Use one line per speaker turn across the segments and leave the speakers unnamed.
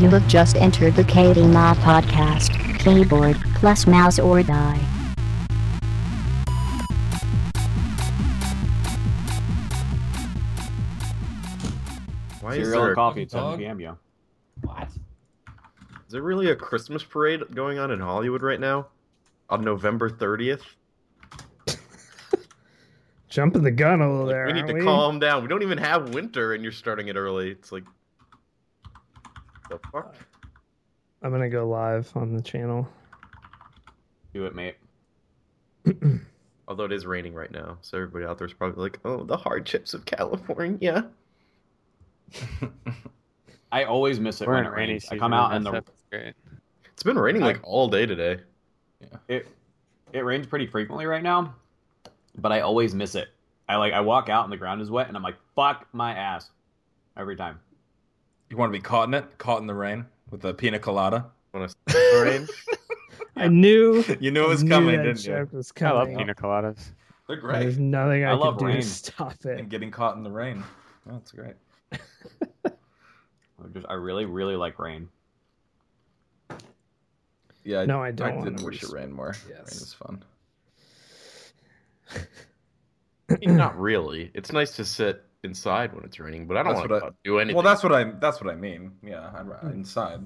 You have just entered the KB Mod podcast. Keyboard plus mouse or die.
Why is
Cereal
there,
and coffee at 7
dog?
p.m. Yo. What?
is there really a Christmas parade going on in Hollywood right now? On November 30th?
Jumping the gun a little
Like,
there.
we need
aren't
to
we?
calm down. We don't even have winter and you're starting it early. It's like. The fuck?
I'm gonna go live on the channel.
Do it, mate.
Although it is raining right now, so everybody out there is probably like, oh, the hardships of California.
I always miss it
We're
when
in
it
rainy
rains. I come out and
and
the
that's great.
It's been raining
I-
like all day today.
it it rains pretty frequently right now, but I always miss it. I like I walk out and the ground is wet and I'm like fuck my ass every time.
You want to be caught in it? Caught in the rain with a pina colada?
When I rain.
I knew
You knew it was
knew
coming,
that
didn't you?
joke was
I love pina coladas.
They're great.
There's nothing I,
I
can
love
do
rain.
to stop it.
And getting caught in the rain. Oh, that's great.
I just I really really like rain.
Yeah,
No, I don't
I
wanna
did wish it rained more.
Yes.
Rain is fun.
I mean, not really. It's nice to sit inside when it's raining, but I don't want
what I-
to do anything.
Well, that's what I that's what I mean. Yeah, I'm inside.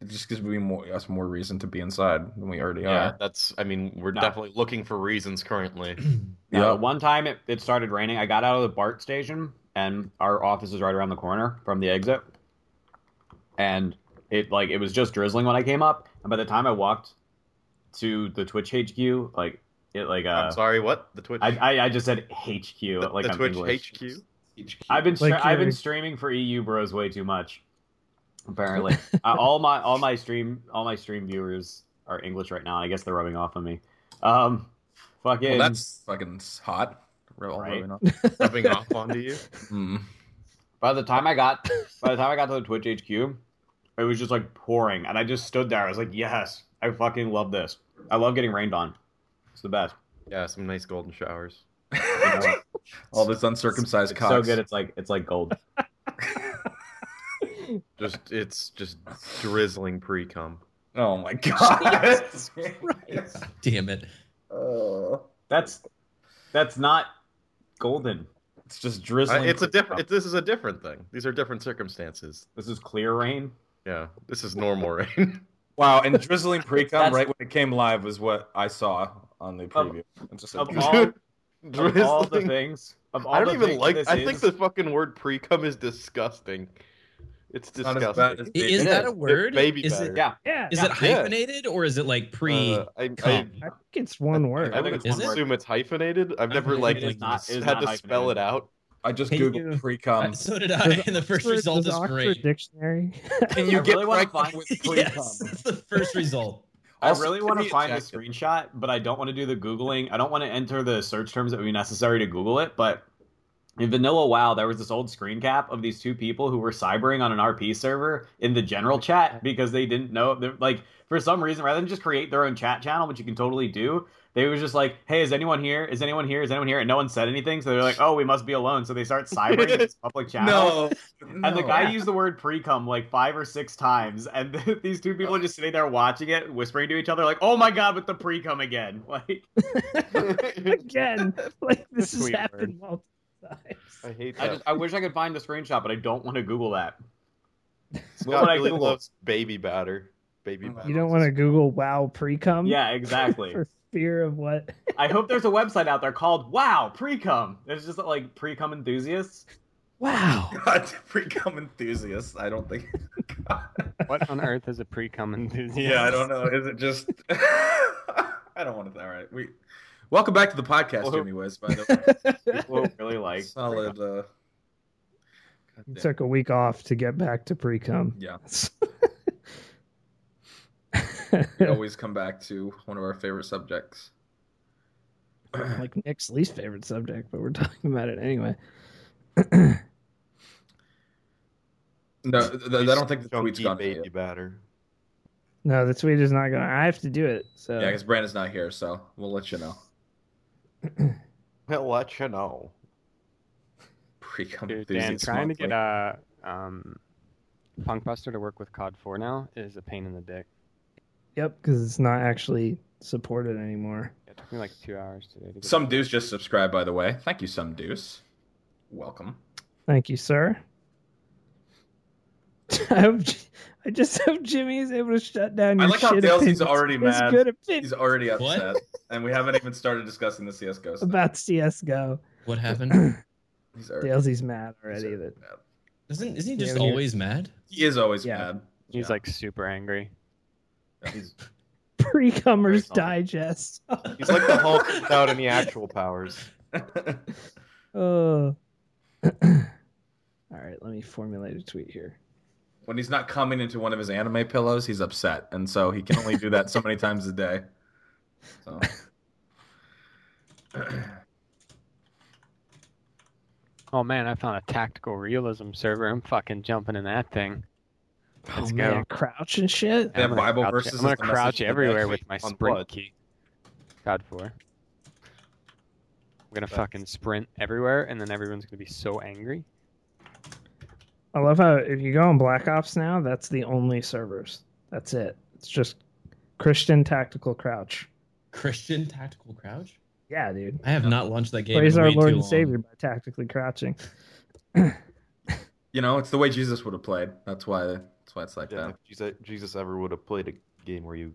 It just gives me more us more reason to be inside than we already are.
yeah,
are.
that's. I mean, we're
No.
definitely looking for reasons currently.
Yeah.
the one time it, it started raining, I got out of the BART station, and our office is right around the corner from the exit. And it like it was just drizzling when I came up, and by the time I walked to the Twitch HQ, like it like uh,
I'm sorry, what the Twitch?
I, I I just said HQ
the,
like
the
I'm
Twitch
English.
HQ.
I've been stre-
Like
I've been streaming for EU Bros way too much. Apparently, uh, all my all my stream all my stream viewers are English right now. I guess they're rubbing off on me. Um, fucking.
Well, that's fucking hot. Real
Right.
rubbing off.
rubbing off onto you.
Mm.
By the time I got by the time I got to the Twitch HQ, it was just like pouring, and I just stood there. I was like, "Yes, I fucking love this. I love getting rained on. It's the best.
Yeah, some nice golden showers.
All this uncircumcised
It's
cocks.
so good. It's like it's like gold.
Just it's just drizzling pre cum.
Oh my god.
Damn it.
Uh,
That's that's not golden.
it's just
Uh,
drizzling.
it's a different. It, this is a different thing. These are different circumstances.
This is clear rain.
Yeah, this is normal rain.
Wow, and drizzling pre-com
That's-
right when it came live was what I saw on the preview. It's just
Of all, of all the things, of all
I don't
the
even like.
this
I think the fucking word pre cum is disgusting. It's
Not as
disgusting.
bad as-
I-
It
Is that
is.
a word?
baby
is
batter.
it,
yeah.
yeah,
is
Yeah.
it hyphenated or is it like pre?
Uh, I, I.
I think it's one word.
I think it's one
it?
word.
assume it's hyphenated. I've never
think
like
not-
had
not
to spell it out.
I just
Hey,
googled
you-
pre-com.
so did I,
Does
and the first
Oxford-
result is
Oxford
great.
Dictionary.
Can you
I
get
really wanna
pre-cum
find-
with pre-cum?
yes, that's the first result.
I
Also,
really want to find a
ejected.
screenshot, but I don't want to do the googling. I don't want to enter the search terms that would be necessary to Google it. But in Vanilla WoW, there was this old screen cap of these two people who were cybering on an RP server in the general chat because they didn't know. Like for some reason, rather than just create their own chat channel, which you can totally do, they was just like, "Hey, is anyone here? Is anyone here? Is anyone here?" And no one said anything, so they're like, "Oh, we must be alone." So they start cybering this public channel.
No,
And the
no.
guy used the word pre-cum like five or six times, and these two people are just sitting there watching it, whispering to each other, like, "Oh my god, with the pre-cum again!" Like,
Again, like this has
Sweet
happened multiple times.
I hate
I just I wish I could find the screenshot, but I don't want to Google that. What
Scott
would I
really
Google?
loves baby batter. Baby
You
batter.
You don't want to Google "wow pre-cum"?
Yeah, exactly.
For fear of what?
I hope there's a website out there called Wow Pre-cum. There's just like pre-cum enthusiasts.
Wow.
God, pre-cum enthusiast. I don't think. God.
What on earth is a pre-cum enthusiast?
Yeah, I don't know. Is it just? I don't want to. All right, we. Welcome back to the podcast,
Well,
Jimmy Wiz. By the way,
People really like.
solid. Uh, goddamn.
Took a week off to get back to pre-cum.
Yeah, we always come back to one of our favorite subjects.
like Nick's least favorite subject, but we're talking about it anyway.
No, th- th- I don't think the tweet's
Chunky
gone.
baby
Yet.
batter.
No, the tweet is not gonna. I have to do it. So
Yeah, because Brandon's not here, so we'll let you know.
we'll let you know.
Pre-cum
Dude, Dan,
enthusiast
trying to get a um, PunkBuster to work with COD 4 now is a pain in the dick.
Yep, because it's not actually supported anymore.
It took me like two hours today to get
Some Deuce just subscribed, by the way. Thank you, Some Deuce. Welcome.
Thank you, sir. I hope, I just hope Jimmy is able to shut down
I
your
like how
shit
Dale's
opinions.
already
His
mad.
good opinion
He's already
What?
upset, and we haven't even started discussing the CS:GO stuff.
about CS:GO.
What happened?
He's already,
Dalesy's mad
he's
already
already
that
mad.
Isn't isn't he just
when
always mad?
He is always
Yeah.
mad.
He's
Yeah.
like super angry.
He's
pre-comers digest.
He's like the Hulk without any actual powers.
Oh. All right, let me formulate a tweet here.
when he's not coming into one of his anime pillows, he's upset, and so he can only do that so many times a day. So.
Oh man, I found a tactical realism server. I'm fucking jumping in that thing. Let's
oh,
go.
man, crouch and shit.
They have
I'm gonna
Bible
crouch-
verses
I'm gonna
as the message
crouch everywhere with my sprint
what?
key. God four. I'm gonna fucking sprint everywhere, and then everyone's gonna be so angry.
I love how if you go on Black Ops now, that's the only servers. That's it. It's just Christian tactical crouch.
Christian tactical crouch?
Yeah, dude.
I have not launched that game.
Praise
in
our
way
Lord
too
and
long.
Savior by tactically crouching.
You know, it's the way Jesus would have played. That's why. That's why it's like
Yeah,
that.
if Jesus, Jesus ever would have played a game where you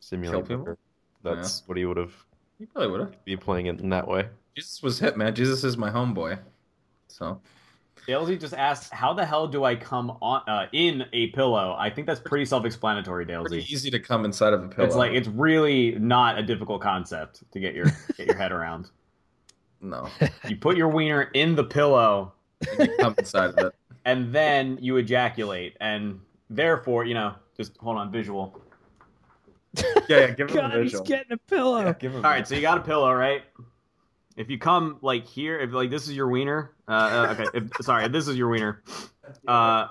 simulate
people?
murder, that's what he would have
He probably would have.
be playing it in that way.
Jesus was hit, man. Jesus is my homeboy. So
Dalesy just asked, "How the hell do I come on uh, in a pillow?" I think that's pretty self-explanatory,
pretty easy to come inside of a pillow.
It's like it's really not a difficult concept to get your get your head around.
no,
You put your wiener in the pillow,
you come inside of it.
and then you ejaculate, and therefore, you know, just hold on, visual.
Yeah, yeah. Give him
God,
a
he's
visual.
getting a pillow.
Yeah, give him.
All right, so you got a pillow, right? If you come like here, if like this is your wiener, uh, uh, okay, if, sorry, if this is your wiener, uh,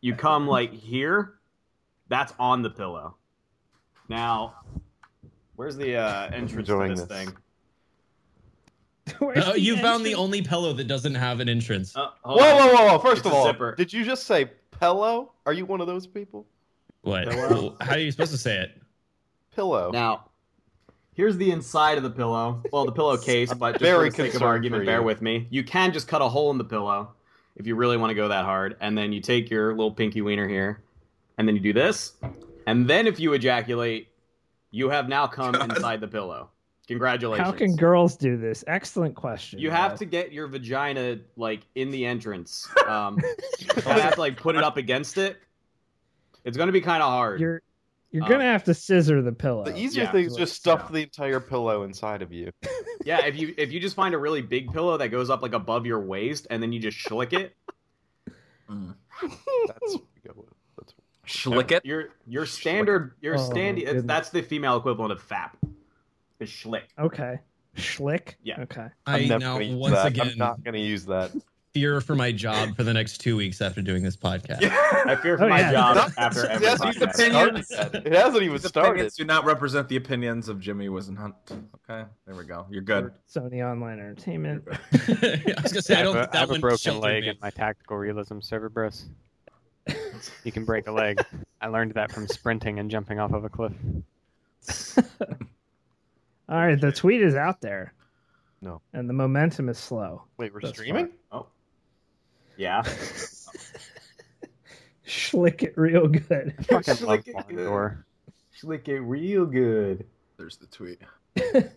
you come like here, that's on the pillow. Now, where's the uh, entrance to
Enjoying
this,
this.
thing?
Where's
Oh,
the
you found the
entrance?
only pillow that doesn't have an entrance.
Uh,
Whoa,
hold on.
whoa, whoa, whoa! First
It's
of
a
all,
zipper.
did you just say pillow? Are you one of those people?
what?
pillow?
Well, How are you supposed to say it?
Pillow.
Now, here's the inside of the pillow. Well, the pillowcase, but just
very
for the sake of
concerned
argument,
for
bear with me. You can just cut a hole in the pillow if you really want to go that hard, and then you take your little pinky wiener here, and then you do this, and then if you ejaculate, you have now come
God.
inside the pillow. Congratulations.
How can girls do this? Excellent question.
you have to get your vagina like in the entrance. Um, you have to like put it up against it. It's going to be kind of hard.
You're you're
Uh,
gonna have to scissor the pillow.
the easier
yeah,
thing is just stuff
yeah.
the entire pillow inside of you.
Yeah, if you if you just find a really big pillow that goes up like above your waist, and then you just schlick it,
Mm.
That's go with. That's
Schlick it.
Your your standard your
Oh,
standing that's the female equivalent of fap. Is schlick.
Okay. Schlick.
Yeah.
Okay.
I
I'm never
now once
that.
again
I'm not gonna use that.
fear for my job for the next two weeks after doing this podcast.
I fear for
Oh,
my
yeah.
job
Not-
after
it
every
hasn't even
podcast.
started. It hasn't even
These
started.
opinions do not represent the opinions of Jimmy Whisenhunt. Okay, there we go. You're good.
Sony Online Entertainment.
I was gonna say I
I
don't
have,
think
a, I have
that
a broken leg
me.
in my tactical realism server, bros. You can break a leg. I learned that from sprinting and jumping off of a cliff.
All right, the tweet is out there.
No.
And the momentum is slow.
Wait, we're
That's
Oh.
Yeah.
Schlick it real good.
Fucking love
Schlick it
Barn
good.
Door.
Schlick it real good.
There's the tweet.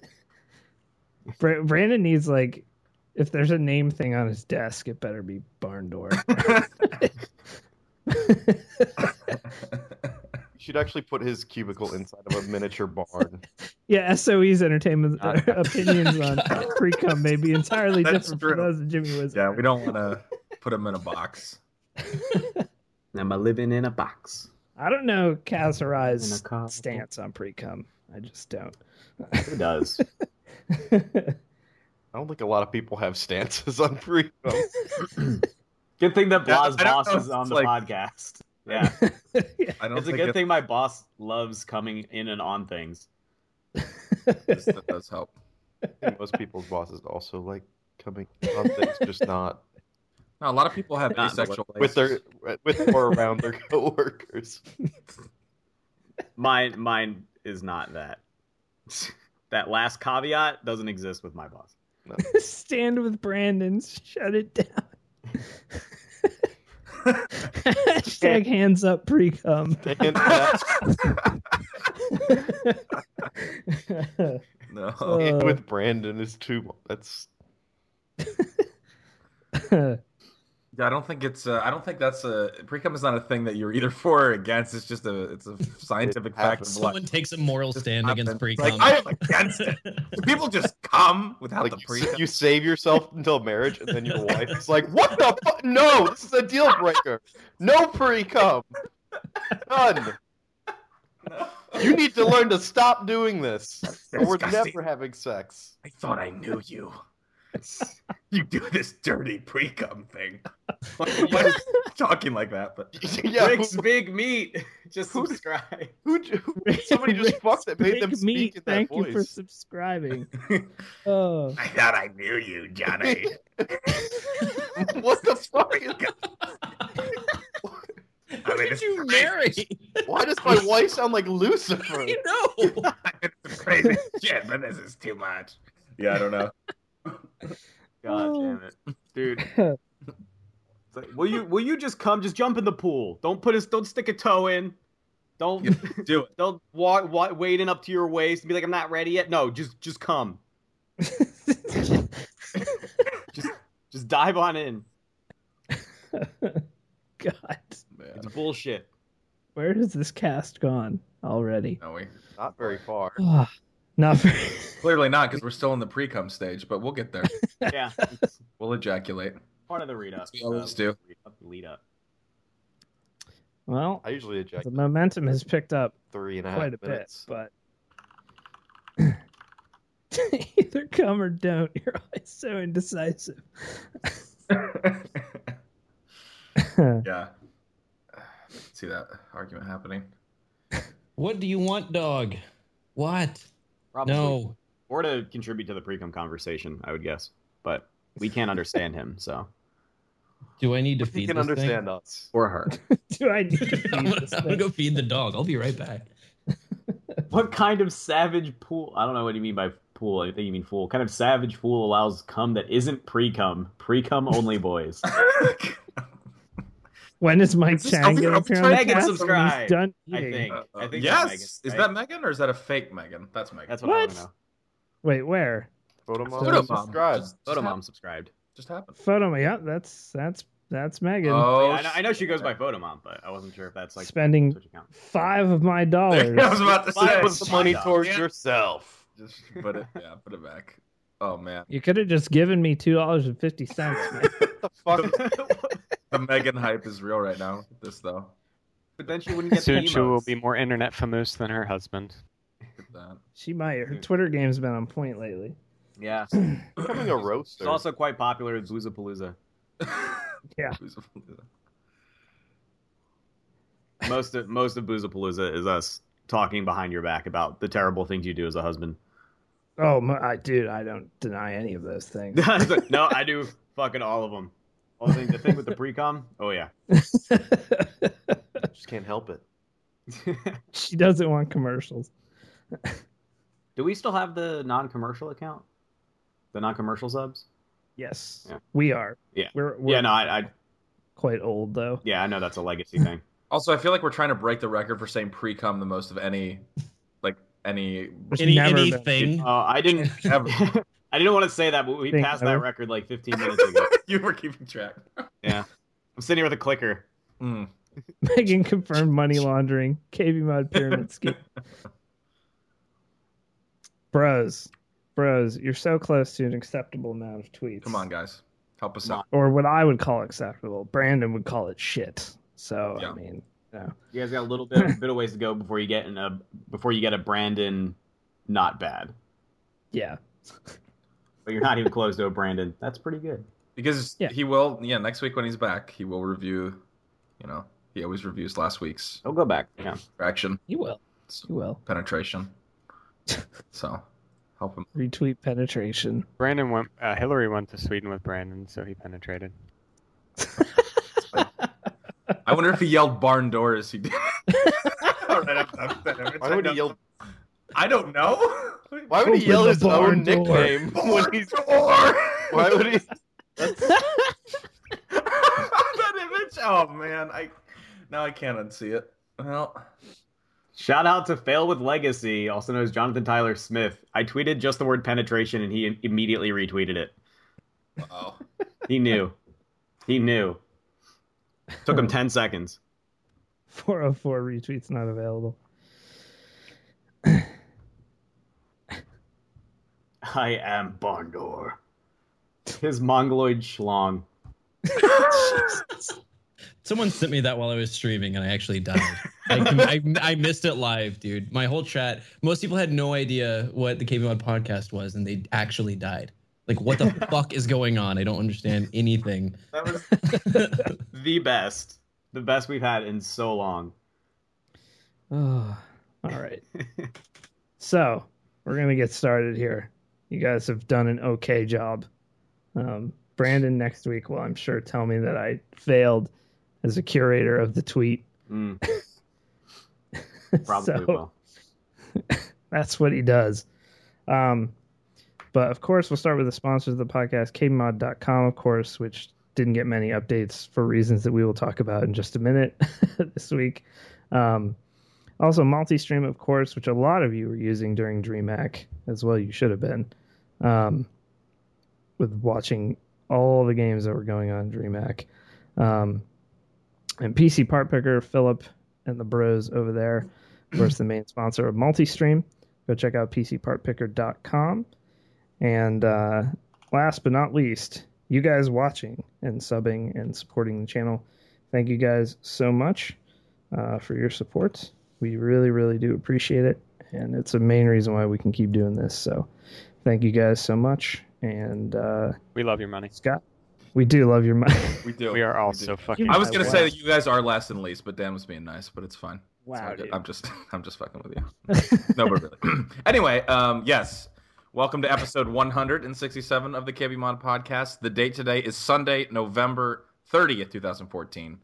Brandon needs like, if there's a name thing on his desk, it better be barn door.
You should actually put his cubicle inside of a miniature barn.
yeah, SOE's entertainment
Uh,
opinions on pre-cum may be entirely
That's
different
true.
from those of Jimmy was.
yeah, we don't want to put him in a box.
Am I living in a box?
I don't know
In
Kazarai's
a
stance on pre-cum. I just don't.
Who does?
I don't think a lot of people have stances on free.
Good thing that
Yeah,
Blah's
I don't
boss is on the
like-
podcast. Yeah,
I don't
it's a good
it-
thing my boss loves coming in and on things.
Yes, that does help.
Most people's bosses also like coming on things, just not
No, a lot of people have
Not in the
asexual
with their with or around their coworkers.
Mine, mine is not that. that last caveat doesn't exist with my boss.
Stand with Brandon. Shut it down. Hashtag hands up pre cum.
No.
Uh,
with Brandon is too. mu- That's
Yeah, I don't think it's. Uh, I don't think that's a pre-cum is not a thing that you're either for or against. It's just a. It's a scientific fact of
Someone takes a moral
Just
stand against
happens.
pre-cum.
Like I am against it. Do people just come without
like
the
you,
pre-cum?
you save yourself until marriage, and then your wife is like, "What the fuck? No, this is a deal breaker. No pre cum. None. You need to learn to stop doing this, or we're
disgusting.
never having sex."
I thought I knew you. you do this dirty pre-cum thing. Why why talking like that? But
yeah,
Rick's
who,
big meat. Just
Who-
subscribe.
who, who, somebody just
Rick's
fucked that made them speak
Meat,
in that voice.
Thank
voice.
you for subscribing. Oh.
I thought I knew you, Johnny.
what the fuck? Is,
I mean,
Who
it's
did you
crazy.
marry?
why does my wife sound like Lucifer?
I know.
it's crazy shit, but this is too much. Yeah, I don't know.
God damn it, dude. It's like, will you will you just come? Just jump in the pool. Don't put us. Don't stick a toe in. Don't
Do it.
don't walk, walk wade in up to your waist and be like, I'm not ready yet. No, just just come. Just just dive on in.
God.
Man,
It's bullshit.
Where has this cast gone already?
no, we
Not very far.
Not very.
clearly not because we're still in the pre-cum stage, but we'll get there.
Yeah,
We'll ejaculate.
part of the read up.
we always do.
Lead up. Lead up.
Well,
I usually eject
the momentum has picked up
three and a half
quite a bit, but either come or don't. You're always so indecisive.
yeah. See that argument happening.
What do you want, dog? What?
Probably.
No.
Or to contribute to the pre-com conversation, I would guess. But we can't understand him, so
Do I need to feed?
He
feed
can
this
understand us.
or her.
Do I need to
Thing? I'm, gonna,
this
I'm gonna go feed the dog. I'll be right back.
What kind of savage pool? I don't know what you mean by pool. I think you mean fool. What kind of savage fool allows cum that isn't pre-cum? Pre-cum only boys.
When is Mike
Is this
Chang going to
I'm
appear on
trying
the
to get
cast? He's done
I think.
Uh,
I think
yes.
that's Megan,
is
right?
that Megan or is that a fake Megan? That's Megan.
That's what, I want
What?
to know.
Wait, where?
Photo mom,
Photo
mom.
subscribe.
Just-
Photo
just
mom subscribed.
Just happened.
Photo. Yeah, that's that's that's Megan.
Oh,
Yeah, I, know, I know she goes by photo mom, but I wasn't sure if that's like
Spending five of my dollars.
I was about to
Fine,
say.
Put the money towards
Yeah.
yourself.
Just put it. Yeah, put it back. Oh man,
You could have just given me two dollars and fifty cents.
What the fuck?
the Megan hype is real right now. with This though.
but then she wouldn't get the
Soon she will be more internet famous than her husband.
Look at that.
She might. Her Twitter game's been on point lately.
Yeah,
Becoming a roaster.
it's also quite popular with Boozapalooza.
Yeah.
Most of most of Boozapalooza is us talking behind your back about the terrible things you do as a husband.
Oh, my, I, dude, I don't deny any of those things.
no, I do fucking all of them. All the things. The thing with the pre-com. Oh yeah.
Just can't help it.
she doesn't want commercials.
do we still have the non-commercial account? The non-commercial subs?
Yes,
Yeah.
we are.
Yeah.
we're, we're
Yeah, no, I, I
quite old though.
yeah, I know that's a legacy thing.
Also, I feel like we're trying to break the record for saying pre-cum the most of any, like any.
Any
never
anything.
Uh, I didn't.
Ever.
I didn't want to say that, but we
Think
passed that
ever.
record like 15 minutes ago.
you were keeping track.
Yeah, I'm sitting here with a clicker.
Mm.
Megan confirmed money laundering, KB mod pyramid scheme. Bros, bros, you're so close to an acceptable amount of tweets.
Come on, guys, help us out.
Or what I would call acceptable. Brandon would call it shit. So
Yeah.
I mean, yeah.
You guys got a little bit, bit of ways to go before you get in a before you get a Brandon, not bad.
yeah.
But you're not even close to a Brandon. That's pretty good.
Because
Yeah.
he will. Yeah, next week when he's back, he will review. You know, he always reviews last week's
I'll go back. Yeah.
action
You will. You will.
penetration. so, help him.
Retweet penetration.
Brandon went. Uh, Hillary went to Sweden with Brandon, so he penetrated.
I wonder if he yelled barn door as he did. All right, I'm, I'm finished.
Why would he yell?
I don't know.
Why would he yell his own
door.
nickname when he's?
Door.
Why would he?
that image? Oh man, I now I can't unsee it. Well,
Shout out to Fail with Legacy, also known as Jonathan Tyler Smith. I tweeted just the word penetration and he immediately retweeted it.
wow.
He knew. He knew. Took him 10 seconds.
404 retweets not available.
I am Bondor. His mongoloid schlong.
Someone sent me that while I was streaming, and I actually died. I, I, I missed it live, dude. My whole chat. Most people had no idea what the KB Mod podcast was, and they actually died. Like, what the fuck is going on? I don't understand anything.
That was the best. The best we've had in so long.
Oh, all right. so we're gonna get started here. You guys have done an okay job. Um, Brandon next week will, I'm sure, tell me that I failed as a curator of the tweet.
Mm, probably
So-
will.
That's what he does. Um, but of course, we'll start with the sponsors of the podcast, kbmod.com, of course, which didn't get many updates for reasons that we will talk about in just a minute this week. Um, also, multi-stream, of course, which a lot of you were using during DreamHack as well. You should have been um, with watching all the games that were going on DreamHack. Um, and PC Part Picker, Philip, and the bros over there of course, the main sponsor of Multistream. Go check out PCPartPicker.com. And uh, last but not least, you guys watching and subbing and supporting the channel. Thank you guys so much uh, for your support. We really, really do appreciate it. And it's a main reason why we can keep doing this. So thank you guys so much. And uh,
We love your money.
Scott, we do love your money.
We do.
We are all
We do.
so fucking.
I was gonna
Wow.
say that you guys are last and least, but Dan was being nice, but it's fine.
Wow,
all good.
dude.
I'm just, I'm just fucking with you. no, but really. anyway, um, yes. Welcome to episode 167 of the KB Mod Podcast. The date today is Sunday, November 30th, 2014.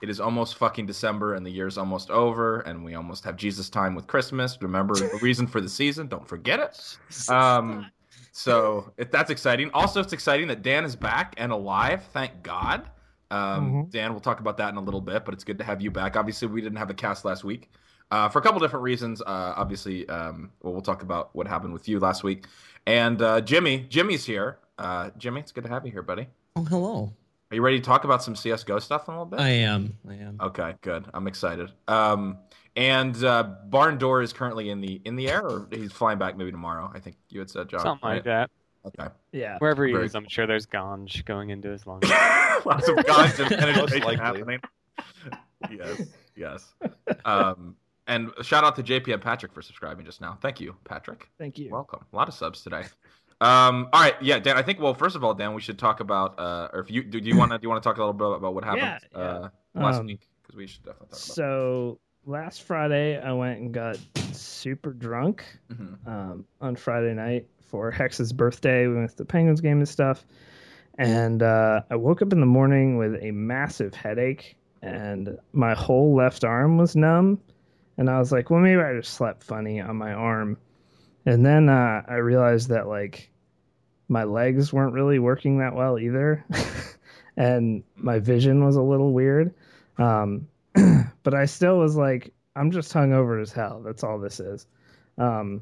It is almost fucking December, and the year's almost over, and we almost have Jesus time with Christmas. Remember the reason for the season? Don't forget it. Um, so it, that's exciting. Also, it's exciting that Dan is back and alive. Thank God. Um,
Mhm.
Dan, we'll talk about that in a little bit, but it's good to have you back. Obviously, we didn't have a cast last week uh, for a couple different reasons. Uh, obviously, um, well, we'll talk about what happened with you last week. And uh, Jimmy, Jimmy's here. Uh, Jimmy, it's good to have you here, buddy.
Oh, hello.
Are you ready to talk about some CS:GO stuff in a little bit?
I am. I am.
Okay, good. I'm excited. Um, and uh, Barn Door is currently in the in the air, or he's flying back maybe tomorrow. I think you had said, John.
Something
right?
like that.
Okay.
yeah.
Wherever he
Very
is, I'm sure there's ganj going into his lungs.
Lots of guns and
Most
penetration
likely.
happening. Yes, yes. Um, and shout out to JP and Patrick for subscribing just now. Thank you, Patrick.
Thank you.
Welcome. A lot of subs today. Um, all right, yeah, Dan. I think. Well, first of all, Dan, we should talk about. Uh, or if you do, do you want to do you want to talk a little bit about what happened
Yeah,
uh, last
Um,
week? Because we should definitely talk about.
So last Friday, I went and got super drunk
it. Mhm.
um, on Friday night for Hex's birthday. We went to the Penguins game and stuff. And uh, I woke up in the morning with a massive headache, and my whole left arm was numb. And I was like, well, maybe I just slept funny on my arm. And then uh, I realized that, like, my legs weren't really working that well either. and my vision was a little weird. Um, but I still was like, I'm just hungover as hell. That's all this is. Um,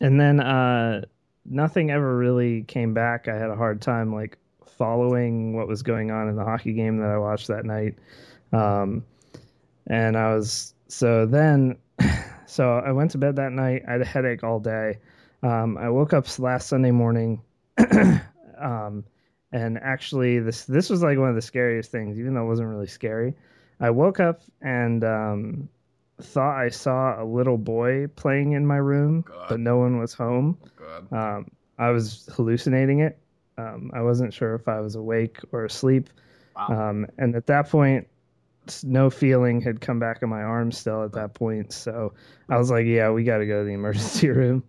and then uh, nothing ever really came back. I had a hard time like following what was going on in the hockey game that I watched that night. Um, and I was so then, so I went to bed that night. I had a headache all day. Um, I woke up last Sunday morning. um, and actually, this this was like one of the scariest things, even though it wasn't really scary. I woke up and um, thought I saw a little boy playing in my room,
God.
but no one was home.
Good.
Um, I was hallucinating it. Um, I wasn't sure if I was awake or asleep.
Wow.
Um, and at that point, no feeling had come back in my arm still at that point. So I was like, yeah, we got to go to the emergency room.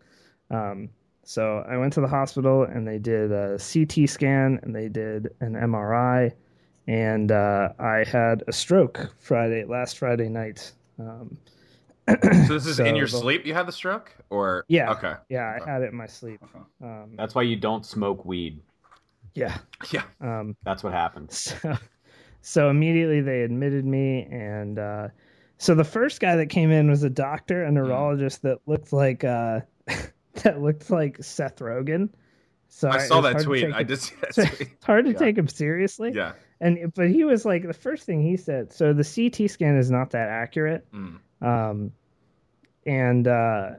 Um, so I went to the hospital and they did a CT scan and they did an MRI. and uh, I had a stroke Friday last Friday night. Um,
So this is in your
the-
sleep. You had the stroke, or
Yeah.
Okay.
yeah,
Okay.
I had it in my sleep.
Okay.
Um,
That's why you don't smoke weed.
yeah.
Yeah.
Um,
That's what happens.
so, so immediately they admitted me, and uh, so the first guy that came in was a doctor,
Hmm.
a neurologist that looked like uh, that looked like Seth Rogen. So
I saw
was
that tweet. I
him-
did see that tweet.
It's hard to
Yeah.
take him seriously.
Yeah.
And but he was like the first thing he said. So the CT scan is not that accurate.
Mm.
Um, and uh,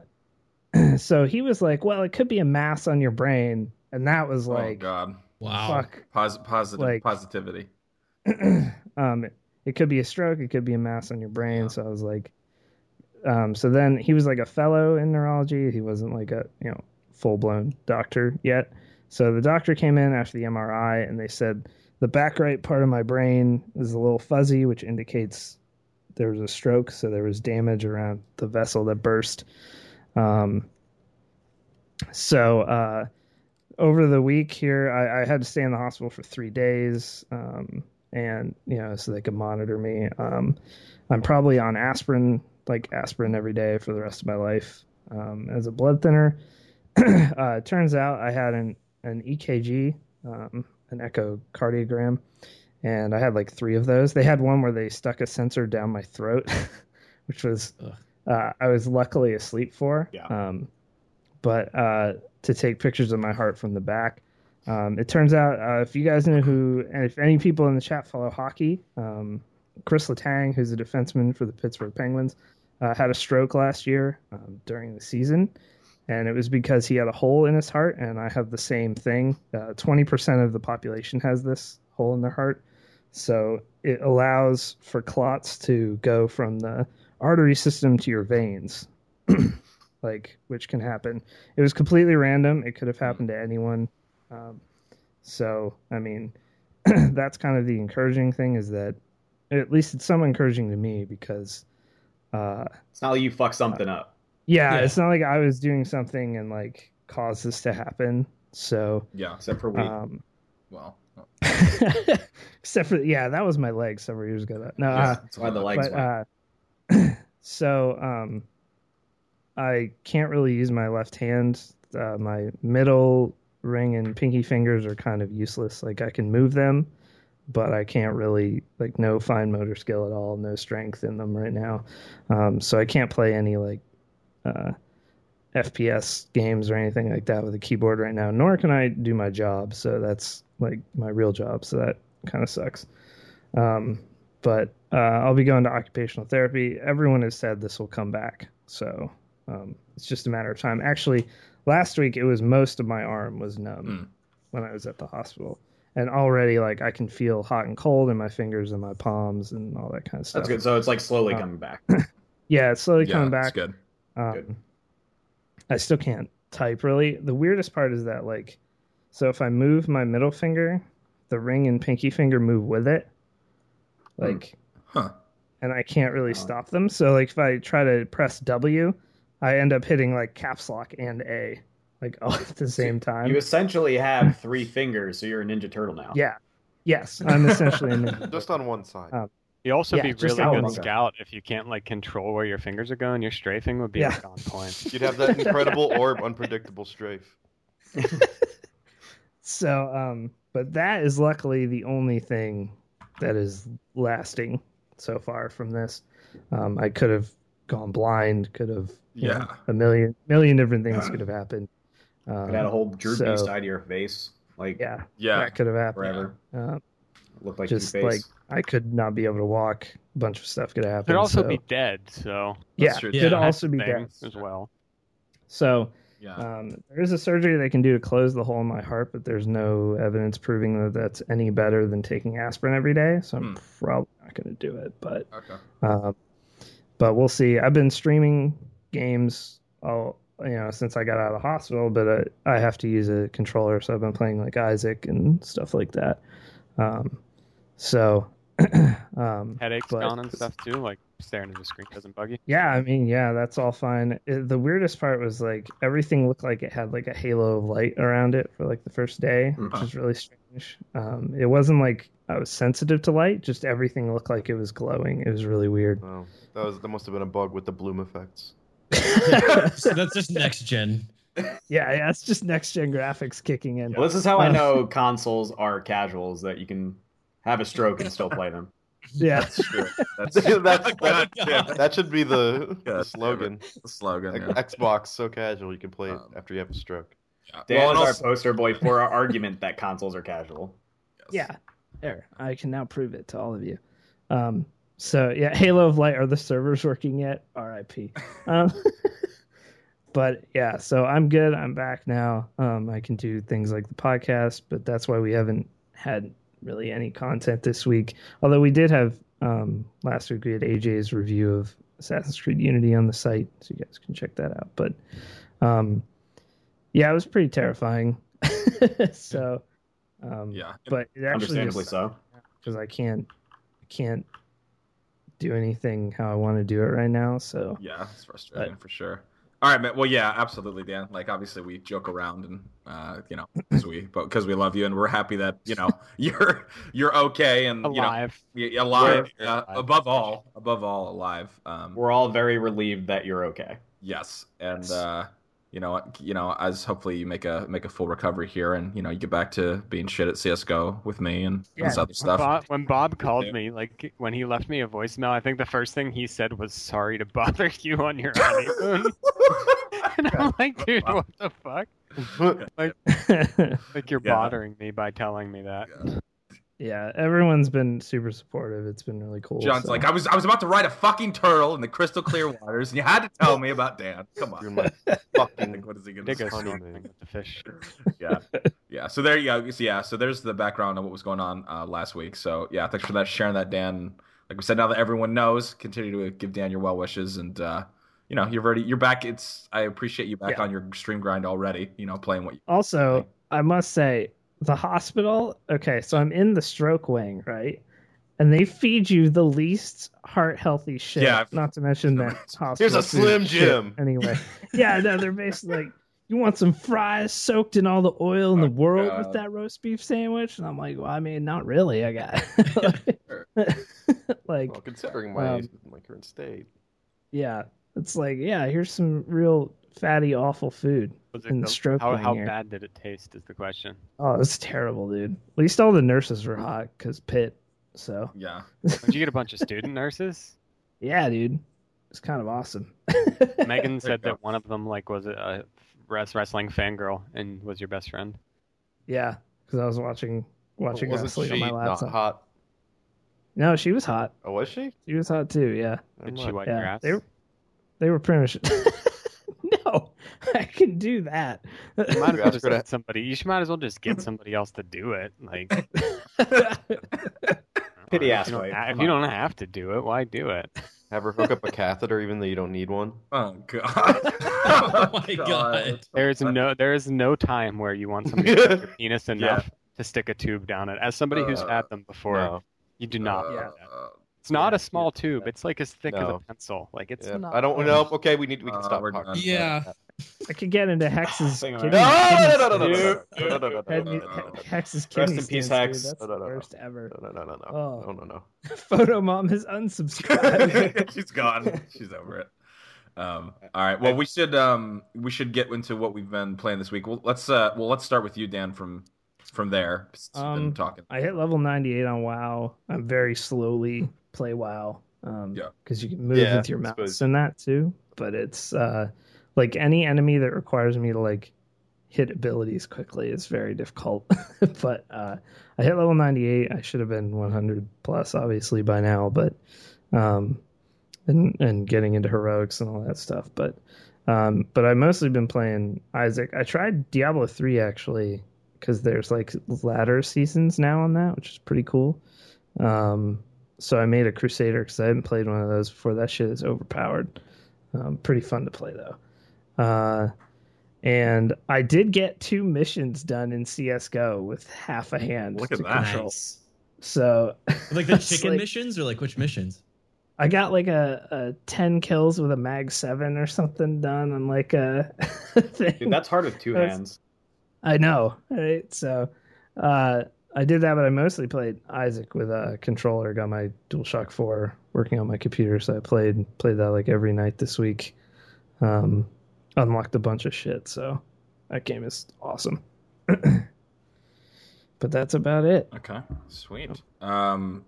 so he was like, "Well, it could be a mass on your brain," and that was
oh
like,
God.
Wow.
"Fuck."
Pos- positive
Like-
positivity.
um, it, it could be a stroke. It could be a mass on your brain.
Yeah.
So I was like, um, so then he was like a fellow in neurology. He wasn't like a you know full blown doctor yet. So the doctor came in after the MRI and they said the back right part of my brain is a little fuzzy, which indicates there was a stroke. So there was damage around the vessel that burst. Um, so uh, over the week here, I, I had to stay in the hospital for three days. Um, and you know so they could monitor me. Um, i'm probably on aspirin like aspirin every day for the rest of my life um, as a blood thinner. Uh, it turns out i had an, an ekg um, an echocardiogram and i had like three of those. They had one where they stuck a sensor down my throat which was uh, i was luckily asleep for.
Yeah.
um, but uh, to take pictures of my heart from the back um, it turns out, uh, if you guys know who, and if any people in the chat follow hockey, um, Chris Letang, who's a defenseman for the Pittsburgh Penguins, uh, had a stroke last year um, during the season, and it was because he had a hole in his heart. And I have the same thing. Uh, Twenty percent of the population has this hole in their heart, so it allows for clots to go from the artery system to your veins. like which can happen it was completely random it could have happened to anyone um, so, I mean, that's kind of the encouraging thing is that at least it's somewhat encouraging to me because, uh,
It's not like you fuck something up.
yeah,
Yeah.
it's not like I was doing something and like caused this to happen. So,
Yeah.
Except for weed.
um,
Well.
except for, yeah, that was my leg several years ago. That, no,
yeah,
uh,
that's why the legs
but,
went.
uh, so, um, I can't really use my left hand. Uh, my middle ring and pinky fingers are kind of useless. Like I can move them, but I can't really like no fine motor skill at all, no strength in them right now. Um, so I can't play any like uh, FPS games or anything like that with a keyboard right now. Nor can I do my job. So that's like my real job. So that kind of sucks. Um, but uh, I'll be going to occupational therapy. Everyone has said this will come back. So um, it's just a matter of time. Actually, last week it was most of my arm was numb
Mm.
when I was at the hospital. And already, like, I can feel hot and cold in my fingers and my palms and all that kind of stuff.
That's good. So it's like slowly
Uh,
coming back.
Yeah, it's slowly
yeah,
coming back.
good.
Um,
Good.
I still can't type really. The weirdest part is that like, so if I move my middle finger, the ring and pinky finger move with it, like,
Huh.
and I can't really
Oh.
stop them. So like, if I try to press W, I end up hitting like caps lock and A, like all at the same time.
You essentially have three fingers, so you're a Ninja Turtle now.
Yeah. Yes, I'm essentially a ninja.
Just on one side.
Uh,
You'd also
Yeah,
be really good
one
scout if you can't like control where your fingers are going. Your strafing would be
Yeah.
like on point.
You'd have that incredible orb, unpredictable strafe.
So, um, but that is luckily the only thing that is lasting so far from this. Um, I could have gone blind, could have, you know,
Yeah.
a million, million different things could have happened. Um,
Could add a whole droop
so-
beast side to your face, like
yeah,
Yeah.
that could have happened.
forever.
Um,
Look like
just
Two-Face.
like I could not be able to walk. A bunch of stuff could happen.
Could also
so-
be dead, so
yeah,
That's
could
Yeah.
also be dead
as well.
So
Yeah.
Um, there is a surgery they can do to close the hole in my heart, but there's no evidence proving that that's any better than taking aspirin every day. So I'm probably not going to do it. But
okay.
um, but we'll see. I've been streaming games all you know since I got out of the hospital, but uh, I have to use a controller, so I've been playing like Isaac and stuff like that. Um, so um,
Headaches
but-
gone and stuff too. Like staring at the screen doesn't bug you.
yeah, I mean, yeah, that's all fine. It- the weirdest part was like everything looked like it had like a halo of light around it for like the first day, which is really strange. Um, it wasn't like I was sensitive to light. Just everything looked like it was glowing. It was really weird.
Oh, that was that must have been a bug with the bloom effects.
So that's just next gen.
yeah, yeah, it's just next gen graphics kicking in.
Well, this is how I
Uh,
know consoles are casuals that you can have a stroke and still play them.
Yeah,
That's true. That's
That's,
God
that,
damn it.
that should be the,
God
the slogan.
the slogan.
X-
Yeah.
Xbox so casual you can play it
Um,
after you have a stroke.
Yeah.
Dan
Well, and
is our poster boy for our argument that consoles are casual.
yeah. There, I can now prove it to all of you. Um, so yeah, Halo of Light. Are the servers working yet? R.I.P. Um, but yeah, so I'm good. I'm back now. Um, I can do things like the podcast, but that's why we haven't had really any content this week. Although we did have um, last week, we had AJ's review of Assassin's Creed Unity on the site, so you guys can check that out. But um, yeah, it was pretty terrifying. so um,
Yeah.
but it actually
Understandably
just
so.
because I can't I can't do anything how I want to do it right now. So
Yeah, it's frustrating for sure. All right, man. Well, yeah, absolutely, Dan. Like, obviously, we joke around and, uh, you know, because we, because we love you and we're happy that you know you're you're okay and you know
Alive.
y- alive.
We're
uh,
alive.
above all, above all, alive. Um,
We're all very relieved that you're okay.
yes, and
Yes.
uh, you know, you know, as hopefully you make a make a full recovery here, and you know, you get back to being shit at CS:GO with me and
Yeah.
this other
When
stuff.
Bob, when Bob called
Yeah.
me, like when he left me a voicemail, I think the first thing he said was "Sorry to bother you on your honeymoon," and I'm like, "Dude, what the fuck? Like, like you're
Yeah.
bothering me by telling me that."
Yeah, everyone's been super supportive. It's been really cool.
John's
so.
like, I was I was about to ride a fucking turtle in the crystal clear waters, and you had to tell me about Dan. Come
You're
on.
my
Like,
fucking
what is he gonna
They go
say?
honeymoon.
with the fish.
yeah, yeah. So there you go. So yeah, so there's the background of what was going on uh, last week. So yeah, thanks for that sharing that, Dan. Like we said, now that everyone knows, continue to give Dan your well wishes, and uh, you know you're already you're back. It's I appreciate you back
Yeah.
on your stream grind already. You know, playing what you.
also, I must say, the hospital. Okay, so I'm in the stroke wing, right? And they feed you the least heart healthy shit.
Yeah.
Not to mention that hospital.
Here's a Slim
shit
Jim.
Anyway, yeah, no, they're basically like, you want some fries soaked in all the oil in the
Oh,
world
God.
with that roast beef sandwich? And I'm like, well, I mean, not really. I got like,
Well, considering my
Um,
my current state.
yeah, it's like, yeah, here's some real fatty, awful food.
Was
In the
the-
stroke
how how bad did it taste? Is the question.
Oh, it's terrible, dude. At least all the nurses were hot because Pitt. So
Yeah.
Did you get a bunch of student nurses?
yeah, dude, it's kind of awesome.
Megan said that one of them like was a res- wrestling fangirl and was your best friend.
Yeah, because I was watching watching
Wasn't
wrestling
she
on my
not
laptop.
hot?
No, she was hot.
Oh, was she?
She was hot too. Yeah,
Did she
not-
wipe your ass?
They were they were pretty much. no, I can do that.
You might as well just get somebody. You should might as well just get somebody else to do it. Like,
Pity
if
ass
you don't If you don't have to do it, why do it?
Have her hook up a catheter even though you don't need one.
Oh god.
Oh my God.
There's no there is no time where you want somebody to stick your penis enough to stick a tube down it. As somebody who's
Uh,
had them before,
No.
you do not.
Uh,
want that. It's not a small tube. It's like as thick as a pencil. Like it's
Yeah.
not.
I don't know. Okay, we need we can
Uh,
stop
we're
talking.
Yeah.
I could get into Hex's
Hang on.
kidney.
No,
kidney
no, no, no, no, no,
stones.
no, no, no, no, no,
Head-
no, no, no,
Hex's
Rest
kidney
in peace,
stones,
Hex.
Dude. That's
No, no,
the
no, no.
worst ever.
no, no, no, no,
Oh.
no, no, no.
Photo mom has unsubscribed.
She's gone. She's over it. Um, all right. Well, we should um, we should get into what we've been playing this week. Well, let's uh, well let's start with you, Dan. From from there, since you've been
Um,
talking.
I hit level 98 on WoW. I'm very slowly play WoW. Um,
Yeah.
Because you can move
Yeah,
with your mouse and that too. But it's uh, like any enemy that requires me to like hit abilities quickly is very difficult. but uh, I hit level 98. I should have been 100 plus obviously by now. But um, and and getting into heroics and all that stuff. But um, but I've mostly been playing Isaac. I tried Diablo 3 actually because there's like ladder seasons now on that, which is pretty cool. Um, so I made a Crusader because I hadn't played one of those before. That shit is overpowered. Um, pretty fun to play though. Uh, and I did get two missions done in CS:GO with half a hand.
Look at
to
that.
control. So
Like the chicken
like-
missions or like which missions?
I got like a, a ten kills with a mag seven or something done on like a thing.
Dude, that's hard with two hands.
I know, right? So, uh, I did that, but I mostly played Isaac with a controller. Got my DualShock Four working on my computer, so I played played that like every night this week. Um, unlocked a bunch of shit, so that game is awesome. but that's about it.
Okay, sweet. Um,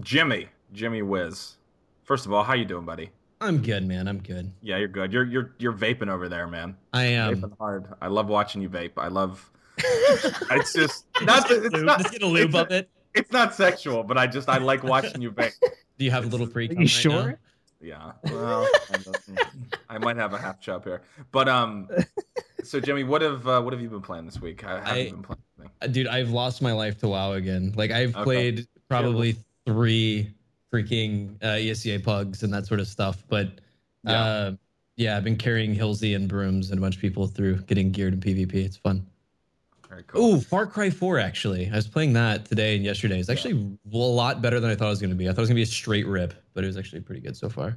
Jimmy, Jimmy Wiz. First of all, how you doing, buddy?
I'm good, man. I'm good.
Yeah, you're good. You're you're you're vaping over there, man.
I am.
Vaping hard. I love watching you vape. I love. it's just not. It's
Lube-
not.
Just get a lube
it's
of it.
It's not sexual, but I just I like watching you vape.
Do you have a little pre?
Are you sure?
Yeah. Well. I might have a half chub here, but um. So Jimmy, what have uh, what have you been playing this week? How have
I-
you been playing? anything?
Dude, I've lost my life to WoW again. Like I've
Okay.
played probably three freaking uh, ESEA pugs and that sort of stuff, but
Yeah.
uh, yeah, I've been carrying Hilsey and brooms and a bunch of people through getting geared in PvP. It's fun.
Very cool.
Oh, Far Cry 4 actually. I was playing that today and yesterday. It's actually a lot better than I thought it was going to be. I thought it was going to be a straight rip, but it was actually pretty good so far.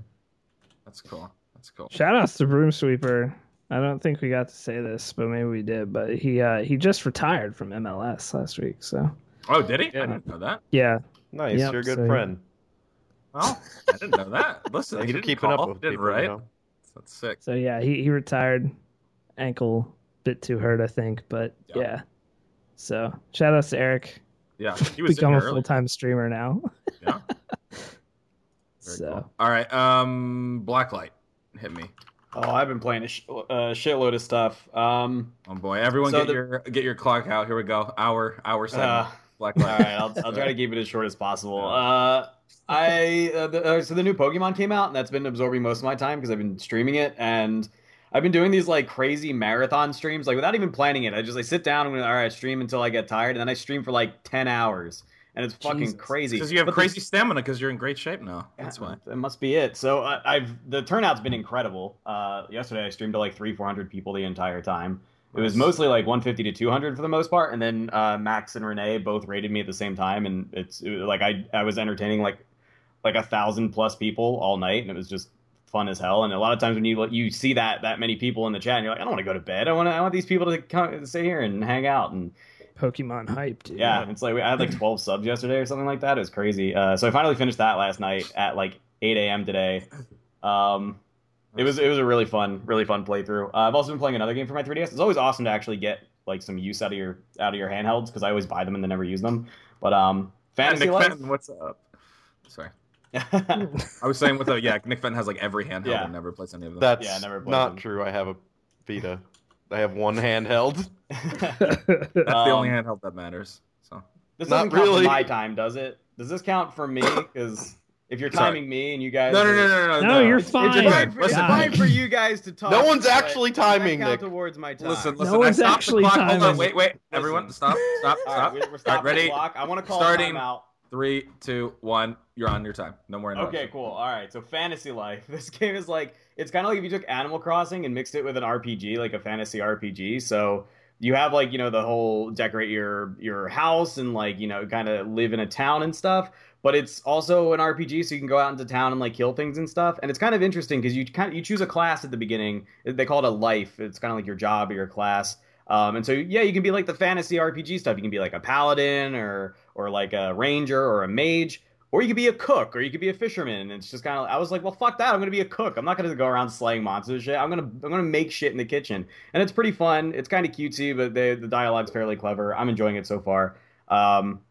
That's cool. That's cool.
Shout outs to Broom Sweeper. I don't think we got to say this, but maybe we did. But he uh, he just retired from MLS last week. So
Oh, did he? Yeah. I
Yeah.
didn't know that.
yeah,
Nice,
Yep,
you're a good
so-
friend.
Oh, I didn't know that. Listen,
Thanks
he didn't
keeping
call,
up with
didn't
people,
right?
you know?
That's sick.
so yeah, he, he retired. Ankle bit too hurt, I think. But
Yeah.
yeah. So shout outs to Eric.
Yeah, he was in
Become a full time streamer now.
Yeah. Very
so
cool. All right, um, Blacklight, hit me.
Oh, I've been playing a sh- uh, shitload of stuff. Um,
Oh boy, everyone
So
get
the-
your get your clock out. Here we go. Hour hour seven.
Uh,
Blacklight.
all right, I'll, I'll try to keep it as short as possible. Uh, I uh, the, uh, so the new Pokemon came out, and that's been absorbing most of my time because I've been streaming it, and I've been doing these like crazy marathon streams, like without even planning it. I just like sit down and all right, stream until I get tired, and then I stream for like ten hours, and it's fucking
Jesus.
crazy.
Because you have
But
crazy stamina because you're in great shape now. That's
Yeah,
why.
That must be it. So uh, I've the turnout's been incredible. Uh, yesterday I streamed to like three, four hundred people the entire time. It was mostly like 150 to 200 for the most part, and then uh, Max and Renee both rated me at the same time, and it's it like I I was entertaining like like a thousand plus people all night, and it was just fun as hell. And a lot of times when you you see that that many people in the chat, and you're like, I don't want to go to bed. I want to, I want these people to come stay here and hang out and
Pokemon hype, dude.
yeah, it's like I had like 12 subs yesterday or something like that. It was crazy. Uh, so I finally finished that last night at like 8 a.m. today. Um, it was it was a really fun, really fun playthrough. Uh, I've also been playing another game for my 3DS. It's always awesome to actually get like some use out of your out of your handhelds because I always buy them and then never use them. But um, Fantasy
Nick
Life.
Fenton, what's up? Sorry, I was saying with the yeah, Nick Fenton has like every handheld
Yeah.
and never plays any of them.
That's
Yeah, I never
not
them.
true. I have a Vita. I have one handheld.
That's the only
um,
handheld that matters. So
This
Not
doesn't count
really.
for my time, does it? Does this count for me? Because if you're
Sorry.
timing me and you guys,
no, no,
are-
no, no, no,
No, you're
It's,
fine.
it's fine, for, it's
Listen,
fine for you guys to talk.
No one's actually timing,
count
Nick.
towards my time.
Listen,
No
listen. I
one's
stopped
actually
the clock. Hold on,
timing.
wait, wait. Everyone, stop, stop, stop.
right, we're, we're
All right, ready?
the clock. I want to call
Starting.
time out.
Three, two, one. You're on your time. No more.
Okay, cool. All right, so Fantasy Life. This game is like it's kind of like if you took Animal Crossing and mixed it with an RPG, like a fantasy RPG. So you have like you know the whole decorate your your house and like you know kind of live in a town and stuff. But it's also an RPG, so you can go out into town and like kill things and stuff. And it's kind of interesting because you kind of you choose a class at the beginning. They call it a life. It's kind of like your job or your class. Um, and so yeah, you can be like the fantasy RPG stuff. You can be like a paladin or or like a ranger or a mage, or you could be a cook or you could be a fisherman. And it's just kind of I was like, well, fuck that. I'm gonna be a cook. I'm not gonna go around slaying monsters shit. I'm gonna I'm gonna make shit in the kitchen, and it's pretty fun. It's kind of cutesy, but the the dialogue's fairly clever. I'm enjoying it so far. Um,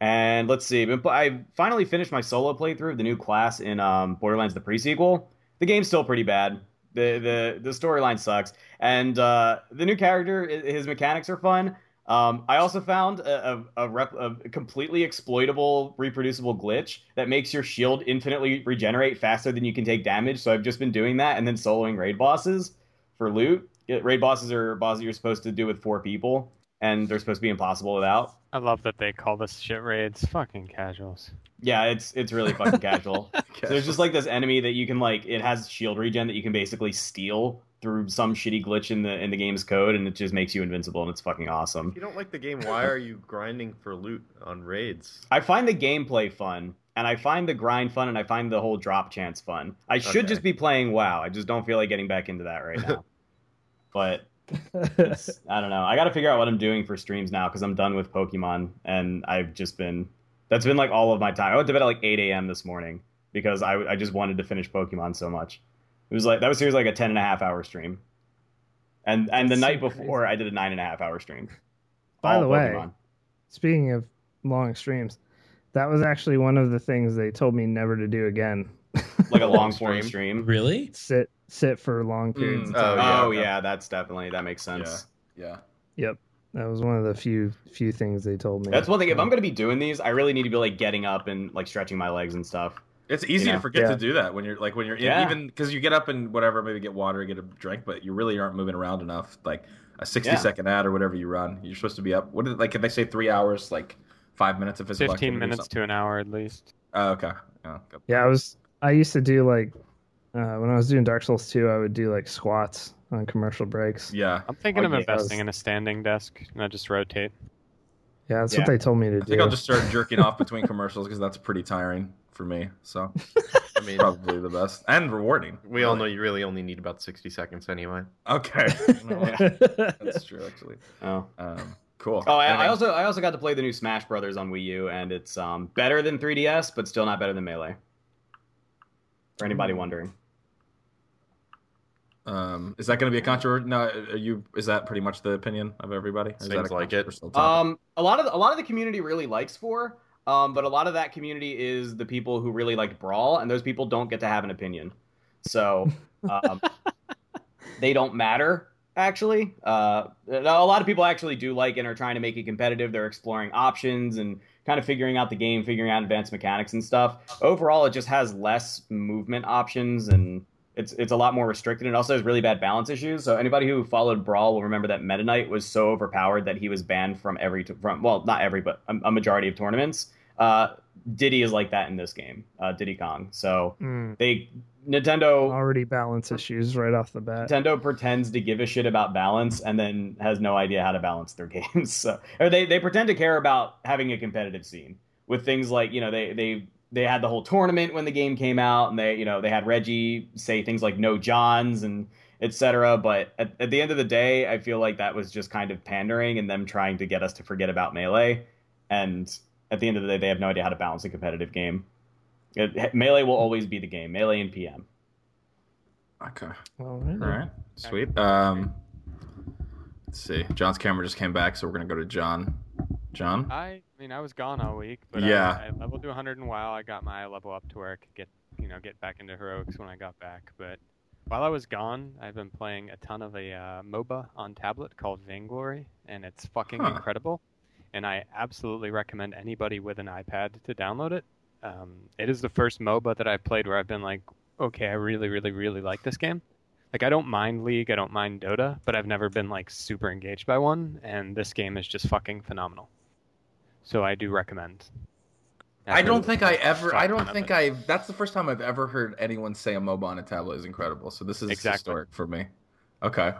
and let's see, I finally finished my solo playthrough of the new class in um, Borderlands the pre-sequel. The game's still pretty bad. The the the storyline sucks, and uh, the new character, his mechanics are fun. Um, I also found a, a, a, rep, a completely exploitable, reproducible glitch that makes your shield infinitely regenerate faster than you can take damage. So I've just been doing that and then soloing raid bosses for loot. Raid bosses are bosses you're supposed to do with four people, and they're supposed to be impossible without.
I love that they call this shit raids. Fucking casuals.
Yeah, it's it's really fucking casual. So there's just like this enemy that you can like it has shield regen that you can basically steal through some shitty glitch in the in the game's code and it just makes you invincible and it's fucking awesome.
If you don't like the game, why are you grinding for loot on raids?
I find the gameplay fun and I find the grind fun and I find the whole drop chance fun. I should
Okay.
just be playing WoW. I just don't feel like getting back into that right now. but I don't know. I got to figure out what I'm doing for streams now because I'm done with Pokemon, and I've just been. That's been like all of my time. I went to bed at like 8 a.m. this morning because I, I just wanted to finish Pokemon so much. It was like that was seriously like a 10 and a half hour stream, and and the
That's so
night before
crazy.
I did a nine and a half hour stream.
By the way,
Pokemon.
Speaking of long streams, that was actually one of the things they told me never to do again.
like a
long
long form
stream.
stream.
Really?
sit sit for long periods
Mm.
of
Oh,
time.
yeah,
Oh
okay.
yeah, that's definitely that makes sense.
Yeah.
Yep. That was one of the few few things they told me.
That's one thing. If I'm gonna be doing these, I really need to be like getting up and like stretching my legs and stuff.
It's easy
You know?
to forget
Yeah.
to do that when you're like when you're in,
Yeah.
even because you get up and whatever, maybe get water, get a drink, but you really aren't moving around enough. Like a sixty
Yeah.
second ad or whatever you run, you're supposed to be up. What did like? Can they say three hours? Like five minutes of physical
15 minutes to an hour at least.
Oh, okay. Yeah.
Yeah, I was I used to do like uh, when I was doing Dark Souls 2, I would do like squats on commercial breaks.
Yeah.
I'm thinking
Oh,
of
yeah.
investing in a standing desk and I just rotate.
Yeah, that's
Yeah.
what they told me to
I
do.
I think I'll just start jerking off between commercials because that's pretty tiring for me. So
I mean,
probably the best and rewarding.
we all know you really only need about 60 seconds anyway.
Okay. That's true, actually.
Oh.
Um, cool.
Oh, I, I also I also got to play the new Smash Brothers on Wii U, and it's um, better than 3DS, but still not better than Melee. For anybody wondering,
Um, is that going to be a controversy? No, are you? Is that pretty much the opinion of everybody? Is that
Seems
a
like it.
um, a lot of the, a lot of the community really likes four, um, but a lot of that community is the people who really like Brawl, and those people don't get to have an opinion, so um, they don't matter. Actually, uh, a lot of people actually do like and are trying to make it competitive. They're exploring options and kind of figuring out the game, figuring out advanced mechanics and stuff. Overall, it just has less movement options and it's it's a lot more restricted. It also has really bad balance issues. So anybody who followed Brawl will remember that Meta Knight was so overpowered that he was banned from every from well not every but a, a majority of tournaments. Uh, Diddy is like that in this game, uh, Diddy Kong. So
Mm,
they Nintendo
already balance issues right off the bat.
Nintendo pretends to give a shit about balance and then has no idea how to balance their games. So, or they, they pretend to care about having a competitive scene with things like you know they they they had the whole tournament when the game came out and they you know they had Reggie say things like no Johns and etc. But at, at the end of the day, I feel like that was just kind of pandering and them trying to get us to forget about melee. And at the end of the day, they have no idea how to balance a competitive game. It, melee will always be the game. Melee and PM.
okay.
All right.
All right. Sweet. Um, let's see. John's camera just came back, so we're gonna go to John. John.
I, mean, I was gone all week, but
Yeah.
I, I leveled to 100 in WoW. I got my level up to where I could get, you know, get back into heroics when I got back. But while I was gone, I've been playing a ton of a uh, MOBA on tablet called Vainglory, and it's fucking
Huh.
incredible. And I absolutely recommend anybody with an iPad to download it. Um, it is the first MOBA that I've played where I've been like, okay, I really, really, really like this game. Like I don't mind League, I don't mind Dota, but I've never been like super engaged by one, and this game is just fucking phenomenal. So I do recommend.
I don't think I ever. I don't think. I. That's the first time I've ever heard anyone say a MOBA on a tablet is incredible. So this is
Exactly.
historic for me. Okay.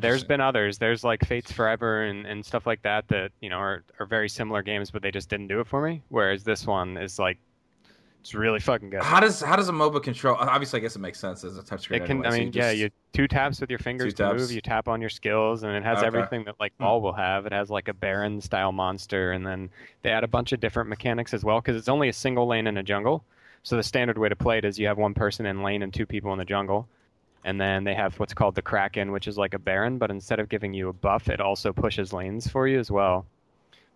There's been others. There's like Fates Forever and, and stuff like that that you know are, are very similar games, but they just didn't do it for me. Whereas this one is like, it's really fucking good.
How does how does a MOBA control? Obviously, I guess it makes sense as a touchscreen.
It can.
anyway,
I
so
mean,
you
yeah,
just-
you two taps with your fingers to move. You tap on your skills, and it has
Okay.
everything that like
Hmm.
Ball will have. It has like a Baron style monster, and then they add a bunch of different mechanics as well because it's only a single lane in a jungle. So the standard way to play it is you have one person in lane and two people in the jungle. And then they have what's called the Kraken, which is like a Baron, but instead of giving you a buff, it also pushes lanes for you as well.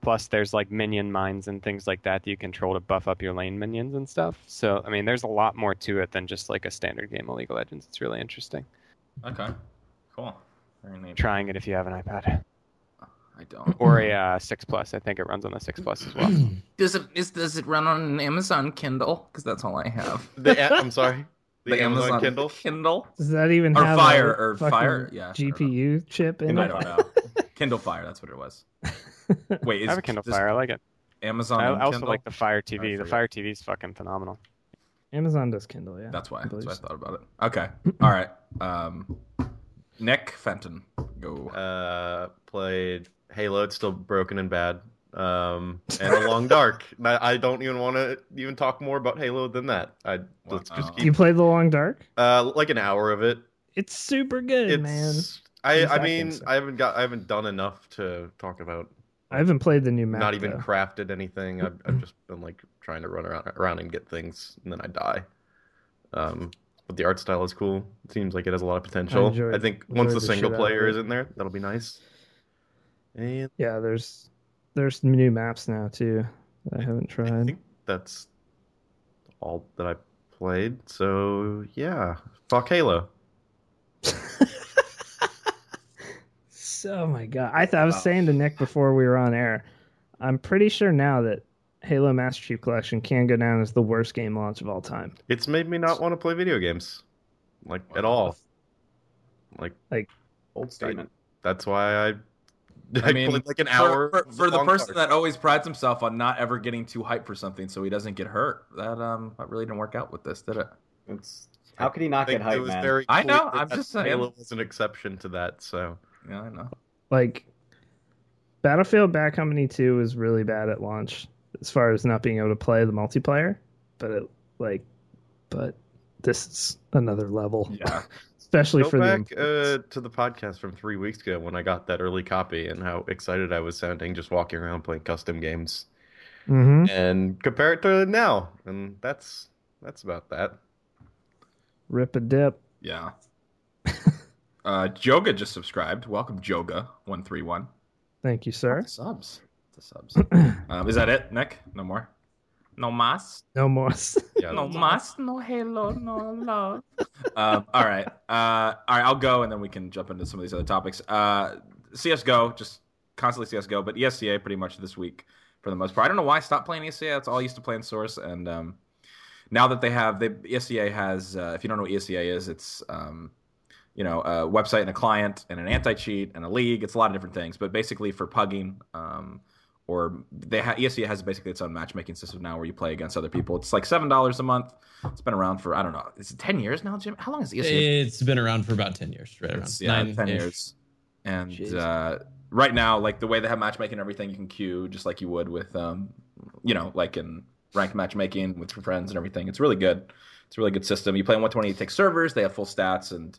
Plus, there's like minion mines and things like that that you control to buff up your lane minions and stuff. So, I mean, there's a lot more to it than just like a standard game of League of Legends. It's really interesting.
Okay. Cool. Very.
Trying it if you have an iPad
I don't.
or a uh, six plus. I think it runs on the six plus as well.
Does it is, does it run on an Amazon Kindle? Because that's all I have.
The, I'm sorry. The, Amazon, Kindle.
Kindle.
Does that even
Or
have
Fire,
a
or Fire, yeah,
GPU chip in it?
I
it?
don't know. Kindle Fire. That's what it was. Wait,
I
is
have a Kindle
does
Fire. I like it.
Amazon.
I, I also
Kindle?
like the Fire TV. The. Fire TV is fucking phenomenal.
Amazon does Kindle, yeah.
That's why.
I
That's why I thought about it. Okay. All right. Um, Nick Fenton, go.
Uh, played Halo. It's still broken and bad. Um, and A Long Dark. I, I don't even want to even talk more about Halo than that. I let's
Wow.
just keep...
You
keep
played The Long Dark?
uh like an hour of it.
It's super good,
It's
man.
I,
Who's
I
that
mean,
gangster?
I haven't got, I haven't done enough to talk about.
I haven't played the new map.
not even
though.
crafted anything. I've, I've just been like trying to run around, around and get things, and then I die. Um, but the art style is cool. It seems like it has a lot of potential. I,
enjoyed-
think once the
the
single
shit out of
player is in there, that'll be nice. And
Yeah, there's there's new maps now too that I haven't
I
tried.
think that's all that I played. So yeah, fuck Halo.
So oh my god, I thought I was saying to Nick before we were on air. I'm pretty sure now that Halo Master Chief Collection can go down as the worst game launch of all time.
It's made me not want to play video games, like at all. Like
like old statement.
that's why I. I,
I mean,
like an
for-
hour
for, for the person
card.
that always prides himself on not ever getting too hyped for something, so he doesn't get hurt. That um, that really didn't work out with this, did it?
It's, how could he not get
think
hyped, man?
very
I know, I'm just saying.
Halo was an exception to that. So
Yeah, I know.
Like Battlefield Bad Company 2 was really bad at launch as far as not being able to play the multiplayer, but it like but this is another level.
Yeah.
Especially
go
for
back
the
uh, to the podcast from three weeks ago when I got that early copy and how excited I was sounding just walking around playing custom games,
Mhm.
and compare it to now, and that's that's about that.
rip a dip.
Yeah. uh, Joga just subscribed. Welcome, Joga one three one.
Thank you, sir.
Subs. The subs. um, is that it, Nick? No more. No mas.
No more.
Yeah,
No
that's-
mas. No halo. No love. um, all right. Uh, all right. I'll go, and then we can jump into some of these other topics. Uh, CS:GO, just constantly CS:GO, but ESEA pretty much this week for the most part. I don't know why I stopped playing ESEA. That's all I used to play in Source, and um, now that they have, they ESEA has. Uh, if you don't know what ESEA is, it's um, you know a website and a client and an anti-cheat and a league. It's a lot of different things, but basically for pugging. Um, or they ha- ESEA has basically its own matchmaking system now where you play against other people. It's like seven dollars a month. It's been around for I don't know. Is it ten years now, Jim? How long is ESEA?
It's been around for about ten years, right around
It's, yeah,
nine
ten years. And uh, right now, like the way they have matchmaking and everything, you can queue just like you would with, um, you know, like in ranked matchmaking with your friends and everything. It's really good. It's a really good system. You play on 128 servers. They have full stats, and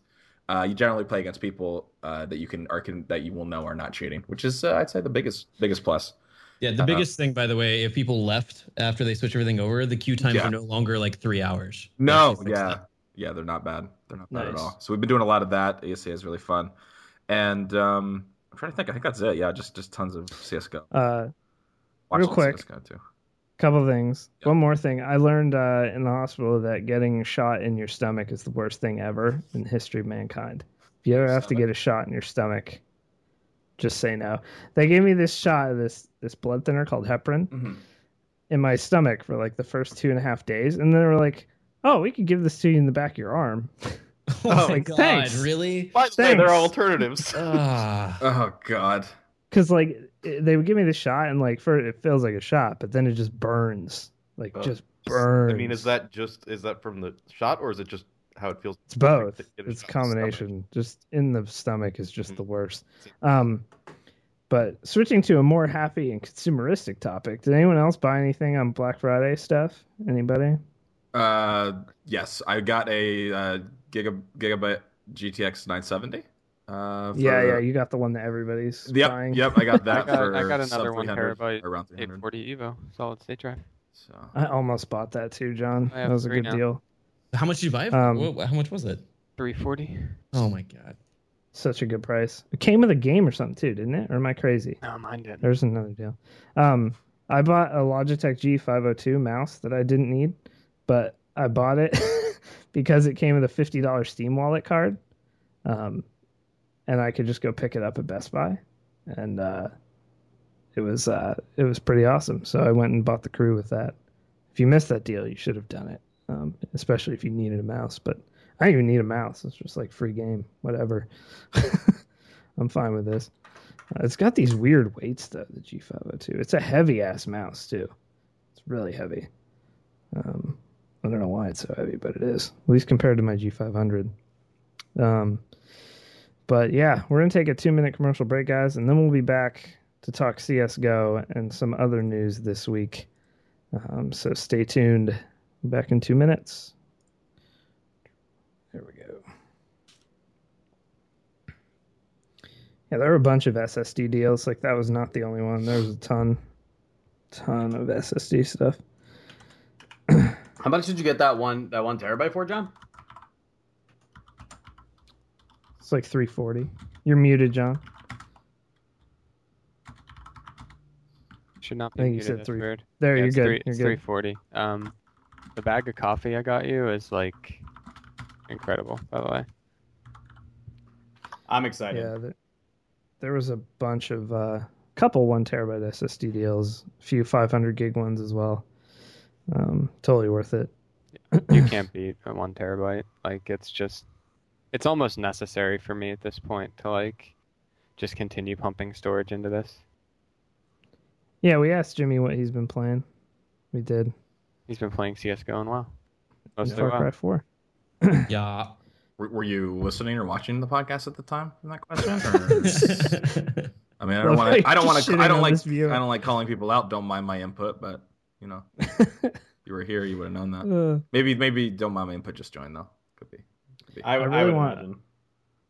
uh, you generally play against people uh, that you can are can that you will know are not cheating, which is uh, I'd say the biggest biggest plus.
Yeah, the
Uh,
biggest thing, by the way, if people left after they switch everything over, the queue times
Yeah.
are no longer like three hours.
No, yeah,
that.
yeah, they're not bad. They're not bad at all. So we've been doing a lot of that. ASA is really fun, and um, I'm trying to think. I think that's it. Yeah, just just tons of CS:GO.
Uh,
Watch
Real quick.
CS:GO too.
Couple things.
Yeah.
One more thing. I learned uh, in the hospital that getting shot in your stomach is the worst thing ever in the history of mankind. If you ever have to get a shot in your stomach, just say no. They gave me this shot of this this blood thinner called heparin
Mhm.
in my stomach for like the first two and a half days, and then they were like, "Oh, we could give this to you in the back of your arm."
Oh my
like,
god,
thanks.
really?
By the way, there are alternatives.
Ah,
Oh God.
Because like they would give me the shot, and like for it feels like a shot, but then it just burns, like
Oh.
just burns.
I mean, is that just is that from the shot or is it just how it feels?
It's both.
to
It's a
in stomach?
combination. Just in the stomach is just
Mm.
the worst. Um, but switching to a more happy and consumeristic topic, did anyone else buy anything on Black Friday stuff? Anybody?
Uh, yes, I got a uh, giga, gigabyte GTX 970. Uh, for,
Yeah, yeah, you got the one that everybody's
Yep,
buying.
yep, I got
I
that
got,
for
I got another one
300,
terabyte
around 300.
840 Evo solid state drive.
So
I almost bought that too, John. That was a good
now.
deal.
how much did you buy?
Um,
how much was it?
340.
Oh my god.
Such a good price. It came with a game or something too, didn't it? Or am I crazy?
No, mine didn't.
There's another deal. Um, I bought a Logitech G502 mouse that I didn't need, but I bought it because it came with a fifty dollars Steam Wallet card, um, and I could just go pick it up at Best Buy, and uh, it was uh, it was pretty awesome. So I went and bought the crew with that. If you missed that deal, you should have done it, um, especially if you needed a mouse. But I didn't even need a mouse. It's just like free game, whatever. I'm fine with this. Uh, it's got these weird weights though. The G502. It's a heavy ass mouse too. It's really heavy. Um, I don't know why it's so heavy, but it is. At least compared to my G500. Um, but yeah, we're gonna take a two minute commercial break, guys, and then we'll be back to talk CS:GO and some other news this week. Um, so stay tuned. Back in two minutes. There we go. Yeah, there were a bunch of SSD deals. Like that was not the only one. There was a ton, ton of SSD stuff.
How much did you get that one that one terabyte for, John?
It's like 340. You're muted, John.
Should not
I
be
think you
muted.
said
That's
three-
weird.
There,
Yeah,
you're good.
Three,
you're good.
340. Um, the bag of coffee I got you is like incredible. By the way,
I'm excited.
Yeah, there, there was a bunch of uh, couple one terabyte SSD deals, a few 500 gig ones as well. Um, totally worth it.
you can't beat a one terabyte. Like it's just, it's almost necessary for me at this point to like just continue pumping storage into this.
Yeah, we asked Jimmy what he's been playing. We did.
He's been playing CS:GO and WoW. Mostly
Far Cry
WoW.
4.
Yeah.
Were, were you listening or watching the podcast at the time in that question? Or... I mean, I don't want to. I don't want to.
shitting
I don't like.
this.
I don't like calling people out. Don't mind my input, but you know, if you were here, you would have known that.
Uh,
Maybe, maybe don't mind my input. Just join though. Could be. Could be.
I,
I
I
really
would
want-
imagine.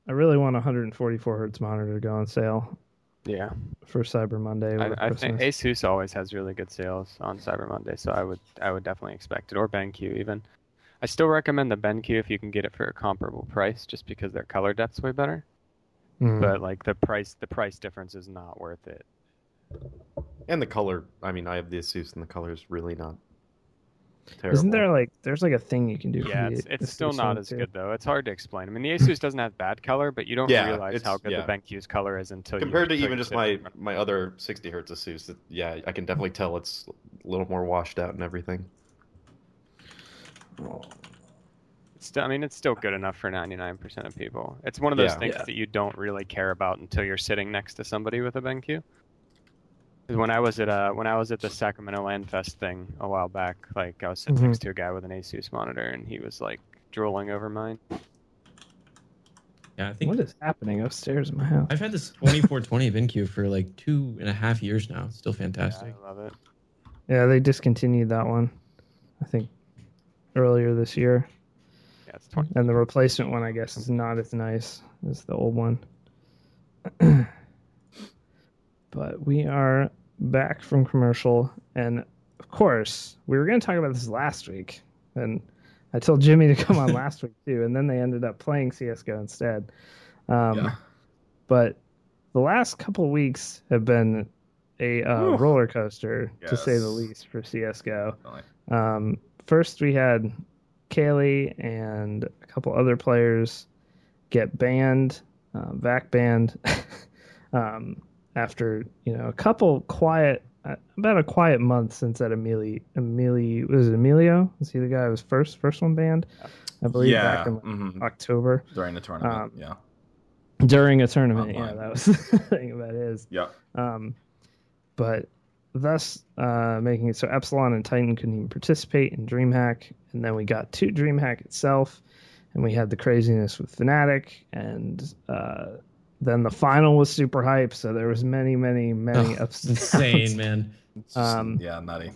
I really want a 144 hertz monitor to go on sale
Yeah,
for Cyber Monday. Or
I, I think ASUS always has really good sales on Cyber Monday, so I would I would definitely expect it, or BenQ even. I still recommend the BenQ if you can get it for a comparable price, just because their color depth's way better.
Mhm.
But like the price, the price difference is not worth it.
And the color. I mean, I have the Asus, and the color is really not terrible.
Isn't there like there's like a thing you can do?
Yeah, it's, it's still not as
too?
good though. It's hard to explain. I mean, the Asus doesn't have bad color, but you don't
Yeah,
realize how good
yeah.
the BenQ's color is until
compared to even just my
sit
my other 60 hertz Asus? That, yeah, I can definitely tell it's a little more washed out and everything.
It's still, I mean, it's still good enough for 99% of people. It's one of those
Yeah.
things
Yeah.
that you don't really care about until you're sitting next to somebody with a BenQ. 'Cause When I was at uh, when I was at the Sacramento LAN Fest thing a while back, like I was sitting
Mhm.
next to a guy with an Asus monitor, and he was like drooling over mine.
Yeah, I think
What is happening upstairs in my house?
I've had this 2420 BenQ for like two and a half years now. It's still
Yeah,
fantastic.
I love it.
Yeah, they discontinued that one. I think earlier this year,
Yeah, it's 20.
and the replacement one I guess is not as nice as the old one. but we are back from commercial, and of course we were going to talk about this last week, and I told Jimmy to come on last week too, and then they ended up playing CS:GO instead. Um,
Yeah.
But the last couple of weeks have been a uh, roller coaster, to say the least, for CS:GO. Um, first, we had KQLY and a couple other players get banned, uh, vac banned, um, after you know a couple quiet, uh, about a quiet month since that Emili, Emili was it Emilio? Was he the guy who was first first one banned? I believe
Yeah.
back in like,
mhm.
October
During the tournament.
Um,
yeah.
during a tournament.
Online.
Yeah, that was the thing about his.
Yeah.
Um, but thus uh, making it so Epsilon and Titan couldn't even participate in DreamHack, and then we got to DreamHack itself, and we had the craziness with Fnatic, and uh, then the final was super hype. So there was many, many, many
Oh,
ups
it's
and downs.
insane, man.
It's just-
Um,
yeah, nutty.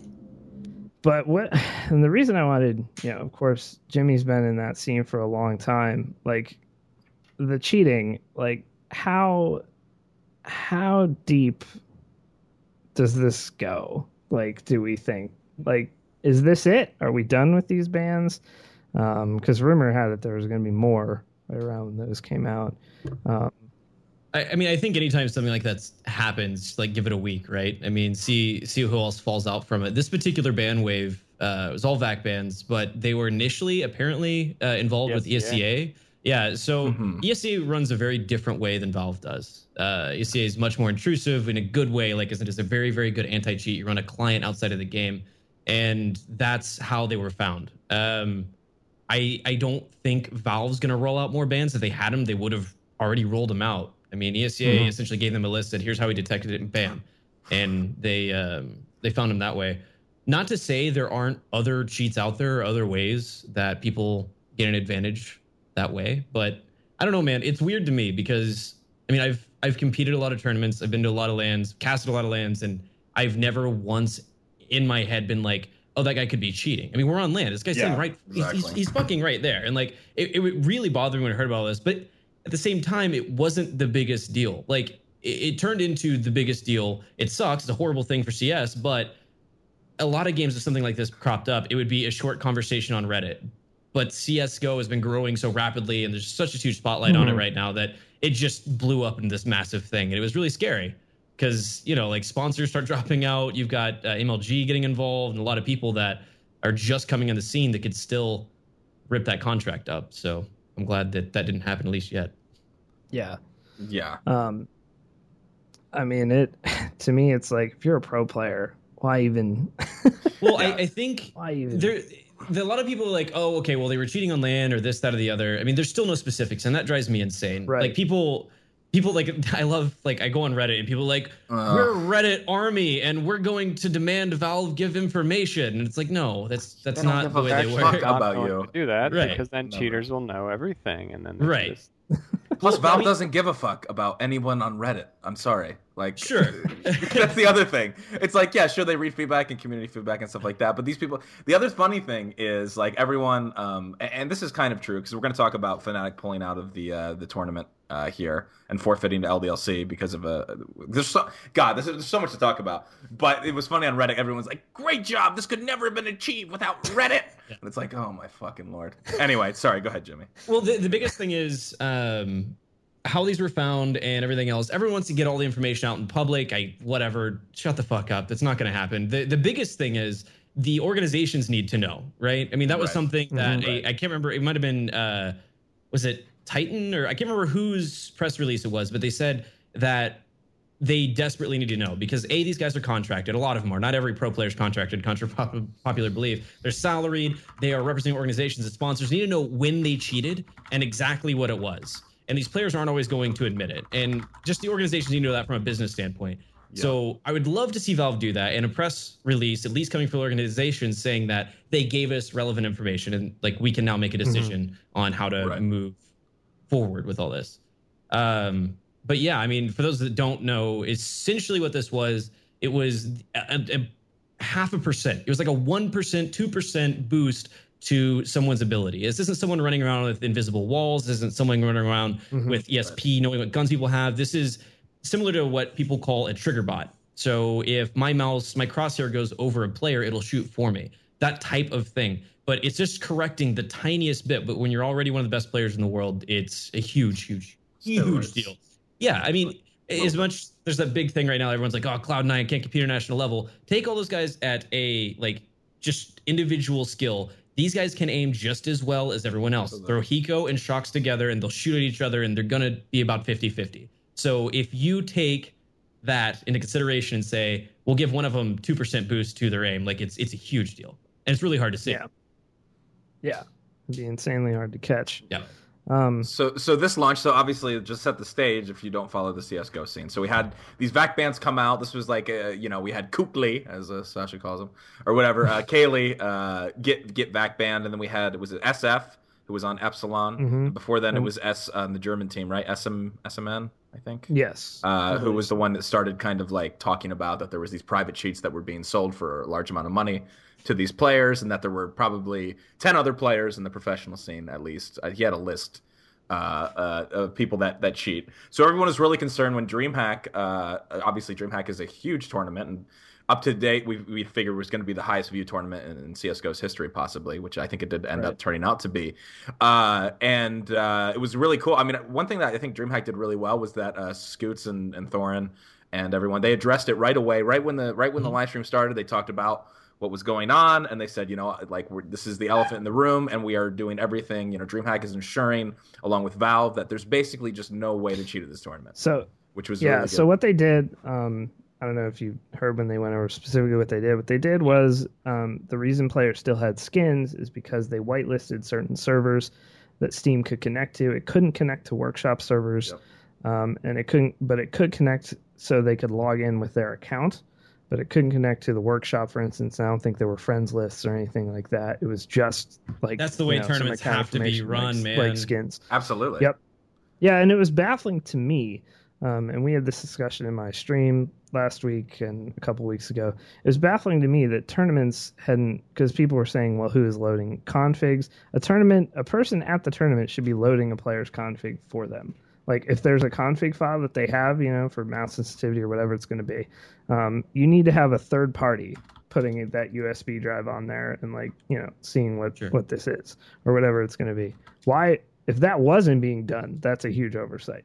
But what, and the reason I wanted, you know, of course, Jimmy's been in that scene for a long time. Like the cheating, like how, how deep does this go? Like, do we think, like, is this it? Are we done with these bans? Because rumor had it there was going to be more right around when those came out. Um,
I, I mean, I think anytime something like that happens, like give it a week, right? I mean, see see who else falls out from it. This particular ban wave uh, was all VAC bans, but they were initially apparently uh, involved with.
ESEA.
Yeah, so
Mhm.
ESEA runs a very different way than Valve does. Uh, ESEA is much more intrusive in a good way. Like, it's a very, very good anti cheat. You run a client outside of the game, and that's how they were found. Um, I I don't think Valve's going to roll out more bans. If they had them, they would have already rolled them out. I mean, ESEA
Mhm.
essentially gave them a list that here's how we detected it, and bam, and they um, they found them that way. Not to say there aren't other cheats out there, or other ways that people get an advantage that way, but I don't know, man. It's weird to me because I mean, I've I've competed a lot of tournaments, I've been to a lot of LANs, casted a lot of LANs, and I've never once in my head been like, oh, that guy could be cheating. I mean, we're on LAN. This guy's
Yeah,
sitting right. he's- He's,
exactly.
he's fucking right there. And like, it, it really bothered me when I heard about all this. But at the same time, it wasn't the biggest deal. Like it, it turned into the biggest deal. It sucks. It's a horrible thing for CS, but a lot of games if something like this cropped up, it would be a short conversation on Reddit. But CS:GO has been growing so rapidly, and there's such a huge spotlight on it
Mhm.
right now that it just blew up into this massive thing, and it was really scary because you know like sponsors start dropping out. You've got uh, MLG getting involved, and a lot of people that are just coming on the scene that could still rip that contract up. So I'm glad that that didn't happen at least yet.
Yeah.
Yeah.
Um, I mean, it to me, it's like if you're a pro player, why even?
Well, I, I think
why even?
there, there a lot of people are like, oh, okay, well they were cheating on LAN or this, that, or the other. I mean, there's still no specifics, and that drives me insane.
Right.
Like people, people like I love like I go on Reddit and people are like
Uh,
we're Reddit army and we're going to demand Valve give information, and it's like no, that's that's
They don't give
the
a
way they
fuck
work.
How about you?
to do that
Right.
because then
Never.
cheaters will know everything, and then
Right.
just-
Plus,
Well,
Valve
I mean-
doesn't give a fuck about anyone on Reddit. I'm sorry. Like,
Sure.
that's the other thing. It's like, yeah, sure, they read feedback and community feedback and stuff like that. But these people, the other funny thing is like everyone, um, a- and this is kind of true because we're going to talk about Fnatic pulling out of the uh, the tournament uh, here and forfeiting to LDLC because of a. There's so God, there's, there's so much to talk about. But it was funny on Reddit. Everyone's like, "Great job! This could never have been achieved without Reddit." And it's like, oh my fucking lord. Anyway, sorry. Go ahead, Jimmy.
Well, the, the biggest thing is um, how these were found and everything else. Everyone wants to get all the information out in public. I whatever. Shut the fuck up. That's not going to happen. The the biggest thing is the organizations need to know, right? I mean, that was
Right.
something that
Mhm.
I, I can't remember. It might have been uh, was it Titan or I can't remember whose press release it was, but they said that they desperately need to know because a these guys are contracted. A lot of them are. Not every pro player is contracted. Contra popular belief. They're salaried. They are representing organizations and sponsors. Need to know when they cheated and exactly what it was. And these players aren't always going to admit it. And just the organizations need to know that from a business standpoint. So I would love to see Valve do that in a press release, at least coming from organizations, saying that they gave us relevant information and like we can now make a mm-hmm. decision on how to
Right.
move forward with all this. Um, but yeah, I mean, for those that don't know, essentially what this was, it was a, a- half a percent. It was like a one percent, two percent boost to someone's ability. This isn't someone running around with invisible walls. This isn't someone running around
Mhm.
with ESP, knowing what guns people have. This is similar to what people call a trigger bot. So if my mouse, my crosshair goes over a player, it'll shoot for me. That type of thing. But it's just correcting the tiniest bit. But when you're already one of the best players in the world, it's a huge, huge, huge deal. Yeah, I mean, as much there's that big thing right now. Everyone's like, "Oh, Cloud Nine can't compete international level." Take all those guys at a like just individual skill. These guys can aim just as well as everyone else. Throw Hiko and Shox together, and they'll shoot at each other, and they're gonna be about 50-50. So if you take that into consideration and say, "We'll give one of them two percent boost to their aim," like it's it's a huge deal, and it's really hard to see.
Yeah. Yeah, it'd be insanely hard to catch.
Yeah.
Um,
So, so this launch, so obviously just set the stage if you don't follow the CS:GO scene. So we had these VAC bands come out. This was like, uh, you know, we had Kukli, as uh, Sasha calls him, or whatever, uh, KQLY, uh, get get VAC band, and then we had was it SF who was on Epsilon.
Mhm.
Before then, it was S on the German team, right? SM SMN, I think.
yes.
Uh, who was the one that started kind of like talking about that there was these private cheats that were being sold for a large amount of money to these players, and that there were probably ten other players in the professional scene at least. Uh, he had a list uh, uh, of people that that cheat. So everyone was really concerned when DreamHack. Uh, obviously, DreamHack is a huge tournament, and up to date, we we figured it was going to be the highest view tournament in, in CS:GO's history, possibly, which I think it did end
Right.
up turning out to be. Uh, and uh, it was really cool. I mean, one thing that I think DreamHack did really well was that uh, Scoots and, and Thorin and everyone they addressed it right away, right when the right when the live stream started. They talked about what was going on, and they said, you know, like we're, this is the elephant in the room, and we are doing everything. You know, DreamHack is ensuring, along with Valve, that there's basically just no way to cheat at this tournament,
So
which was
yeah
really
so what they did um i don't know if you heard when they went over specifically what they did. What they did was um the reason players still had skins is because they whitelisted certain servers that steam could connect to. It couldn't connect to workshop servers um, and it couldn't but it could connect so they could log in with their account but it couldn't connect to the workshop for instance i don't think there were friends lists or anything like that it was just like
That's the way
you know,
tournaments
account
have to be run,
like,
man.
like skins
absolutely.
Yep. Yeah, and it was baffling to me Um, and we had this discussion in my stream last week and a couple weeks ago. It was baffling to me that tournaments hadn't, because people were saying, well, who is loading configs? A tournament, a person at the tournament should be loading a player's config for them. Like if there's a config file that they have, you know, for mouse sensitivity or whatever it's going to be, um, you need to have a third party putting that USB drive on there and like you know seeing what
Sure.
what this is or whatever it's going to be. Why, if that wasn't being done, that's a huge oversight.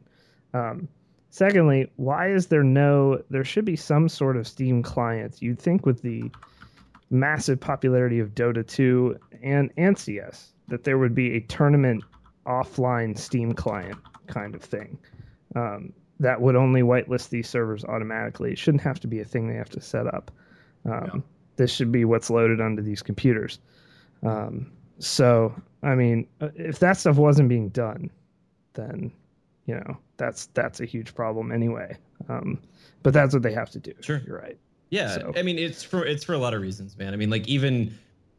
Um, secondly, why is there no? There should be some sort of Steam client. You'd think with the massive popularity of Dota 2 and and CS that there would be a tournament offline Steam client kind of thing. Um, that would only whitelist these servers automatically. It shouldn't have to be a thing they have to set up. Um, This should be what's loaded onto these computers. Um, so, I mean, uh, if that stuff wasn't being done, then you know that's that's a huge problem anyway. Um, but that's what they have to do.
Sure.
you're right.
Yeah,
So-
I mean it's for it's for a lot of reasons, man. I mean, like even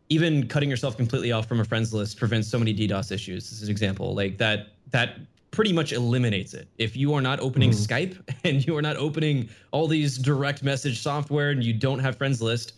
even cutting yourself completely off from a friends list prevents so many DDoS issues. This is an example. Like that that pretty much eliminates it. If you are not opening
Mhm.
Skype and you are not opening all these direct message software and you don't have friends list,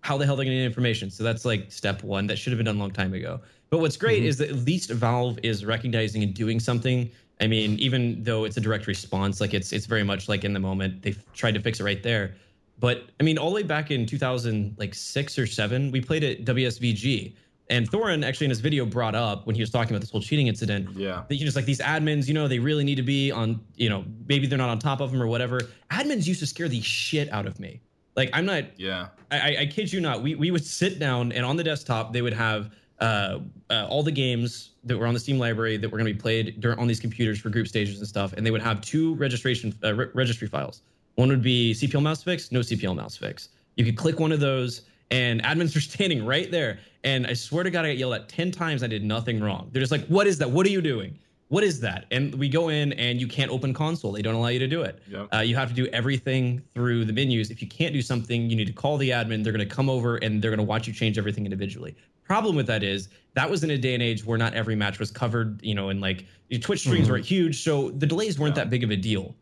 how the hell are they going to get information? So that's like step one. That should have been done a long time ago. But what's great
Mhm.
is that at least Valve is recognizing and doing something. I mean, even though it's a direct response, like it's it's very much like in the moment they've tried to fix it right there. But I mean, all the way back in 2000, like six or seven, we played at WSVG, and Thorin actually in his video brought up when he was talking about this whole cheating incident
Yeah.
that you just like these admins, you know, they really need to be on, you know, maybe they're not on top of them or whatever. Admins used to scare the shit out of me. Like I'm not,
Yeah.
I, I, I kid you not. We we would sit down and on the desktop they would have uh, uh, all the games that were on the Steam library that were going to be played during, on these computers for group stages and stuff, and they would have two registration uh, re- registry files. One would be CPL mouse fix, no CPL mouse fix. You could click one of those, and admins were standing right there. And I swear to God, I got yelled at ten times. I did nothing wrong. They're just like, "What is that? What are you doing? What is that?" And we go in, and you can't open console. They don't allow you to do it.
Yep.
Uh, you have to do everything through the menus. If you can't do something, you need to call the admin. They're going to come over and they're going to watch you change everything individually. Problem with that is that was in a day and age where not every match was covered, you know, and like Twitch streams
Mhm.
weren't huge, so the delays weren't
Yeah.
that big of a deal.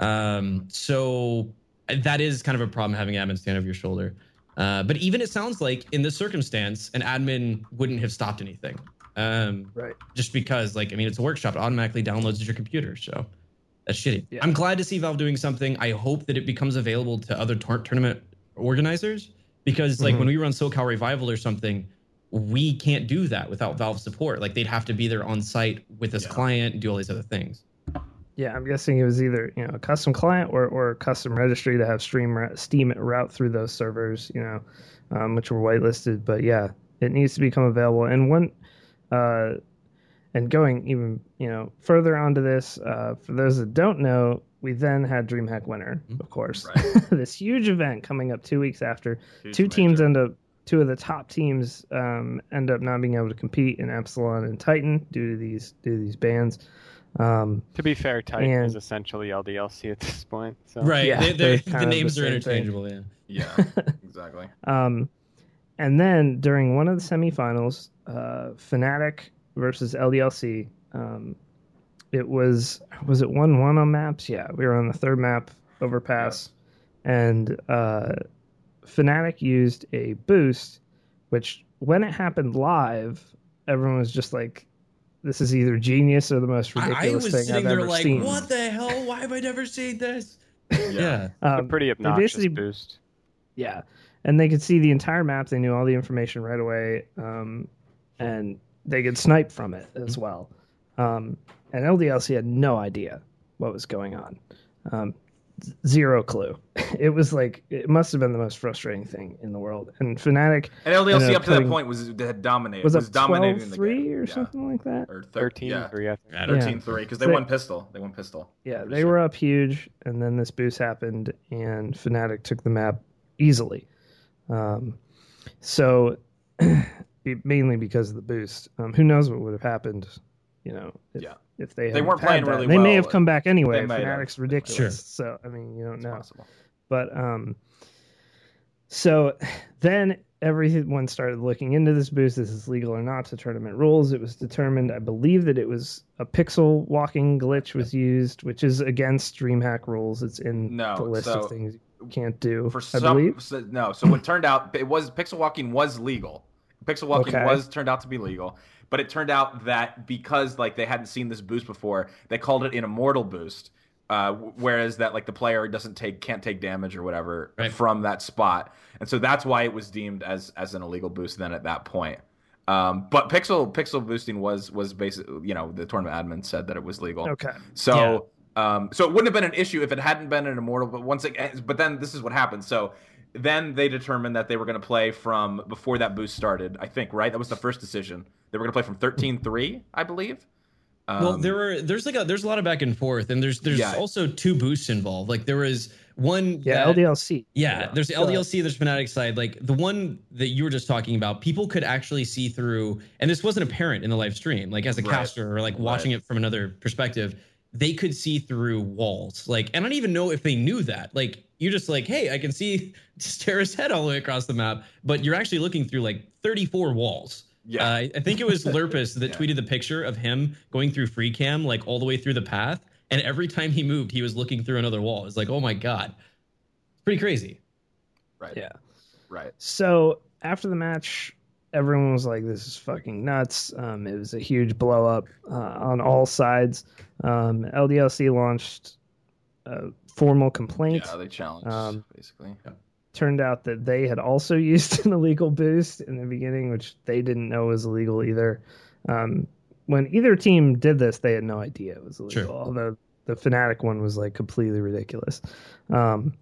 Um, so that is kind of a problem having admin stand over your shoulder. Uh, but even it sounds like in this circumstance, an admin wouldn't have stopped anything. Um,
Right.
just because like i mean it's a workshop it automatically downloads to your computer so that's shitty
Yeah.
i'm glad to see valve doing something i hope that it becomes available to other tour- tournament organizers because like
Mhm.
when we run socal revival or something we can't do that without valve support like they'd have to be there on site with this
Yeah.
client and do all these other things
Yeah, I'm guessing it was either you know a custom client or, or a custom registry to have stream Steam route through those servers, you know, um, which were whitelisted. But yeah, it needs to become available. And one, uh, and going even you know further onto this, uh, for those that don't know, we then had DreamHack Winter, of course,
Right.
this huge event coming up two weeks after.
Huge
two teams
major.
end up two of the top teams um, end up not being able to compete in Epsilon and Titan due to these due to these bans. Um,
To be fair, Titan
And-
is essentially LDLC at this point. So.
right
Yeah,
they,
they're
they,
kind
the names
the
are
same thing.
interchangeable yeah
Yeah. Exactly.
Um, and then during one of the semifinals, uh, Fnatic versus LDLC, um, it was was it one one on maps? Yeah, we were on the third map overpass, and uh, Fnatic used a boost, which when it happened live, everyone was just like, "This is either genius or the most
I, I
ridiculous
was
thing
sitting
I've
there
ever
like
seen."
what the hell why have i never seen this
Yeah.
yeah
A
Um,
pretty
they
obnoxious
basically-
boost.
Yeah, and they could see the entire map. They knew all the information right away, um, and they could snipe from it as well. Um, and LDLC had no idea what was going on. Z- zero clue. It was like it must have been the most frustrating thing in the world. And Fnatic
And LDLC
Ended
up
up
to that point was had dominated.
was
Was,
up
dominating the
12-3
game.
or
Yeah.
something like that.
Or thir-
13
yeah.
3, I think.
I don't
Yeah.
13 3 because they
They-
won pistol. They won pistol.
Yeah, they were up huge, and then this boost happened, and Fnatic took the map easily. Um, so, mainly because of the boost. Um, who knows what would have happened, you know, if,
Yeah.
if they
They weren't playing
that.
really
They may have come back anyway.
They might have.
Fnatic's
They might have.
ridiculous.
Sure.
So, I mean, you don't
It's
know.
possible.
But um, so then everyone started looking into this boost. This is legal or not to tournament rules. It was determined, I believe, that it was a pixel walking glitch was used, which is against DreamHack rules. It's in
No,
the list
so-
of things you can't do.
For
I
some,
believe.
so, no. So what turned out it was pixel walking was legal. Pixel walking
Okay.
was turned out to be legal, but it turned out that because like they hadn't seen this boost before, they called it an immortal boost. Uh, whereas that like the player doesn't take can't take damage or whatever
Right.
from that spot, and so that's why it was deemed as as an illegal boost then at that point. Um, but pixel pixel boosting was was basically you know the tournament admin said that it was legal.
Okay.
So, um, so it wouldn't have been an issue if it hadn't been an immortal. But once it, but then this is what happened. So then they determined that they were going to play from before that boost started. I think right. That was the first decision. They were going to play from thirteen three, I believe. Um,
well, there were there's like a there's a lot of back and forth, and there's there's
Yeah.
also two boosts involved. Like there was one.
Yeah,
that-
LDLC.
Yeah, there's the
So-
LDLC, there's Fnatic side. Like the one that you were just talking about, people could actually see through, and this wasn't apparent in the live stream. Like as a
Right.
caster or like watching it from another perspective, they could see through walls. Like, and I don't even know if they knew that. Like you're just like, hey, I can see Terra's head all the way across the map, but you're actually looking through like 34 walls.
Yeah.
Uh, I think it was Lurppis that
Yeah.
tweeted the picture of him going through free cam, like all the way through the path. And every time he moved, he was looking through another wall. It's like, oh my God. It's pretty crazy.
right.
Yeah.
Right.
So after the match, everyone was like, "This is fucking nuts." Um, it was a huge blow up uh, on all sides. Um, LDLC launched a formal complaint.
Yeah, they challenged
Um,
basically.
Turned out that they had also used an illegal boost in the beginning, which they didn't know was illegal either. Um, when either team did this, they had no idea it was illegal.
Sure.
Although the Fnatic one was like completely ridiculous. Um,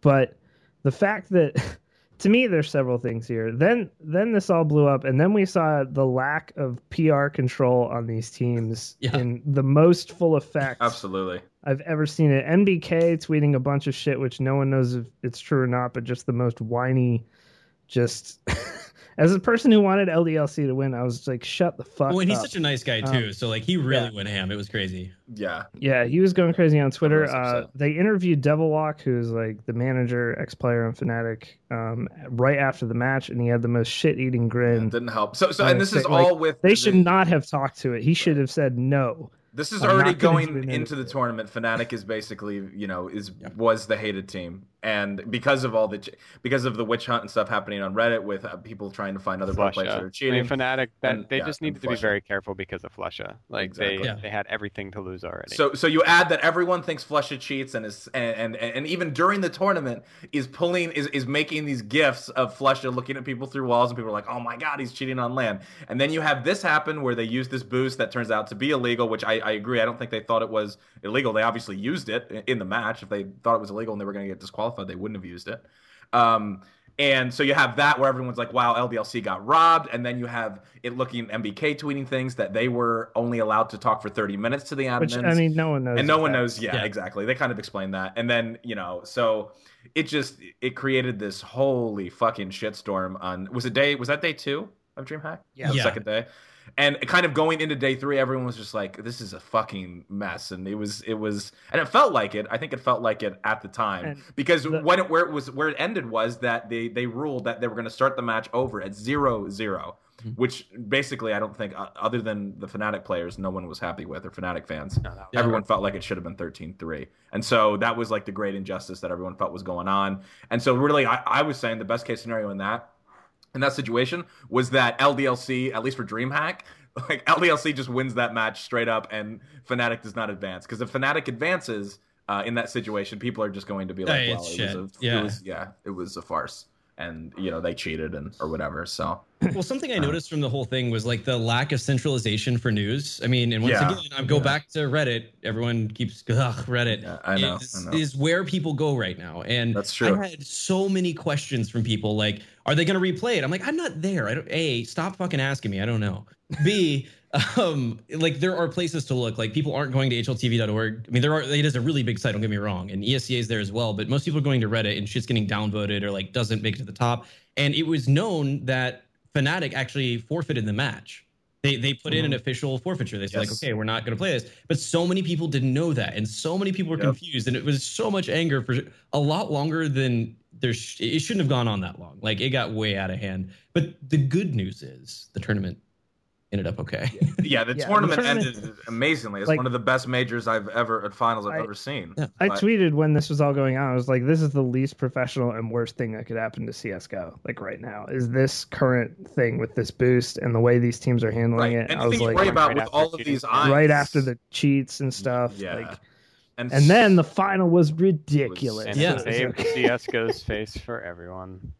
but the fact that to me there's several things here then then this all blew up and then we saw the lack of pr control on these teams
Yeah.
in the most full effect
Absolutely.
I've ever seen it mbk tweeting a bunch of shit which no one knows if it's true or not but just the most whiny just as a person who wanted ldlc to win i was like shut the fuck
Well, and he's
up
such a nice guy
Um,
too. so like he really
yeah.
went ham. It was crazy.
Yeah.
Yeah, he was going crazy on Twitter. Uh, they interviewed Devilwalk, who's like the manager, ex player and Fnatic, um, right after the match, and he had the most shit eating
It
grin.
didn't help. So, so,
Uh,
and this is
like,
all with
They
the-
should not have talked to it. He should have said no.
This is
I'm
already
gonna
going
do an
into the tournament. Fnatic is basically, you know, is was the hated team, and because of all the because of the witch hunt and stuff happening on Reddit with uh, people trying to find other pro players that
Flusha.
are
I
cheating.
mean, Fnatic, that
And-
they
yeah,
just
and
needed to be very careful because of Flusha. Like
Exactly.
they
Yeah.
they had everything to lose already.
So, so you add that everyone thinks Flusha cheats and is and, and and even during the tournament is pulling is is making these gifts of Flusha looking at people through walls and people are like, oh my god, he's cheating on LAN. And then you have this happen where they use this boost that turns out to be illegal, which I, I agree. I don't think they thought it was illegal. They obviously used it in- in the match. If they thought it was illegal and they were going to get disqualified, they wouldn't have used it. Um, and so you have that where everyone's like, wow, LDLC got robbed. And then you have it looking MBK tweeting things that they were only allowed to talk for 30 minutes to the admins
Which I mean, no one knows.
and no one
that-
knows yeah,
Yeah.
exactly they kind of explained that and then you know so it just it created this holy fucking shitstorm on was it day was that day two of dreamhack
Yeah.
the
Yeah.
second day and kind of going into day three everyone was just like this is a fucking mess. And it was it was and it felt like it. I think it felt like it at the time.
And
because
the-
when it where it was where it ended was that they they ruled that they were going to start the match over at zero zero
Mhm.
which basically i don't think uh, other than the Fnatic players no one was happy with or Fnatic fans.
No, that-
Yeah.
everyone felt like it should have been 13-3 and so that was like the great injustice that everyone felt was going on. And so really i, I was saying the best case scenario in that in that situation was that ldlc at least for dreamhack like ldlc just wins that match straight up and fnatic does not advance because if fnatic advances uh, in that situation people are just going to be like
Hey,
well
it's
it
shit.
was a,
Yeah.
it was yeah it was a farce and you know they cheated and or whatever so
Well, something I noticed from the whole thing was like the lack of centralization for news. I mean, and once
Yeah.
again, I go
Yeah.
back to Reddit. Everyone keeps ugh, Reddit.
Yeah, I know,
Is,
I know.
is where people go right now, and
That's true.
I had so many questions from people like, "Are they going to replay it?" I'm like, "I'm not there. I don't." A, stop fucking asking me. I don't know. B, um, like there are places to look. Like people aren't going to hltv.org. I mean, there are. It is a really big site. Don't get me wrong, and ESEA is there as well. But most people are going to Reddit, and shit's getting downvoted or like doesn't make it to the top. And it was known that Fnatic actually forfeited the match. They they put in an mm-hmm. official forfeiture. They said like, okay, we're not going to play this. But so many people didn't know that, and so many people were
Yep.
confused, and it was so much anger for a lot longer than there. Sh- it shouldn't have gone on that long. Like it got way out of hand. But the good news is the tournament ended up okay.
Yeah, the
Yeah, the
tournament
tournament-
ended amazingly. It's
like-
one of the best majors I've ever at finals I've
I-
ever seen.
Yeah.
I
But-
tweeted when this was all going on. I was like, "This is the least professional and worst thing that could happen to CS:GO. Like right now, is this current thing with this boost and the way these teams are handling
Right.
it." I was like,
worry about
right
with
after
all of
cheating.
these eyes,
right after the cheats and stuff.
yeah,
Like,
and,
and then the final was ridiculous.
And
Yeah.
it saved CS:GO's face for everyone.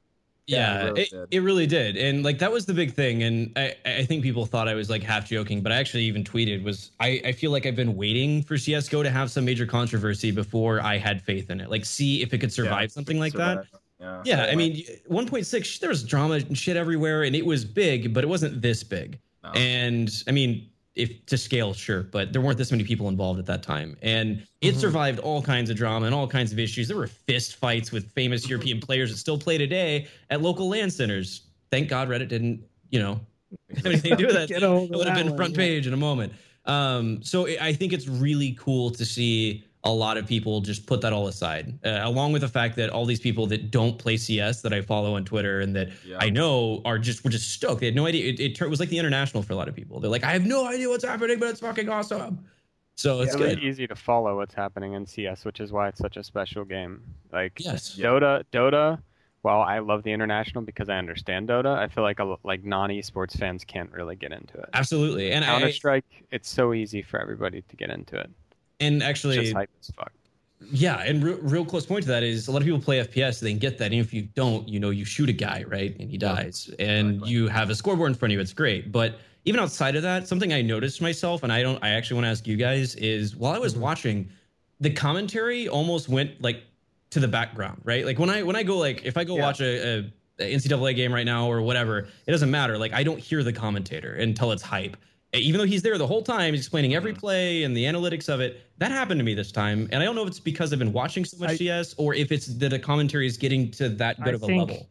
Yeah,
it really
it,
did.
it really did, and like that was the big thing. And I, I think people thought I was like half joking, but I actually even tweeted was I, I feel like I've been waiting for CS:GO to have some major controversy before I had faith in it. Like, see if it could survive
Yeah,
something like that.
Yeah,
Yeah, I mean, 1.6, there was drama and shit everywhere, and it was big, but it wasn't this big.
No.
And I mean, if to scale, sure, but there weren't this many people involved at that time, and it survived all kinds of drama and all kinds of issues. There were fist fights with famous European players that still play today at local LAN centers. Thank God Reddit didn't, you know, have anything to do with that.
Get
thing.
a hold
It would have been front
yeah.
page in a moment. Um, so I think it's really cool to see a lot of people just put that all aside, uh, along with the fact that all these people that don't play CS that I follow on Twitter and that
Yeah.
I know are just were just stoked. They had no idea. It, it, tur- was like the international for a lot of people. They're like, I have no idea what's happening, but it's fucking awesome. So it's
It's really easy to follow what's happening in CS, which is why it's such a special game. Like
Yes.
Yeah.
Dota, Dota. While I love the international because I understand Dota, I feel like a, like non esports fans can't really get into it.
Absolutely. And
Counter
I
Strike, it's so easy for everybody to get into it.
And actually
just hype as fuck.
Yeah, and real, real close point to that is a lot of people play FPS, they can get that. And if you don't, you know, you shoot a guy, right? And he dies. And
Right, right.
you have a scoreboard in front of you, it's great. But even outside of that, something I noticed myself, and I don't I actually want to ask you guys, is while I was mm-hmm. watching, the commentary almost went like to the background, right? Like when I when I go like if I go
Yeah.
watch a, a, a NCAA game right now or whatever, it doesn't matter. Like I don't hear the commentator until it's hype. Even though he's there the whole time, he's explaining every play and the analytics of it. That happened to me this time, and I don't know if it's because I've been watching so much
I-
CS or if it's that the commentary is getting to that good
I
of a
think-
level.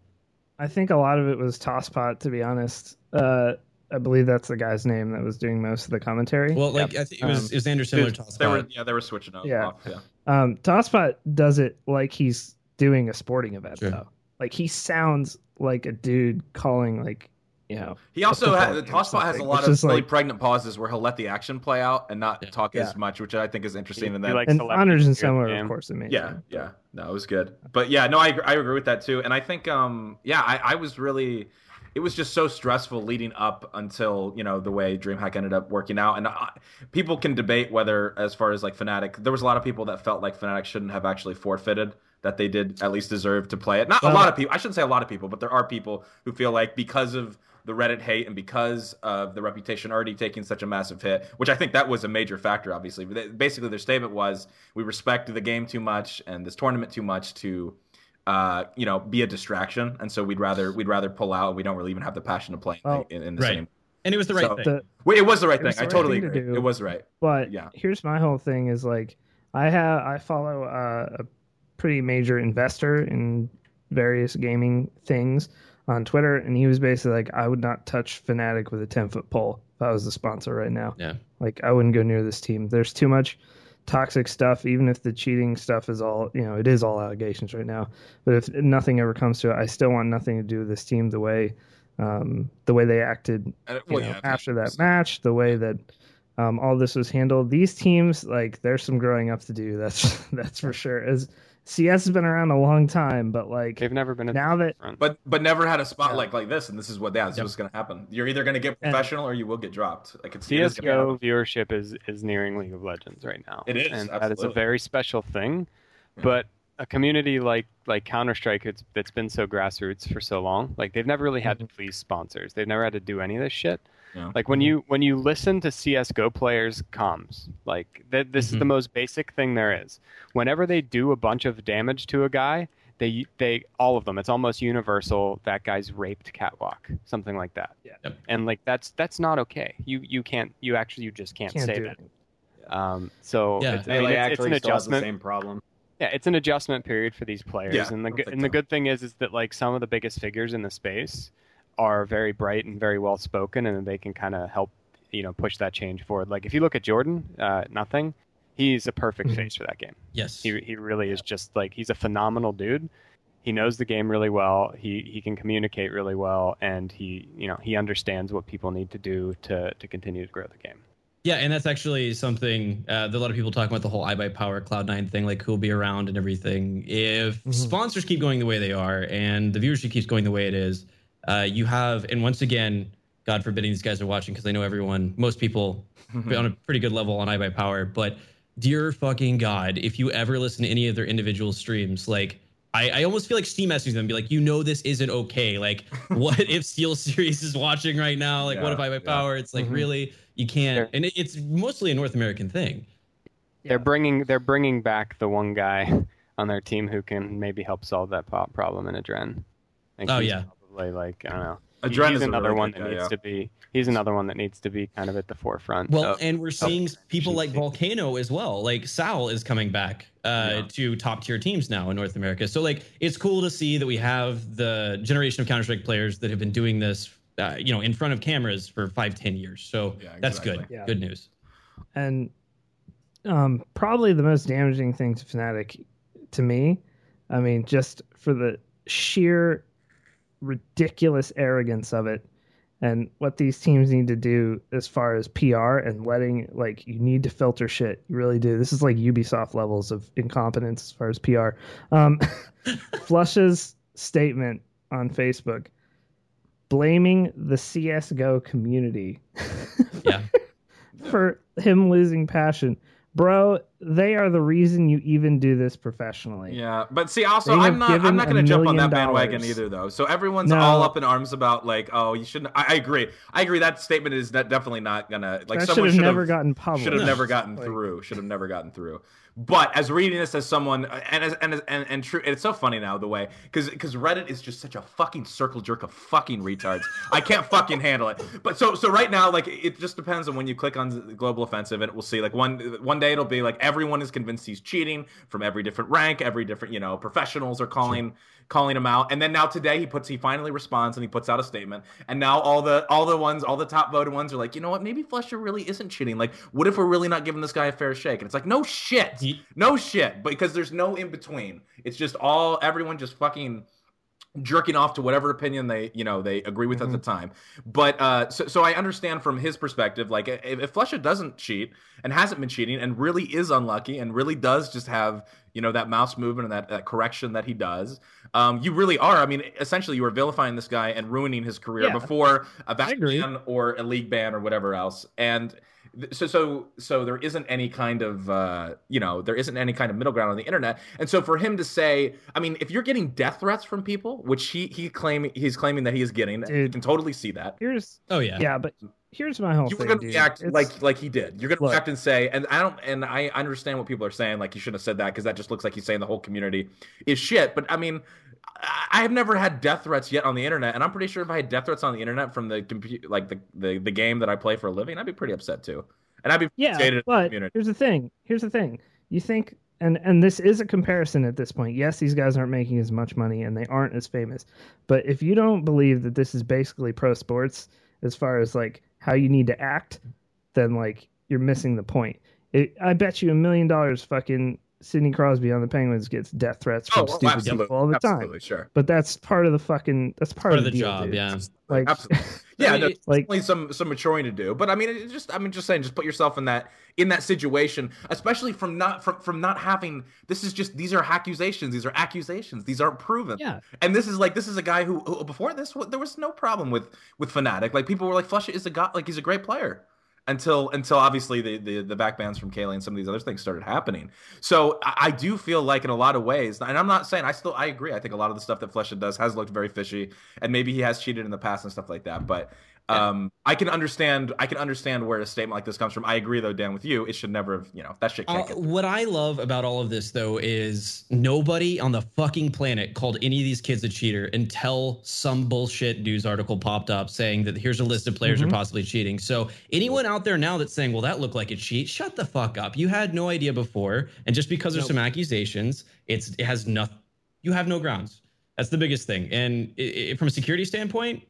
I think a lot of it was Tosspot, to be honest. Uh, I believe that's the guy's name that was doing most of the commentary.
Well, like I think it was
Um,
it was Anderson or
They,
Tosspot.
they were yeah they were switching up.
Yeah.
off, yeah.
Um, Tosspot does it like he's doing a sporting event,
Sure.
though. Like he sounds like a dude calling, like you know,
He also
football
has,
game or
Tosspot has a lot of really
like-
pregnant pauses where he'll let the action play out and not
Yeah.
talk as much, which I think is interesting.
He-
and then
likes
and
to
Honors and
hear
Similar, of course, amazing.
Yeah, yeah, no, it was good. But yeah, no, I agree- I agree with that too. And I think, um, yeah, I, I was really, it was just so stressful leading up until you know the way DreamHack ended up working out. And I, people can debate whether, as far as like Fnatic, there was a lot of people that felt like Fnatic shouldn't have actually forfeited. That they did at least deserve to play it. Not a lot of people. I shouldn't say a lot of people, but there are people who feel like because of the Reddit hate and because of the reputation already taking such a massive hit, which I think that was a major factor, obviously. But they- Basically, their statement was we respect the game too much and this tournament too much to, uh, you know, be a distraction, and so we'd rather we'd rather pull out. We don't really even have the passion to play in,
Well,
in, in the
right.
same.
and it was the right
So-
thing.
The,
Well, it was the right thing.
was the
I
right
totally
thing to
agree.
do.
It was right.
But
Yeah.
here's my whole thing: is like I have I follow uh, a pretty major investor in various gaming things on Twitter, and he was basically like, I would not touch Fnatic with a ten foot pole if I was the sponsor right now.
Yeah.
Like I wouldn't go near this team. There's too much toxic stuff. Even if the cheating stuff is all you know, it is all allegations right now. But if nothing ever comes to it, I still want nothing to do with this team the way um, the way they acted
Uh,
you
well,
know,
yeah,
after that match, the way that um, all this was handled. These teams, like, there's some growing up to do. That's that's for sure. As CS has been around a long time, but like
They've never been at
now that
front.
But but never had a spot
Yeah.
like like this, and this is what that's this
Yep.
what's gonna happen. You're either gonna get
And-
professional or you will get dropped. Like it's it is
CS:GO
happen.
viewership is is nearing League of Legends right now.
It is,
and that is a very special thing.
Yeah.
But a community like like Counter Strike, it's that's been so grassroots for so long. Like they've never really had mm-hmm. to please sponsors. They've never had to do any of this shit.
Yeah.
Like when you when you listen to CS:GO players' comms, like th- this is the
Mhm.
most basic thing there is. Whenever they do a bunch of damage to a guy, they they all of them. It's almost universal. That guy's raped catwalk, something like that.
Yeah.
Yep.
And like that's that's not okay. You you can't you actually you just can't,
can't
say
do
that.
it.
Um, so
Yeah.
it's, I
Melee
mean, it's, it's
actually
an
still has the
adjustment.
same problem.
Yeah, it's an adjustment period for these players,
Yeah,
and the
I
good and the good thing is is that like some of the biggest figures in the space are very bright and very well spoken, and they can kind of help you know push that change forward. Like if you look at Jordan, uh, nothing. He's a perfect
Mhm.
face for that game.
Yes.
He he really is just like he's a phenomenal dude. He knows the game really well. He he can communicate really well, and he you know he understands what people need to do to to continue to grow the game.
Yeah, and that's actually something uh, that a lot of people talk about the whole iBUYPOWER Cloud9 thing, like who'll be around and everything. If
Mhm.
sponsors keep going the way they are and the viewership keeps going the way it is, uh, you have, and once again, God forbidding these guys are watching because I know everyone, most people on a pretty good level on iBUYPOWER, but dear fucking God, if you ever listen to any of their individual streams, like I, I almost feel like Steam messaging them, be like, you know, this isn't okay. Like, what if SteelSeries is watching right now? Like, what if I buy
yeah.
Power? It's like,
Mhm.
really, you can't. And it, it's mostly a North American thing.
They're bringing they're bringing back the one guy on their team who can maybe help solve that problem in Adren.
Oh, yeah.
Probably like I don't know.
Adren
he's another one that
guy,
needs
yeah.
to be. He's another one that needs to be kind of at the forefront.
Well,
of-
and we're seeing people like. Volcano as well. Like Sal is coming back uh,
Yeah.
to top tier teams now in North America. So like it's cool to see that we have the generation of Counter Strike players that have been doing this, uh, you know, in front of cameras for five, ten years. So
Yeah,
that's good.
Yeah.
Good news.
and um, probably the most damaging thing to Fnatic to me, I mean, just for the sheer ridiculous arrogance of it and what these teams need to do as far as PR and letting like you need to filter shit. You really do. This is like Ubisoft levels of incompetence as far as PR. Um, Flush's statement on Facebook blaming the CS:GO community
Yeah.
for him losing passion. Bro, they are the reason you even do this professionally.
Yeah, but see, also, I'm not. I'm not going to jump on that bandwagon
dollars.
either, though. So everyone's
No.
all up in arms about like, oh, you shouldn't. I, I agree. I agree. That statement is definitely not gonna like.
that should
someone
have never gotten published.
should have never gotten
Like-
through. Should have never gotten through. But as reading this as someone, and as and as- and, and true, it's so funny now the way because because Reddit is just such a fucking circle jerk of fucking retards. I can't fucking handle it. But so so right now, like it just depends on when you click on the global offensive, and we'll see. Like one one day it'll be like everyone is convinced he's cheating from every different rank, every different you know professionals are calling calling him out. And then now today he puts he finally responds and he puts out a statement. And now all the all the ones, all the top voted ones are like, you know what, maybe Flusha really isn't cheating. Like, what if we're really not giving this guy a fair shake? And it's like, no shit. No shit. Because there's no in between. It's just all everyone just fucking jerking off to whatever opinion they you know they agree with at the time. But uh so, so i understand from his perspective like if, if Flusha doesn't cheat and hasn't been cheating and really is unlucky and really does just have you know that mouse movement and that, that correction that he does um you really are i mean essentially you are vilifying this guy and ruining his career
Yeah.
before a ban or a league ban or whatever else. And so so so there isn't any kind of uh you know there isn't any kind of middle ground on the internet and so for him to say i mean if you're getting death threats from people which he he claim he's claiming that he is getting you can totally see that
Here's
Oh yeah.
yeah, but here's my whole
you were
thing.
going to
dude.
react
It's-
like like he did. You're going to
Look.
react and say, and I don't, and I understand what people are saying. Like you shouldn't have said that because that just looks like he's saying the whole community is shit. But I mean, I I have never had death threats yet on the internet, and I'm pretty sure if I had death threats on the internet from the computer, like the, the the game that I play for a living, I'd be pretty upset too, and I'd be
Yeah,
the
but
community.
here's the thing. Here's the thing. You think, and and this is a comparison at this point. Yes, these guys aren't making as much money and they aren't as famous. But if you don't believe that this is basically pro sports as far as like how you need to act, then like you're missing the point. It, I bet you a million dollars, fucking Sidney Crosby on the Penguins gets death threats from
Oh, well,
stupid
absolutely,
people all the time.
absolutely, sure.
But that's part of the fucking. That's part,
Part
of
of the
deal,
job,
dude.
yeah.
Like,
Absolutely. Yeah,
I
no,
like-
definitely some some maturing to do. But I mean, it's just I mean, just saying, just put yourself in that in that situation, especially from not from from not having. This is just these are accusations. These are accusations. These aren't proven.
yeah,
And this is like this is a guy who, who before this there was no problem with with Fnatic. Like people were like, Flush is a god, like he's a great player. Until until obviously the the, the backbans from KQLY and some of these other things started happening. So I, I do feel like in a lot of ways, and I'm not saying I still I agree. I think a lot of the stuff that Flusha does has looked very fishy, and maybe he has cheated in the past and stuff like that. But um, I can understand I can understand where a statement like this comes from. I agree though, Dan, with you. It should never have you know that shit
Uh, what I love about all of this, though, is nobody on the fucking planet called any of these kids a cheater until some bullshit news article popped up saying that here's a list of players
Mhm.
who are possibly cheating. So anyone out there now that's saying, "Well, that looked like a cheat," shut the fuck up. You had no idea before, and just because there's
Nope.
some accusations, it's it has nothing. You have no grounds. That's the biggest thing. And i i from a security standpoint,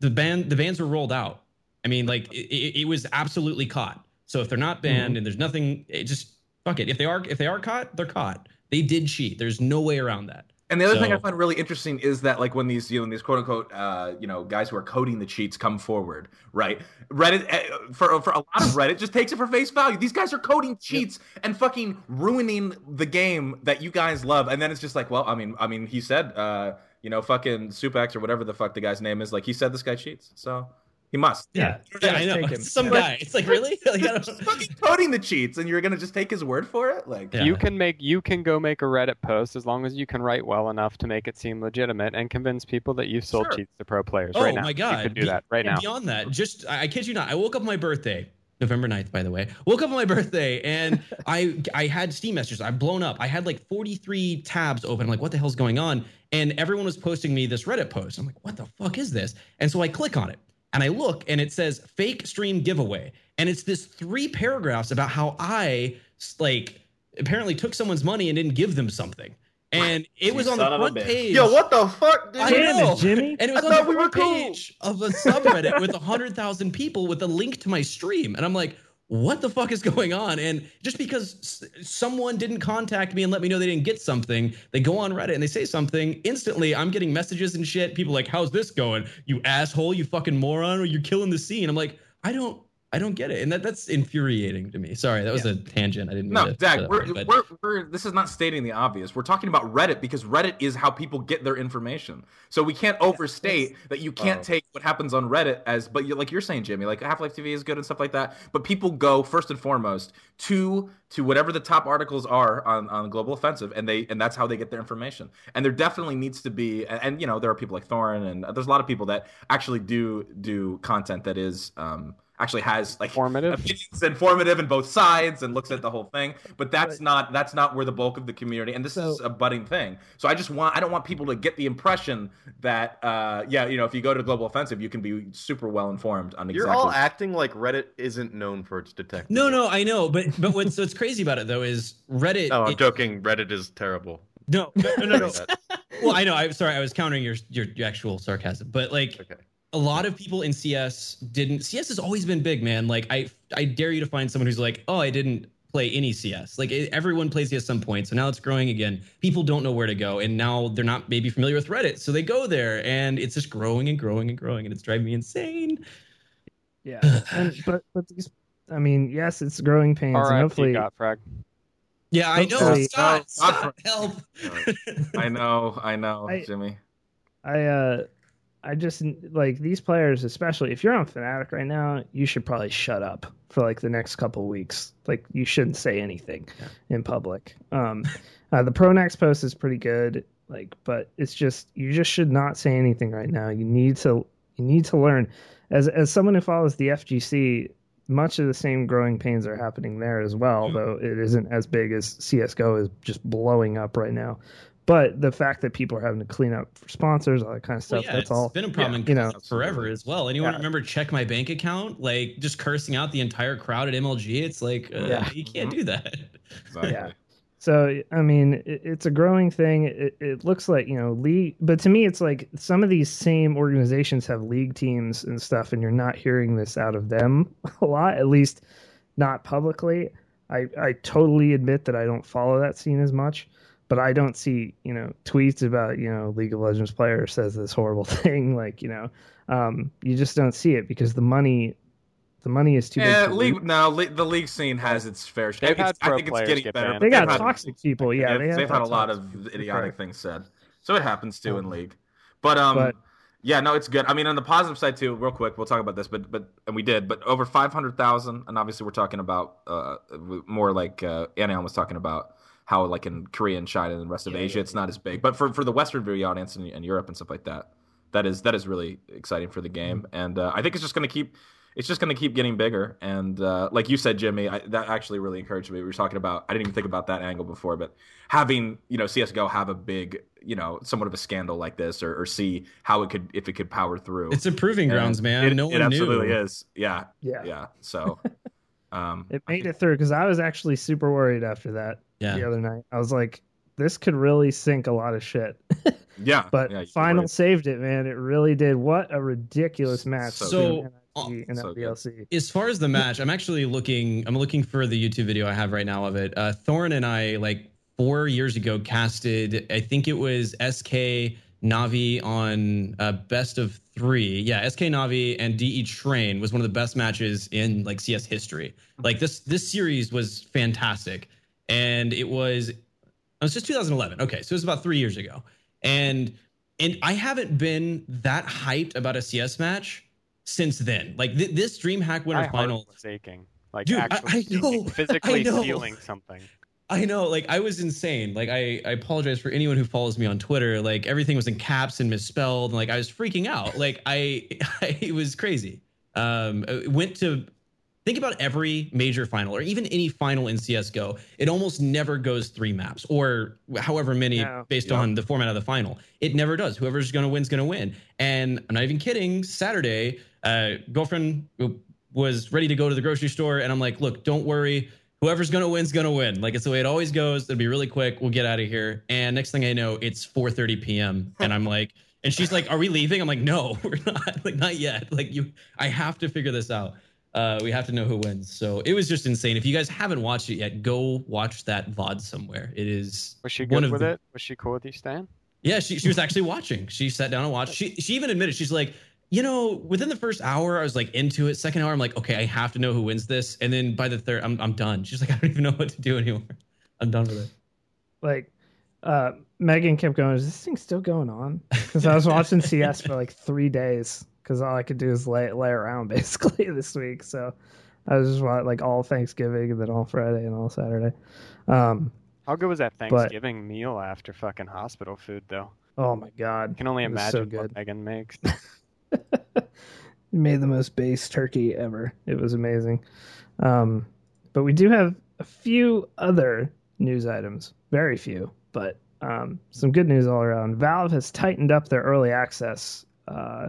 the ban the bans were rolled out. I mean, like it, it, was absolutely caught. So if they're not banned and there's nothing, it just fuck it. If they are if they are caught, they're caught. They did cheat. There's no way around that.
And the other thing I find really interesting is that like when these you know these quote unquote uh, you know guys who are coding the cheats come forward, right? Reddit uh, for for a lot of Reddit just takes it for face value. These guys are coding cheats and fucking ruining the game that you guys love. And then it's just like, well, I mean, I mean, he said, uh, you know, fucking Supex or whatever the fuck the guy's name is, like he said this guy cheats, so he must.
Yeah,
Yeah, I know.
take him.
It's some guy. It's like really? Like, I
fucking coding the cheats, and you're gonna just take his word for it? Like,
Yeah.
You can make you can go make a Reddit post as long as you can write well enough to make it seem legitimate and convince people that you've sold
Sure.
cheats to pro players
Oh
right now.
my god!
You could do
Be-
that right now.
Beyond that, just I, I kid you not, I woke up my birthday, November 9th, by the way. Woke up on my birthday and I I had Steam messages. I've blown up. I had like 43 tabs open. I'm like, what the hell's going on? And everyone was posting me this Reddit post. I'm like, what the fuck is this? And so I click on it and I look and it says fake stream giveaway. And it's this three paragraphs about how I like apparently took someone's money and didn't give them something. And it was on the
son of a
front page.
Yo, what the fuck, dude?
I
Damn
know.
Jimmy.
And it was
I
on the
thought we were
front
cool.
page of a subreddit with 100,000 people with a link to my stream. And I'm like, what the fuck is going on? And just because someone didn't contact me and let me know they didn't get something, they go on Reddit and they say something. Instantly, I'm getting messages and shit. People like, how's this going? You asshole, you fucking moron, or you're killing the scene. I'm like, I don't. I don't get it, and that that's infuriating to me. Sorry, that was a tangent. I didn't. mean
No,
that
we're,
but-
we're, we're, this is not stating the obvious. We're talking about Reddit because Reddit is how people get their information. So we can't overstate that you can't
Oh.
take what happens on Reddit as, but you, like you're saying, Jimmy, like Half Life TV is good and stuff like that. But people go first and foremost to to whatever the top articles are on on Global Offensive, and they and that's how they get their information. And there definitely needs to be, and, and you know, there are people like Thorin, and there's a lot of people that actually do do content that is. um actually has like
Informative.
opinions informative in both sides and looks at the whole thing but that's not that's not where the bulk of the community and this
So-
is a budding thing so i just want i don't want people to get the impression that uh yeah you know if you go to global offensive you can be super well informed on
You're
exactly
all acting like Reddit isn't known for its detective.
no, no, I know, but but what's what's crazy about it though is Reddit.
Oh, I'm
it-
joking. Reddit is terrible.
No, no, no, no. no. Well, I know. I'm sorry. I was countering your, your your actual sarcasm, but like
Okay.
A lot of people in CS didn't. CS has always been big, man. Like I I dare you to find someone who's like, oh, I didn't play any CS. Like it, everyone plays CS at some point, so now it's growing again. People don't know where to go, and now they're not maybe familiar with Reddit, so they go there, and it's just growing and growing and growing, and it's driving me insane.
Yeah, and, but but these, I mean, yes, it's growing pains, and
RIP
hopefully,
got frag.
Yeah, I know.
Hopefully-
Scott,
No,
Scott, help.
i know i know
I-
jimmy
I uh, I just like these players, especially if you're on Fnatic right now, you should probably shut up for like the next couple weeks. Like you shouldn't say anything in public. Um, uh, the Pronax post is pretty good, like, but it's just you just should not say anything right now. You need to you need to learn. As as someone who follows the FGC, much of the same growing pains are happening there as well, though it isn't as big as CS:GO is just blowing up right now. But the fact that people are having to clean up for sponsors, all that kind of
Well,
stuff,
yeah,
that's
it's
all.
been a problem
you know,
forever as well. Anyone
Yeah.
remember check my bank account? Like just cursing out the entire crowd at MLG. It's like uh,
Yeah.
you can't do that.
exactly
Yeah. So I mean, it, it's a growing thing. It, it looks like you know league, but to me, it's like some of these same organizations have league teams and stuff, and you're not hearing this out of them a lot, at least not publicly. I I totally admit that I don't follow that scene as much, but I don't see you know tweets about you know League of Legends player says this horrible thing, like you know, um, you just don't see it because the money, the money is too
yeah
big. to
league no le- the league scene has its fair share
They've had
It's- i think it's getting
get
better
banned.
They got
They've had-
toxic people, yeah.
they've,
they have
they've had a lot of
people.
idiotic things said so it happens too in league but um
But-
yeah no it's good i mean on the positive side too real quick we'll talk about this but but and we did but over 500000 and obviously we're talking about uh more like uh Anna was talking about how like in korea and china and the rest of asia it's not as big. But for for the western video audience and, and europe and stuff like that that is that is really exciting for the game. And uh, i think it's just going to keep it's just going to keep getting bigger. And uh, like you said jimmy I, that actually really encouraged me. We were talking about i didn't even think about that angle before but having you know csgo have a big you know somewhat of a scandal like this or, or see how it could if it could power through.
It's a proving grounds, man.
it,
no
it
one
absolutely
knew.
is. Yeah.
Yeah.
yeah. So um
It made it through because I was actually super worried after that
Yeah.
the other night. I was like, this could really sink a lot of shit.
yeah
But
yeah,
final
right.
saved it, man. It really did. What a ridiculous match.
So
So
And I
So.
DLC.
as far as the match, I'm actually looking. I'm looking for the YouTube video I have right now of it. Uh, Thorin and I, like four years ago, casted. I think it was SK Navi on uh, best of three. Yeah, SK Navi and DE Train was one of the best matches in like CS history. Like this, this series was fantastic, and it was. It was just 2011. Okay, so it was about three years ago, and and I haven't been that hyped about a CS match since then. Like th- this DreamHack Winter
My
Final.
was aching. Like
Dude,
actually
I know,
physically
I know.
feeling something.
I know, like I was insane. Like I, I apologize for anyone who follows me on Twitter. Like everything was in caps and misspelled. And, like I was freaking out. Like I, I it was crazy. Um, I went to think about every major final or even any final in CS:GO. It almost never goes three maps or however many
No.
based
Yeah.
on the format of the final. It never does. Whoever's gonna win's gonna win. And I'm not even kidding. Saturday, uh, girlfriend was ready to go to the grocery store, and I'm like, look, don't worry whoever's gonna win's gonna win. Like it's the way it always goes. It'll be really quick. We'll get out of here. And next thing I know, it's 4:30 p.m. and I'm like, and she's like, "Are we leaving?" I'm like, "No, we're not. Like not yet. Like you, I have to figure this out. Uh, we have to know who wins." So it was just insane. If you guys haven't watched it yet, go watch that VOD somewhere. It is
Was she
one
good
of
with
the-
it? Was she cool with you, Stan?
yeah, she, she was actually watching. She sat down and watched. She she even admitted she's like, you know, within the first hour, I was like into it. Second hour, I'm like, okay, I have to know who wins this. And then by the third, I'm I'm done. She's like, I don't even know what to do anymore. I'm done with it.
Like, uh, Megan kept going. Is this thing still going on? Because I was watching CS for like three days because all I could do is lay lay around basically this week. So I was just like all Thanksgiving and then all Friday and all Saturday. Um,
How good was that Thanksgiving meal after fucking hospital food though?
oh my god,
I can only
was so
imagine
good.
what Megan makes.
made the most base turkey ever. It was amazing. Um, but we do have a few other news items, very few, but um, some good news all around. Valve has tightened up their early access uh,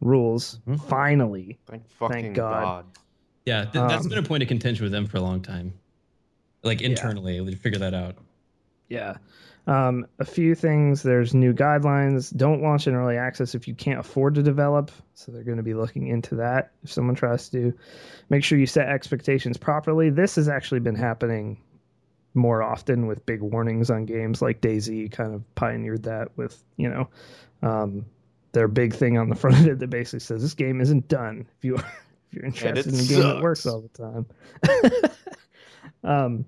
rules.
Hmm.
Finally,
Thank fucking
God.
God.
Yeah, th- that's
Um,
been a point of contention with them for a long time. Like internally, they figure that out.
Yeah. Um, a few things. There's new guidelines. Don't launch in early access if you can't afford to develop. So they're going to be looking into that if someone tries to. Make sure you set expectations properly. This has actually been happening more often with big warnings on games like DayZ kind of pioneered that with, you know, um, their big thing on the front of it that basically says this game isn't done if you if you're interested in a game that works all the time. um,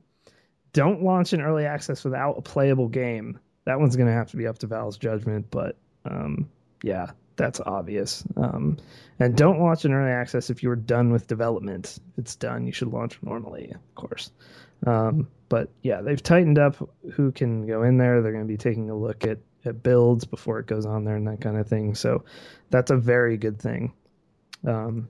don't launch an early access without a playable game. That one's going to have to be up to Valve's judgment, but um, yeah, that's obvious. Um, and don't launch an early access if you're done with development. If it's done, you should launch normally, of course. Um, but yeah, they've tightened up who can go in there. They're going to be taking a look at, at builds before it goes on there and that kind of thing. So that's a very good thing. Um,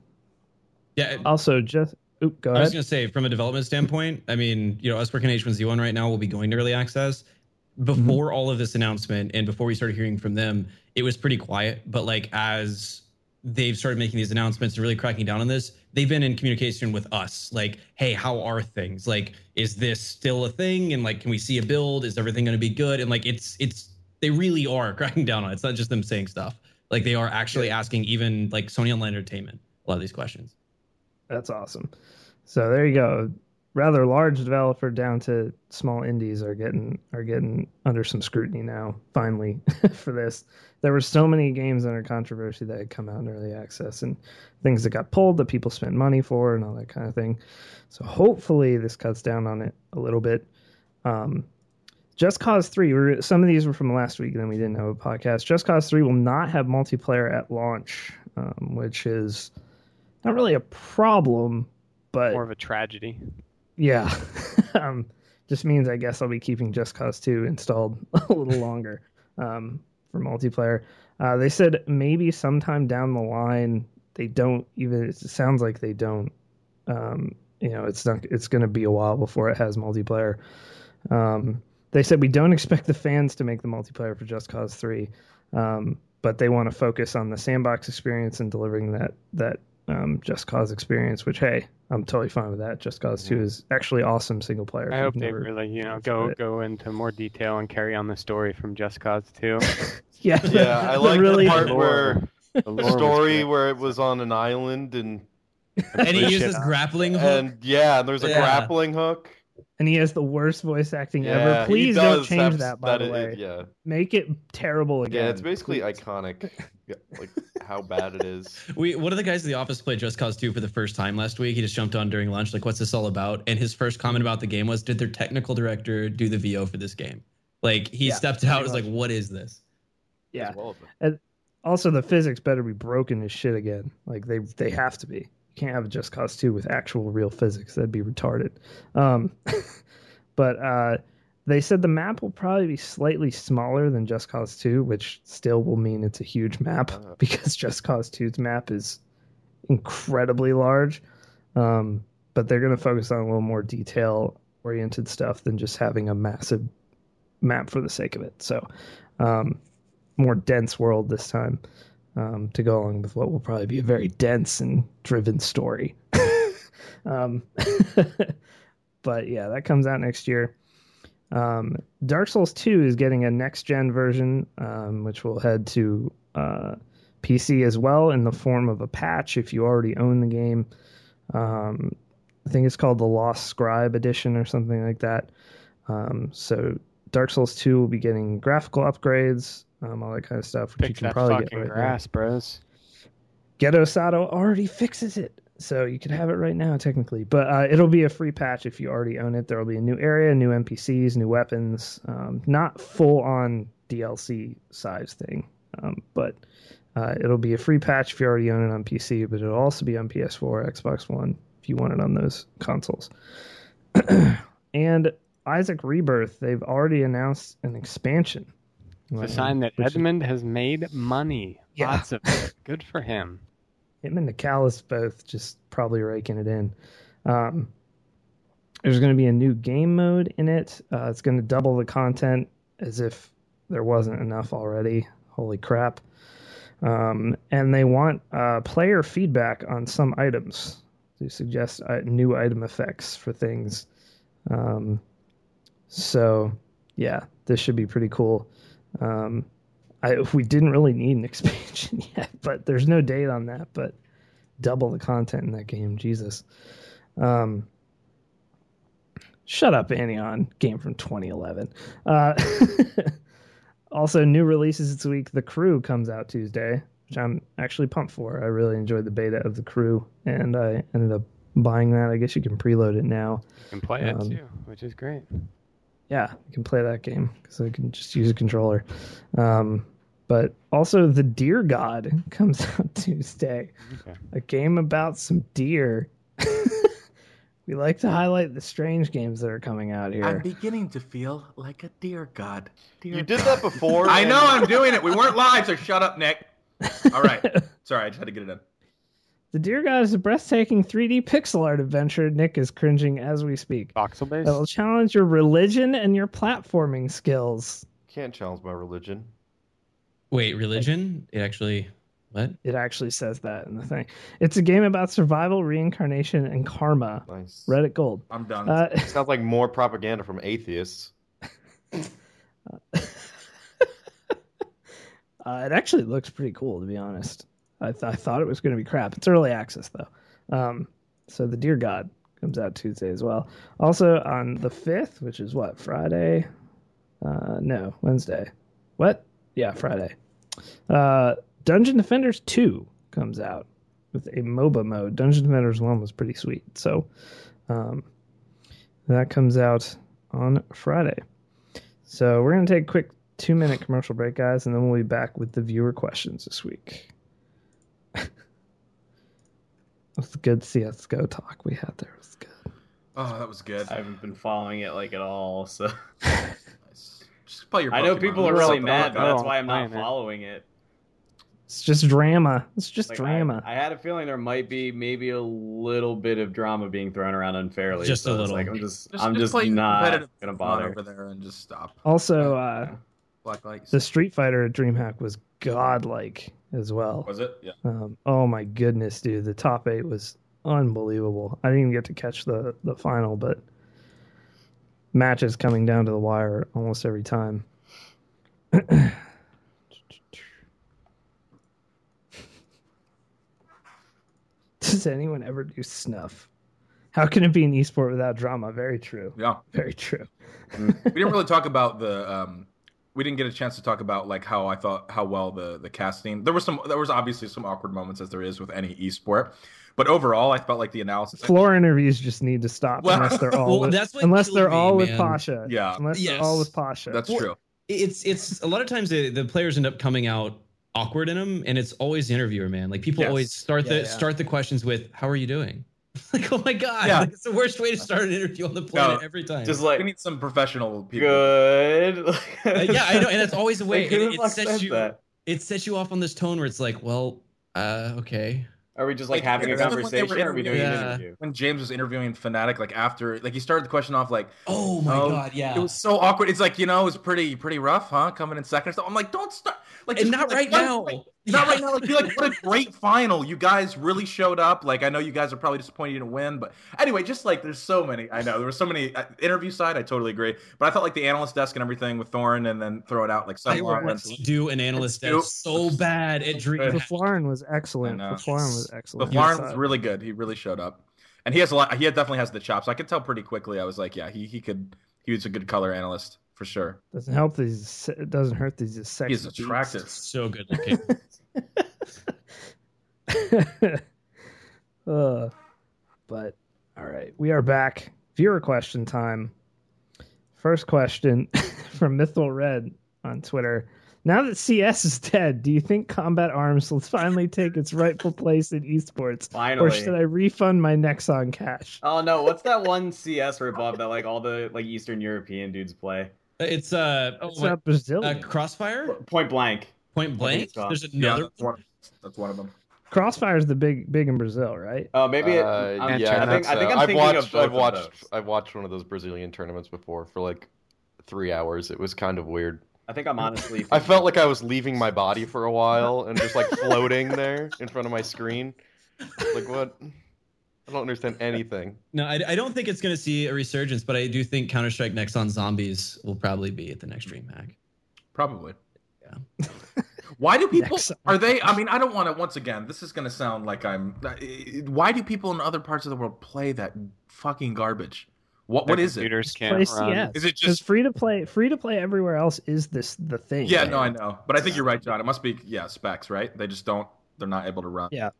Yeah,
also, just oop, go
I was going to say, from a development standpoint, I mean, you know, us working H1Z1 right now will be going to early access. Before all of this announcement and before we started hearing from them, it was pretty quiet. But like as they've started making these announcements and really cracking down on this, they've been in communication with us. Like, hey, how are things? Like, is this still a thing? And like, can we see a build? Is everything going to be good? And like, it's it's they really are cracking down on it. It's not just them saying stuff. Like they are actually asking even like Sony Online Entertainment a lot of these questions.
That's awesome. So there you go. Rather large developer down to small indies are getting are getting under some scrutiny now. Finally, for this, there were so many games under controversy that had come out in early access and things that got pulled that people spent money for and all that kind of thing. So hopefully this cuts down on it a little bit. Um, Just Cause Three. We're, some of these were from last week, then we didn't have a podcast. Just Cause Three will not have multiplayer at launch, um, which is not really a problem, but
More of a tragedy.
yeah, um, just means I guess I'll be keeping Just Cause Two installed a little longer um, for multiplayer. Uh, they said maybe sometime down the line they don't even. It sounds like they don't. Um, you know, it's not. It's going to be a while before it has multiplayer. Um, they said we don't expect the fans to make the multiplayer for Just Cause Three, um, but they want to focus on the sandbox experience and delivering that that um, Just Cause experience. Which hey, I'm totally fine with that. Just Cause Two is actually awesome single player.
I hope they really, you know, go
it.
go into more detail and carry on the story from Just Cause 2.
Yeah,
Yeah, I
the
like
really
the part where The story where it was on an island and
and he uses grappling hook.
and yeah, there's a
Yeah.
grappling hook.
And he has the worst voice acting
Yeah,
ever. Please don't change that. By the
it-
way,
yeah,
make it terrible again.
yeah, it's basically
please.
iconic, like how bad it is.
We one of the guys in the office played Just Cause 2 for the first time last week. He just jumped on during lunch, like, "What's this all about?" And his first comment about the game was, "Did their technical director do the VO for this game?" Like he
Yeah,
stepped out,
pretty
was like, "What is this?"
Yeah.
Well as it.
Also, the physics better be broken as shit again. Like they they have to be. You can't have a Just Cause 2 with actual real physics. That'd be retarded. Um, but uh, they said the map will probably be slightly smaller than Just Cause 2, which still will mean it's a huge map
Uh.
because Just Cause 2's map is incredibly large. Um, but they're going to focus on a little more detail oriented stuff than just having a massive map for the sake of it. So, um, more dense world this time um, to go along with what will probably be a very dense and driven story. um, but yeah, that comes out next year. Um, Dark Souls 2 is getting a next gen version, um, which will head to uh, PC as well in the form of a patch if you already own the game. Um, I think it's called the Lost Scribe Edition or something like that. Um, so Dark Souls 2 will be getting graphical upgrades, um, all that kind of stuff, which
Fix
you can probably get right now.
grass, bros.
GeDoSaTo already fixes it. So you could have it right now, technically. But uh, it'll be a free patch if you already own it. There will be a new area, new NPCs, new weapons. Um, not full on DLC size thing, um, but uh, it'll be a free patch if you already own it on PC. But it'll also be on PS4, Xbox One if you want it on those consoles. and Isaac Rebirth, they've already announced an expansion.
It's a sign that
Which is-
Edmund has made money.
Yeah.
Lots of it. Good for him.
him and Nicalis both just probably raking it in. Um, there's going to be a new game mode in it. Uh, it's going to double the content as if there wasn't enough already. Holy crap. Um, and they want uh, player feedback on some items to suggest uh, new item effects for things. Um, so, yeah, this should be pretty cool. Um, I, if we didn't really need an expansion yet, but there's no date on that. But double the content in that game, Jesus. Um, shut up, Anion. Game from 2011. Uh, also, new releases this week. The Crew comes out Tuesday, which I'm actually pumped for. I really enjoyed the beta of The Crew, and I ended up buying that. I guess you can preload it now.
Can play it
Um,
too, which is great.
Yeah, you can play that game because I can just use a controller. Um, but also, The Deer God comes out Tuesday,
Okay.
a game about some deer. we like to highlight the strange games that are coming out here.
I'm beginning to feel like a deer God. Dear
You did that before.
I know I'm doing it. We weren't live, so shut up, Nick. All right. Sorry, I just had to get it in.
The Deer God is a breathtaking 3D pixel art adventure. Nick is cringing as we speak.
Voxel based.
That will challenge your religion and your platforming skills.
Can't challenge my religion.
Wait, religion? It actually what?
It actually says that in the thing. It's a game about survival, reincarnation, and karma.
Nice.
Reddit Gold.
I'm done.
Uh,
Sounds like more propaganda from atheists.
Uh, it actually looks pretty cool, to be honest. I, th- I thought it was going to be crap. It's early access, though. Um, so the Deer God comes out Tuesday as well. Also on the 5th, which is what, Friday? Uh, no, Wednesday. What? Yeah, Friday. Uh, Dungeon Defenders 2 comes out with a MOBA mode. Dungeon Defenders 1 was pretty sweet. So um, that comes out on Friday. So we're going to take a quick two minute commercial break, guys, and then we'll be back with the viewer questions this week. That's a good CSGO talk we had there. It was good.
oh, that was good.
I haven't been following it like at all, so
Nice. Just play your
I know
Pokemon.
people are really mad, but that's why I'm not following it.
It's just drama. It's just
Like,
drama.
I, I had a feeling there might be maybe a little bit of drama being thrown around unfairly.
Just a
so it's
little.
Like, I'm just,
Just,
I'm
just,
just not gonna bother.
over there and just stop.
also, uh,
Black lights.
the Street Fighter at DreamHack was godlike as well.
was it? Yeah.
Um, oh my goodness, dude! The top eight was unbelievable. I didn't even get to catch the the final, but matches coming down to the wire almost every time. Does anyone ever do snuff? How can it be an esport without drama? Very true.
Yeah.
Very true.
we didn't really talk about the um we didn't get a chance to talk about like how I thought how well the the casting. There was some there was obviously some awkward moments as there is with any esport. But overall, I felt like the analysis
Floor interviews just need to stop
Well-
unless they're all
Well,
with,
that's
unless they're
me,
all with. Pasha.
Yeah.
Unless they're all with Pasha.
That's
Well,
true.
it's it's a lot of times the, the players end up coming out awkward in them and it's always the interviewer man like people
Yes.
always start the
Yeah, yeah.
start the questions with how are you doing like oh my god
Yeah.
like, it's the worst way to start an interview on the planet
No,
every time
Just like We
need some professional people.
good.
Uh, yeah i know and that's always the way
Like, who
and
the
it, sets you
that?
it sets you off on this tone where it's like well uh okay
Are we just like,
Like,
having a
it's when they were
conversation? Are we doing
interviewing-
an interview?
When James was interviewing Fnatic, like after, like he started the question off like,
oh my
Oh,
god yeah
it was so awkward. It's like you know, it was pretty pretty rough, huh? Coming in second. or So I'm like, don't start. Like,
and not
be
right
like,
now
"What?" Not right now. Like, be like, what a great final. You guys really showed up. Like, I know you guys are probably disappointed you didn't win, but anyway, just like there's so many. I know there were so many uh, interview side. I totally agree, but I felt like the analyst desk and everything with Thorin, and then throw it out like
I
some
want to do an analyst
Let's do-
desk so bad at Dream.
Good.
Fifflaren was excellent.
I know.
Fifflaren was excellent.
Lauren
Yes,
was really good. He really showed up, and he has a lot. He definitely has the chops. I could tell pretty quickly. I was like, yeah, he he could. He was a good color analyst for sure.
Doesn't help that he's it doesn't hurt these. he's a sexy.
He's attractive.
So good looking.
uh, but all right, we are back. Viewer question time. First question from Mythal Red on Twitter. Now that CS is dead, do you think Combat Arms will finally take its rightful place in esports,
Finally.
or should I refund my Nexon cash?
Oh no, what's that one CS ripoff that like all the like Eastern European dudes play?
It's uh oh,
It's
what,
not Brazil.
uh Crossfire
Point blank.
Point Blank.
it's called.
There's
Yeah,
another.
that's one. That's one of them.
Crossfire is the big big in Brazil, right?
Oh, maybe it,
Uh,
I'm-
yeah,
I think, I
that's,
think
uh,
I'm
I've watched.
of both
I've
of
watched.
those.
I've watched one of those Brazilian tournaments before for like three hours. It was kind of weird.
I think I'm honestly.
I felt like I was leaving my body for a while and just like floating there in front of my screen. Like what? I don't understand anything.
No, I, I don't think it's going to see a resurgence, but I do think Counter Strike Nexon Zombies will probably be at the next DreamHack.
Probably.
Yeah.
Why do people
Next.
are they? I mean, I don't want to. Once again, this is going to sound like I'm. Why do people in other parts of the world play that fucking garbage? What what
Their
is it?
computers can't
Play
run.
CS.
Is it just?
free to play, free to play everywhere else is this the thing.
Yeah, no, I know, but I think you're right, John. It must be yeah specs, right? They just don't. They're not able to run.
Yeah.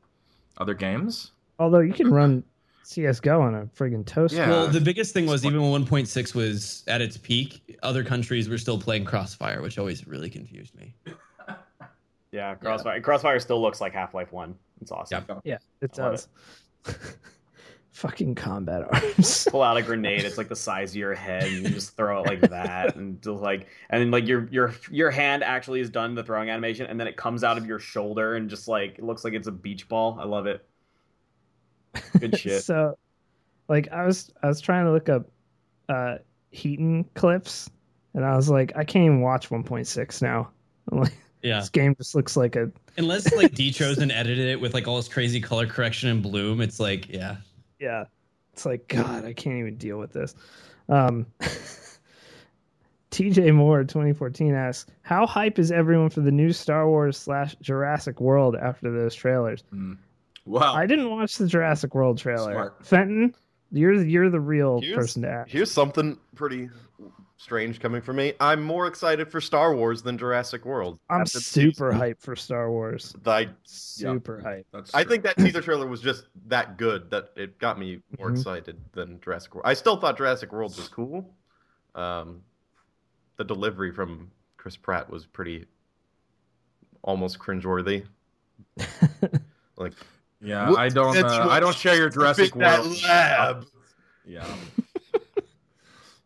Other games.
Although you can run CS:GO on a friggin' toaster.
Yeah.
Well, the biggest thing was even when 1.6 was at its peak, other countries were still playing Crossfire, which always really confused me.
yeah, Crossfire. Crossfire still looks like Half Life One. It's awesome.
Yeah.
Yeah, it
I love
does. Fucking combat arms.
Pull out a grenade. It's like the size of your head. And you just throw it like that, and just like, and then like your your your hand actually is done the throwing animation, and then it comes out of your shoulder and just like it looks like it's a beach ball. I love it. Good shit.
so, like, I was I was trying to look up uh HeatoN clips, and I was like, I can't even watch 1.6 now. Like,
Yeah.
this game just looks like a
Unless like D chose and edited it with like all this crazy color correction and bloom, it's like, yeah.
yeah. It's like God, I can't even deal with this. Um, TJ Moore 2014 asks, "How hype is everyone for the new Star Wars slash Jurassic World after those trailers?"
Wow.
I didn't watch the Jurassic World trailer.
Smart.
Fenton, you're you're the real
Here's-
person to ask.
Here's something pretty strange coming from me. I'm more excited for Star Wars than Jurassic World.
I'm super
teaser-
hyped for Star Wars.
I,
Super hyped.
That's
I
true.
think that teaser trailer was just that good that it got me more
Mhm.
excited than Jurassic World. I still thought Jurassic World was cool. Um, the delivery from Chris Pratt was pretty almost cringeworthy. like
Yeah,
What-
I don't. Uh, I don't share your Jurassic
Pick that
World.
lab.
Yeah.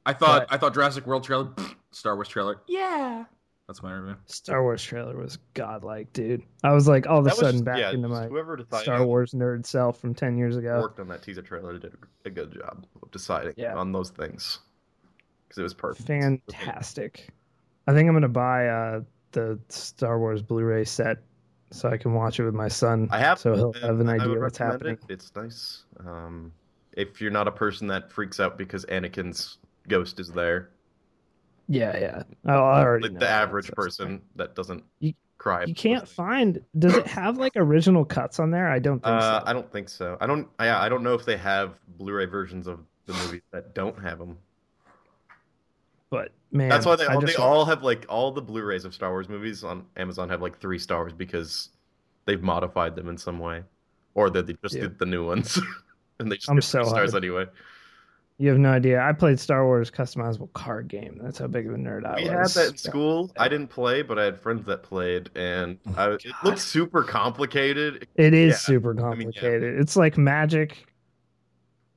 I thought
But-
I thought Jurassic World trailer, Star Wars trailer. Yeah. That's my review.
Star Wars trailer was godlike, dude. I was like all of a
That was-
sudden back
yeah,
into my
whoever decided
Star Wars nerd self from ten years ago.
worked on that teaser trailer did a good job of deciding
Yeah.
on those things because it was perfect.
Fantastic. I think I'm gonna buy uh, the Star Wars Blu-ray set so I can watch it with my son.
I have,
so he'll have an idea what's happening.
It. It's nice. Um, if you're not a person that freaks out because Anakin's ghost is there,
Yeah, yeah. I, I already
the
that,
average
so-
person that doesn't. cry.
You can't find. Does it have like original cuts on there? I don't think
Uh,
so.
I don't think so. I don't. Yeah, I don't know if they have Blu-ray versions of the movies that don't have them.
But man,
That's why they all, they all have like all the Blu-rays of Star Wars movies on Amazon have like three stars because they've modified them in some way, or that they just
Yeah.
did the new ones and they just
I'm so
stars
hyped.
anyway.
You have no idea. I played Star Wars customizable card game. That's how big of a nerd I
We
was.
had that in school. I didn't play, but I had friends that played, and oh I, it looked super complicated.
It is
Yeah,
super
mean, yeah.
complicated. It's like magic,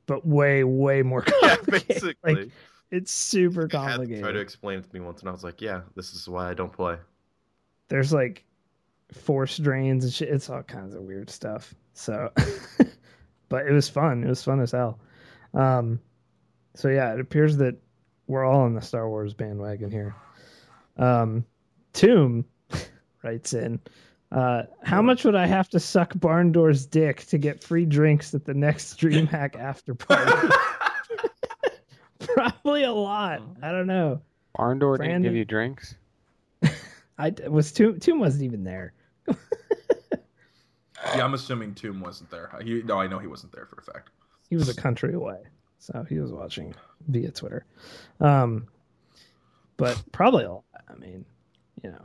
but way, way more
Yeah,
complicated.
basically.
Like it's super
They had to
complicated.
try to explain it to me once, and I was like, "Yeah, this is why I don't play."
There's like force drains and shit. It's all kinds of weird stuff. So, but it was fun. It was fun as hell. Um, so yeah, it appears that we're all on the Star Wars bandwagon here. Um, Tomb writes in, uh, how much would I have to suck Barndoor's dick to get free drinks at the next DreamHack after party? Probably a lot. I don't know.
Barndoor didn't give you drinks.
I was Tomb. Tomb wasn't even there.
Yeah, I'm assuming Tomb wasn't there. He, no, I know he wasn't there for a fact.
he was a country away, so he was watching via Twitter. Um, but probably, a lot. I mean, you know,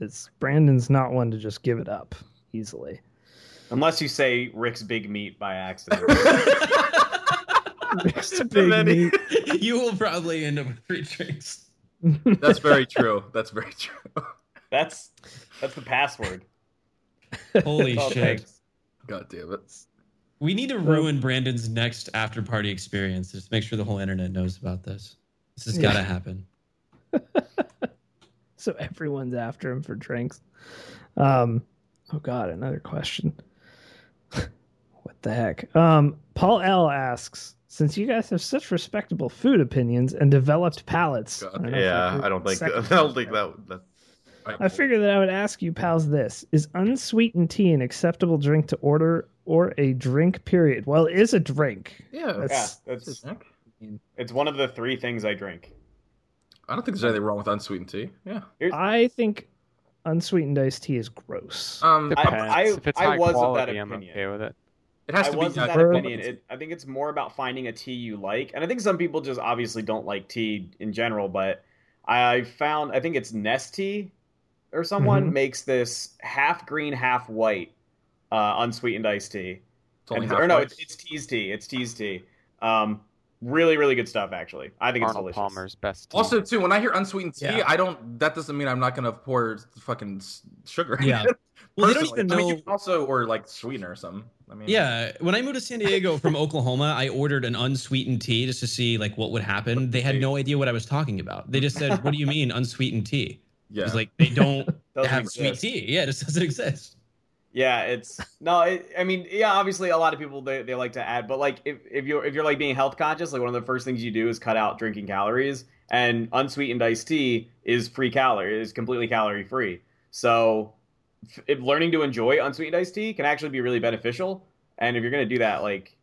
it's Brandon's not one to just give it up easily.
Unless you say Rick's Big Meat by accident.
Rick's big meat.
you will probably end up with free drinks.
That's very true. That's very true.
that's that's the password.
Holy
That's all it
shit.
takes.
God damn it.
We need to ruin Brandon's next after party experience. Just make sure the whole internet knows about this. This has got to
Yeah.
happen.
so everyone's after him for drinks. Um, oh God, another question. what the heck? Um, Paul L asks, since you guys have such respectable food opinions and developed palates,
God.
I don't know if
Yeah, I don't think
second
I don't think
there.
that that
I figured that I would ask you, pals, this is unsweetened tea an acceptable drink to order or a drink? Period. Well, it is a drink.
Yeah.
Yeah,
That's-
that's it's one of the three things I drink.
I don't think there's anything wrong with unsweetened tea. Yeah.
I think unsweetened iced tea is gross.
Um,
I- I-
if it's
I
high
was of that
quality, I'm
opinion.
okay with it.
It has
I
to
was
be.
that opinion. It, I think it's more about finding a tea you like, and I think some people just obviously don't like tea in general. But I found I think it's Nest Tea or someone
Mhm.
makes this half green, half white uh, unsweetened iced tea.
It's only
And-
half
or no, it's, it's tea's tea. It's tea's tea. Um, really, really good stuff. Actually, I think it's delicious.
Palmer's best. tea.
Also, too, when I hear unsweetened tea,
Yeah.
I don't. That doesn't mean I'm not gonna pour fucking sugar. in
Yeah.
it.
Well, they don't
Personally.
even
I mean, you
know-
can also or like sweetener or something. I mean,
Yeah, when I moved to San Diego from Oklahoma, I ordered an unsweetened tea just to see like what would happen. They had no idea what I was talking about. They just said, "What do you mean unsweetened tea?"
yeah.
It's like they don't
Doesn't
have sweet tea. Yeah, it just doesn't exist.
Yeah, it's no. It, I mean, yeah, obviously a lot of people they, they like to add, but like if, if you're if you're like being health conscious, like one of the first things you do is cut out drinking calories, and unsweetened iced tea is free calorie, is completely calorie free. So, f- if learning to enjoy unsweetened iced tea can actually be really beneficial, and if you're gonna do that, like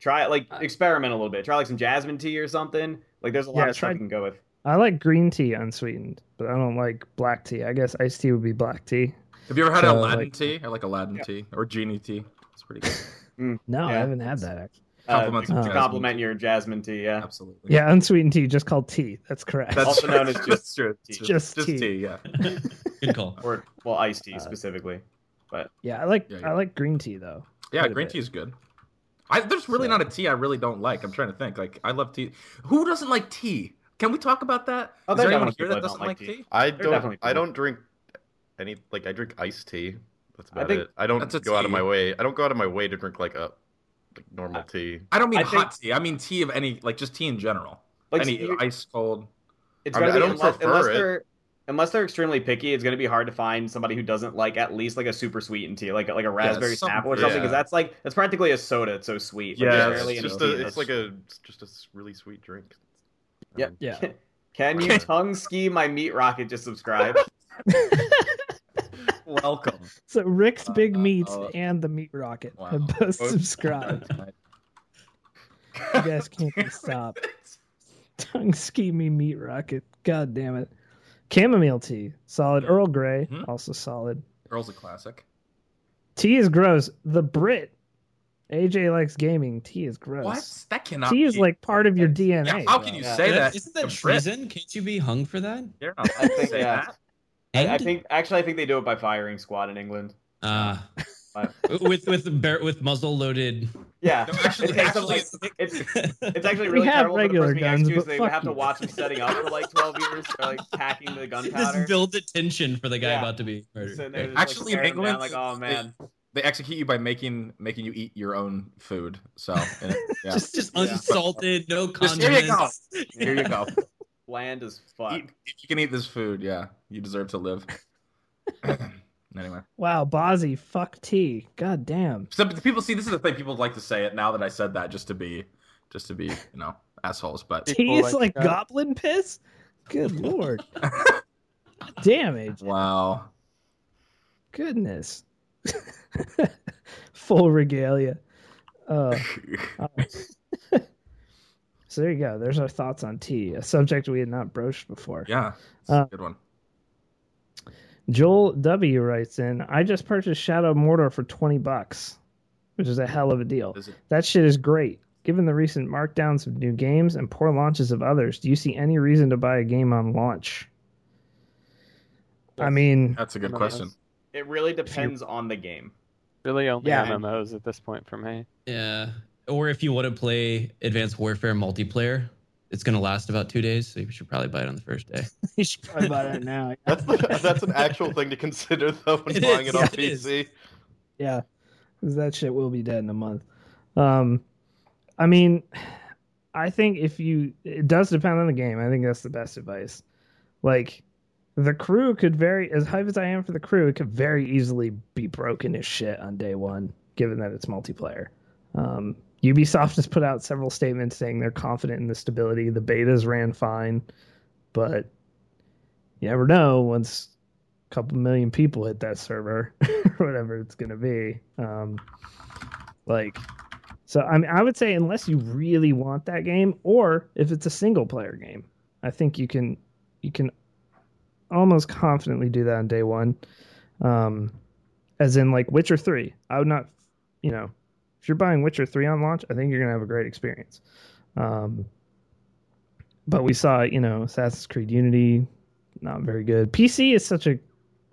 try like uh. experiment a little bit, try like some jasmine tea or something. Like there's a lot
Yeah,
of
try-
stuff you can go with.
I like green tea unsweetened, but I don't like black tea. I guess iced tea would be black tea.
Have you ever had
So,
Aladdin
like-
tea? I like Aladdin tea or genie tea. It's pretty good.
Mm, no, I haven't had that actually.
Uh,
Compliments
to
of
complement your jasmine tea, yeah.
Absolutely.
Yeah, unsweetened tea, just called tea. That's correct.
That's
Also
true.
known as just
true.
tea.
Just,
Just
just
tea.
tea. Yeah.
Good call.
Or well, iced tea
Uh,
specifically.
yeah, I like
Yeah,
I like green tea though.
Yeah, green tea is good. I, there's really
So-
not a tea I really don't like. I'm trying to think. Like I love tea. Who doesn't like tea? Can we talk about that?
Oh,
Is
there
there anyone here that doesn't like
like
tea?
I
There are
don't. I don't drink any like I drink iced tea. That's
I
about
think-
it. I don't
That's a
go out of my way. I don't go out of my way to drink like a like normal tea.
I don't mean
I
hot tea. I mean tea of any like just tea in general.
Like
any
you-
ice cold.
it's
I
gonna
mean, I don't
unless,
prefer
unless
it.
they're unless they're extremely picky. It's gonna be hard to find somebody who doesn't like at least like a super sweetened tea, like like a raspberry
some-
snapple or something,
yeah.
because that's like that's practically a soda. It's so sweet. Like,
Yeah,
there's
it's
it's just
tea
a, it's like a just a really sweet drink.
Yeah.
Um,
Yeah.
Can you tongue ski my meat rocket? Just subscribe.
Welcome.
So Rick's Big
Uh,
Meats
uh,
and the Meat Rocket
wow.
have both subscribed. You guys can't be stopped. Tongue ski me Meat Rocket. God damn it. Chamomile tea, solid. Earl Grey,
Mhm.
also solid.
Earl's a classic.
Tea is gross. The Brit. AJ likes gaming. Tea is gross.
What? That cannot.
Tea is
be-
like part of your
Yeah,
DNA.
how can you
Yeah.
say
That-
that?
Isn't that
The Brit-
treason? Can't you be hung for that?
You're not
I think,
say
yeah.
That.
I, I think actually I think they do it by firing squad in England.
Ah.
But-
with with bear, with muzzle loaded.
Yeah,
No, actually-
it takes them like
actually-
it's it's actually
We
really
have
terrible for the
regular
person being
guns, but
They
fuck
have to watch them setting up for like twelve years, or like packing the
This
gunpowder.
build the tension for the guy
Yeah.
about to be murdered.
Sitting
Right.
Actually, in
like, staring
England,
down, like oh man,
They execute you by making making you eat your own food. So and yeah.
Just just
Yeah.
unsalted, no
Just- here you go. here you go.
Bland as fuck.
Eat, if you can eat this food, yeah, you deserve to live. anyway,
Wow, Bozzy, fuck tea. God damn.
so people see this is the thing. People like to say it now that I said that just to be just to be you know assholes. But
Tea is
like
like goblin piss? Good lord. Damage.
Wow,
Goodness. Full regalia. Uh, uh, so there you go. There's our thoughts on tea, a subject we had not broached before.
yeah, it's
Uh,
a good one.
Joel W writes in, I just purchased Shadow of Mordor for 20 bucks, which is a hell of a deal.
Is it?
That shit is great. Given the recent markdowns of new games and poor launches of others, do you see any reason to buy a game on launch? I mean,
That's a good
MMOs.
question.
It really depends on the game.
Really only
Yeah.
MMOs at this point for me.
Yeah. Or if you want to play Advanced Warfare multiplayer, it's gonna last about two days, so you should probably buy it on the first day.
you should probably buy that now.
That's that's an actual thing to consider though when
It
buying
is,
it on
yeah, it is.
PC.
Yeah, because that shit will be dead in a month. Um, I mean, I think if you, it does depend on the game. I think that's the best advice. Like, the crew could very, as hype as I am for the crew, it could very easily be broken as shit on day one, given that it's multiplayer. Um, Ubisoft has put out several statements saying they're confident in the stability. The betas ran fine, but you never know once a couple million people hit that server or whatever it's going to be. Um, like, so I mean, I would say unless you really want that game, or if it's a single player game, I think you can you can almost confidently do that on day one. Um, as in like Witcher three, I would not, you know, if you're buying Witcher three on launch, I think you're gonna have a great experience. Um, but we saw, you know, Assassin's Creed Unity, not very good. PC is such a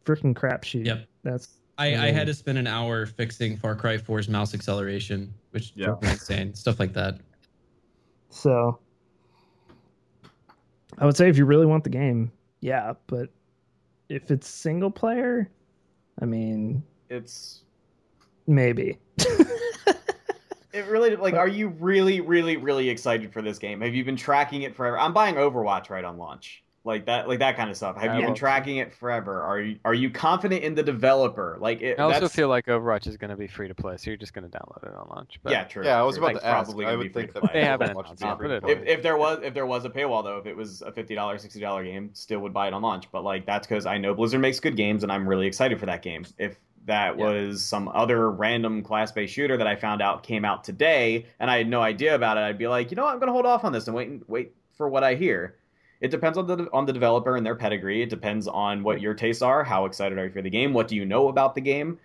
freaking crapshoot.
Yep.
That's
I, I had to spend an hour fixing Far Cry 4's mouse acceleration, which
Yeah.
drove me insane. Stuff like that.
So I would say if you really want the game, yeah, but if it's single player, I mean,
It's
maybe.
it really like. Are you really, really, really excited for this game? Have you been tracking it forever? I'm buying Overwatch right on launch. Like that, like that kind of stuff. Have
I
you been
will-
tracking it forever? Are you are you confident in the developer? Like it,
I also
that's-
feel like Overwatch is going to be free to play, so you're just going to download it on launch. But
yeah, true.
Yeah, I was about
Like,
to ask.
probably
I
gonna
would
be free
think
to
that
play.
They haven't announced it,
free
but
to
it-
play.
If, if there was if there was a paywall though, if it was a fifty dollars, sixty dollar game, still would buy it on launch. But like that's because I know Blizzard makes good games, and I'm really excited for that game. If that
Yeah.
was some other random class based shooter that I found out came out today, and I had no idea about it, I'd be like, you know, what? I'm gonna hold off on this and wait and wait for what I hear. It depends on the on the developer and their pedigree. It depends on what your tastes are. How excited are you for the game? What do you know about the game?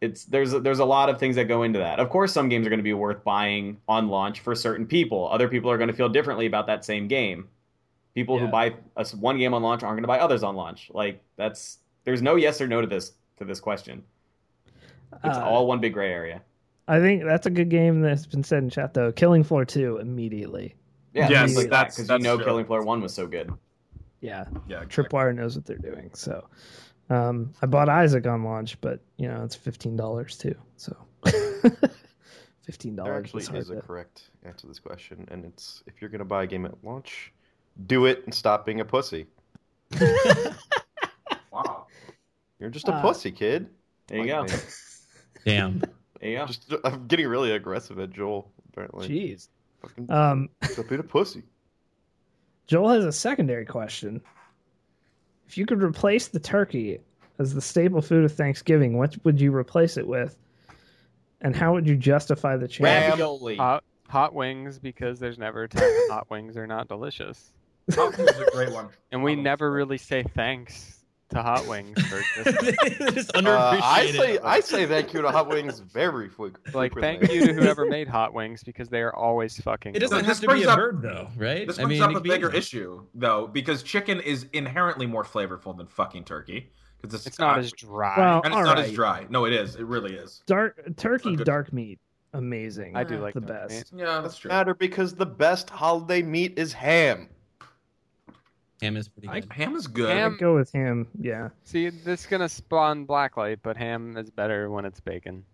It's there's there's a lot of things that go into that. Of course, some games are going to be worth buying on launch for certain people. Other people are going to feel differently about that same game. People who buy a one game on launch aren't going to buy others on launch. Like that's there's no yes or no to this to this question. It's
Uh,
all one big gray area.
I think that's a good game that's been said in chat though. Killing Floor 2 immediately.
Yeah,
Yes,
things like
that's-
because you know
true.
Killing Floor One was so good.
Yeah,
Yeah, exactly.
Tripwire knows what they're doing. So um, I bought Isaac on launch, but you know it's fifteen dollars too. So fifteen dollars
actually
is hard
is a
to-
correct answer to this question, and it's if you're gonna buy a game at launch, do it and stop being a pussy.
Wow.
You're just a
Uh,
pussy, kid.
There you
Like
go.
Me.
Damn.
There you go.
Just I'm getting really aggressive at Joel. Apparently,
Jeez.
fucking
Um,
stop being a pussy.
Joel has a secondary question. If you could replace the turkey as the staple food of Thanksgiving, what would you replace it with? And how would you justify the change?
Ravioli.
hot hot wings because there's never a time hot wings are not delicious.
Hot Wings is a great one.
And we never really say thanks to Hot Wings for just
They're just
Uh. I say I say thank you to Hot Wings very quick.
like thank you to whoever made Hot Wings because they are always fucking.
It doesn't
No,
have to be
brings
a
up-
bird though, right?
This
I
brings
mean,
up a bigger
anything.
issue though, because chicken is inherently more flavorful than fucking turkey. Because it's,
It's not
got-
as dry.
Well,
and it's
all
not as dry. No, it is. It really is.
Dark turkey,
good.
dark meat, amazing.
I do like
the best.
meat.
Yeah, that's true.
matter because the best holiday meat is ham.
Ham is pretty
I-
good.
Ham is good.
Ham-
I'd go with ham. Yeah.
See, this is gonna spawn blacklight, but ham is better when it's bacon.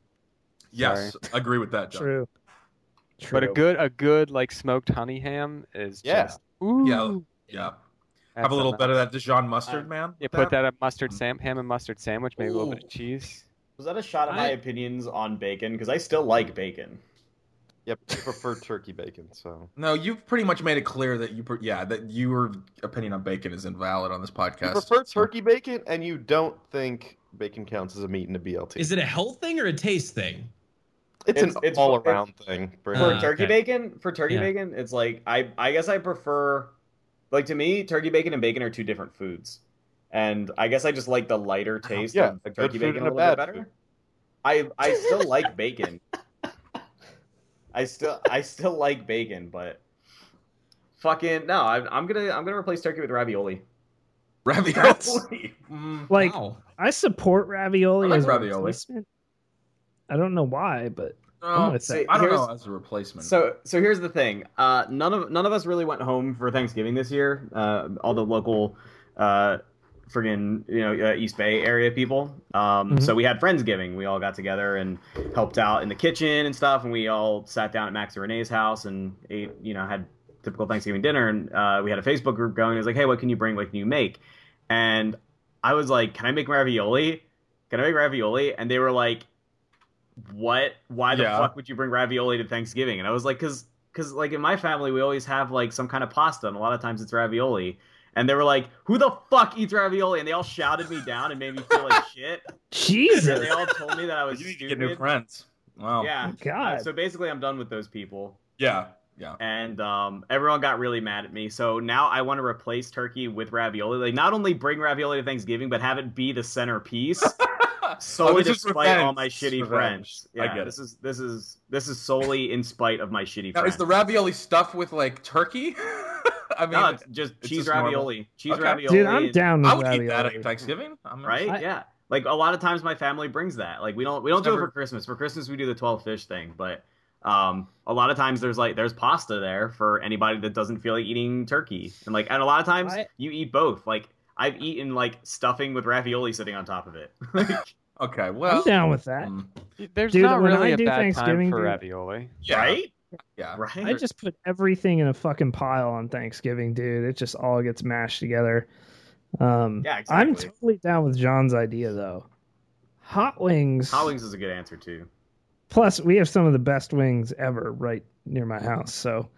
yes, agree with that, John.
True. True.
But a good, a good like smoked honey ham is
Yeah.
just ooh.
Yeah, Yeah.
that's
Have a little
nice-
bit of that Dijon uh, mustard, man.
You put that at mustard mm. sam, ham and mustard sandwich, maybe a little bit of cheese.
Was that a shot at my opinions on bacon? Because I still like bacon.
Yep, I prefer turkey bacon. So
No, you've pretty much made it clear that you, pre- yeah, that your opinion on bacon is invalid on this
you
podcast.
prefer turkey bacon, and you don't think bacon counts as a meat in a BLT.
Is it a health thing or a taste thing?
It's,
It's-
an
it's-
all-around thing.
For
Brandon.
Uh,
turkey
okay.
bacon, for turkey
Yeah.
bacon, it's like I I guess I prefer like to me, turkey bacon and bacon are two different foods. And I guess I just like the lighter taste
Yeah,
of
a good
turkey bacon a
a
little bit better.
food.
I I still like bacon. I still I still like bacon, but fucking no, I'm, I'm gonna I'm gonna replace turkey with ravioli.
ravioli. Mm,
like
wow.
I support ravioli
I like
as a replacement. I don't know why, but
no,
I'm
see.
I don't
Here's-
know as a replacement.
So so here's the thing. Uh, none of none of us really went home for Thanksgiving this year. Uh, all the local, uh, friggin' you know uh, East Bay area people. Um,
Mhm.
So we had friendsgiving. We all got together and helped out in the kitchen and stuff. And we all sat down at Max and Renee's house and ate. You know had typical Thanksgiving dinner. And uh, we had a Facebook group going. It was like, hey, what can you bring? What can you make? And I was like, can I make ravioli? Can I make ravioli? And they were like, what? Why the
Yeah.
fuck would you bring ravioli to Thanksgiving? And I was like, cause, cause like in my family, we always have like some kind of pasta, and a lot of times it's ravioli. And they were like, who the fuck eats ravioli? And they all shouted me down and made me feel like shit. Jesus! And
Jesus,
they all told me that I was
you need to get new friends. Wow.
Yeah.
God.
So basically, I'm done with those people.
Yeah. Yeah.
And um, everyone got really mad at me. So now I want to replace turkey with ravioli. Like, not only bring ravioli to Thanksgiving, but have it be the centerpiece. solely
Oh, this is
despite all my shitty
revenge.
friends.
I
Yeah,
get
this is this is this is solely in spite of my shitty
Now,
friends.
is the ravioli stuffed with like turkey? I mean,
no, it's just
it's
cheese
just normal.
ravioli. Cheese
Okay.
ravioli.
dude, I'm down with
I would
ravioli.
eat that at Thanksgiving. I'm
Right?
I-
yeah. Like a lot of times my family brings that. Like we don't we don't do it for Christmas. For Christmas we do the 12 fish thing, but um a lot of times there's like there's pasta there for anybody that doesn't feel like eating turkey. And like and a lot of times
I-
you eat both. Like I've eaten like stuffing with ravioli sitting on top of it.
Okay. Well.
I'm down with that.
mm,
There's
Dude,
not
when
really
I
a
do
bad time
Thanksgiving,
for
dude-
ravioli.
yeah.
Right?
Yeah.
Right?
I just put everything in a fucking pile on Thanksgiving, dude. It just all gets mashed together. Um,
Yeah,
I'm totally down with John's idea though. Hot wings.
Hot wings is a good answer too.
Plus, we have some of the best wings ever right near my house. So,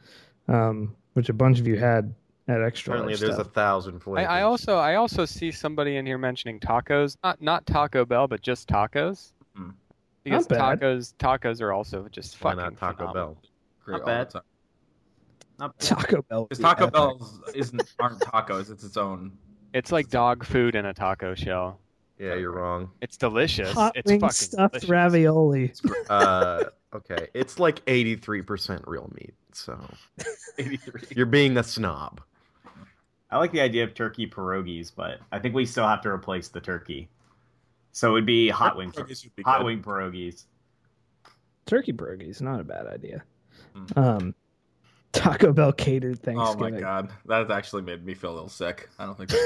um, which a bunch of you had at extra.
Apparently,
large
there's a thousand
I,
flavors.
I also I also see somebody in here mentioning tacos. Not not Taco Bell, but just tacos.
Hmm.
Because
Not bad.
tacos tacos are also just
Why
fucking
not Taco
phenomenal.
Bell?
Great
Not
all
bad.
the time.
Not
Taco Bell.
Because Taco
epic.
Bell isn't aren't tacos. It's its own.
It's like dog food in a taco shell.
Yeah, you're wrong.
It's delicious.
Hot
it's
wing
fucking
stuffed
delicious.
ravioli.
Uh, okay, it's like 83% real meat. So
83.
you're being a snob.
I like the idea of turkey pierogies, but I think we still have to replace the turkey. So it would be hot wing
Pierogies
hot
good.
wing pierogies.
Turkey pierogies, not a bad idea.
Mm.
Um, Taco Bell catered Thanksgiving.
Oh my god, that actually made me feel a little sick. I don't think.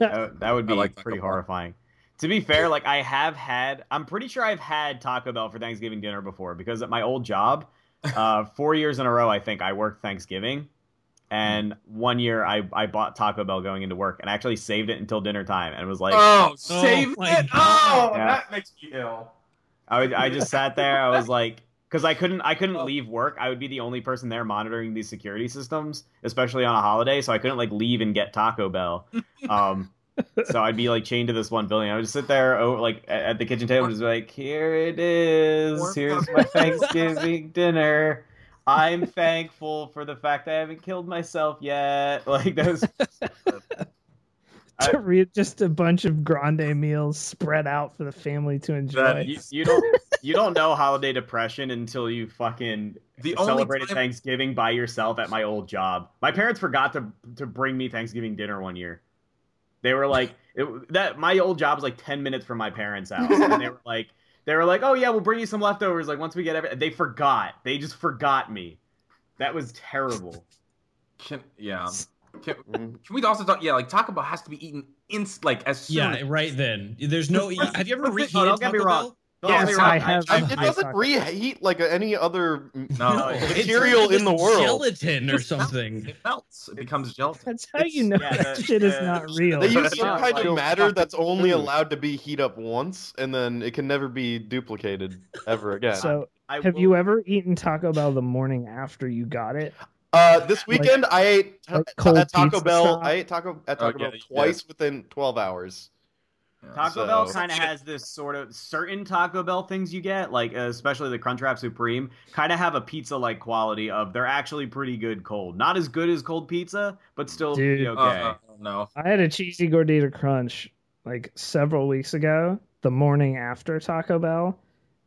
That, that would be
like Taco
pretty
Bell.
horrifying. To be fair, like I have had, I'm pretty sure I've had Taco Bell for Thanksgiving dinner before because at my old job, uh, four years in a row, I think I worked Thanksgiving, and one year I I bought Taco Bell going into work and actually saved it until dinner time and was like,
oh, save
my
it!
God.
Oh,
Yeah.
that makes me ill.
I would, I just sat there. I was like, because I couldn't, I couldn't leave work. I would be the only person there monitoring these security systems, especially on a holiday. So I couldn't like leave and get Taco Bell. Um, so I'd be like chained to this one building. I would just sit there, oh, like at the kitchen table, and just be like, "Here it is. Here's my Thanksgiving dinner." I'm thankful for the fact I haven't killed myself yet. Like those. I-
To read just a bunch of grande meals spread out for the family to enjoy.
That-
you, you don't you don't know holiday depression until you fucking
The
celebrated
time-
Thanksgiving by yourself at my old job. My parents forgot to to bring me Thanksgiving dinner one year. They were like it, that. My old job was like ten minutes from my parents' house, and they were like they were like, oh yeah, we'll bring you some leftovers. Like once we get every, they forgot. They just forgot me. That was terrible.
Can, yeah. Can,
Mhm.
can we also talk? Yeah, like Taco Bell has to be eaten inst like as soon.
Yeah, right then. There's no. Have you ever
Oh,
reheated
don't get me
Taco
wrong.
Bell?
Don't
Yes,
get me wrong,
I have-
I- it doesn't
thought-
reheat like any other
No,
It's
material
like
in the world.
Gelatin or something.
It melts. It becomes gelatin.
That's how you know
yeah,
that
the-
shit is not real.
They use some kind
like
of matter that's only
food.
allowed to be heat up once, and then it can never be duplicated ever again.
So,
I
have
will-
you ever eaten Taco Bell the morning after you got it?
Uh, this weekend I ate
like cold
at Taco Bell.
style?
I ate Taco at
Oh,
Taco
yeah,
Bell
you
twice within twelve hours.
Taco
So-
Bell kind of has this sort of certain Taco Bell things you get, like uh, especially the Crunchwrap Supreme, kind of have a pizza-like quality of they're actually pretty good cold. Not as good as cold pizza, but still
Dude.
be
Uh,
okay.
uh, no.
I had a cheesy gordita crunch like several weeks ago, the morning after Taco Bell,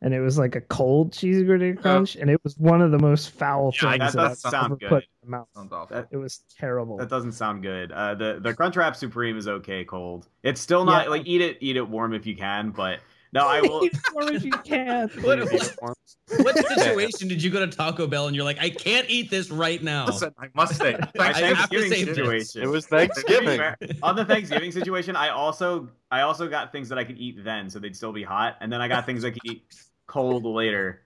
and it was like a cold cheesy gordita crunch, and it was one of the most foul
Yeah,
things
that
that I've
does sound
ever
good.
put in my mouth.
Sounds awful.
That-
It was terrible.
That doesn't sound good. Uh, the the Crunchwrap Supreme is okay cold. It's still not
Yeah.
like eat it eat it warm if you can, but no, I will.
Eat it warm if you can.
What,
Eat it warm.
what situation did you go to Taco Bell and you're like, I can't eat this right now?
Listen, I must say,
My
I have to
Thanksgiving
this.
situation.
It was Thanksgiving.
on the Thanksgiving situation, I also I also got things that I could eat then, so they'd still be hot, and then I got things I could eat cold later,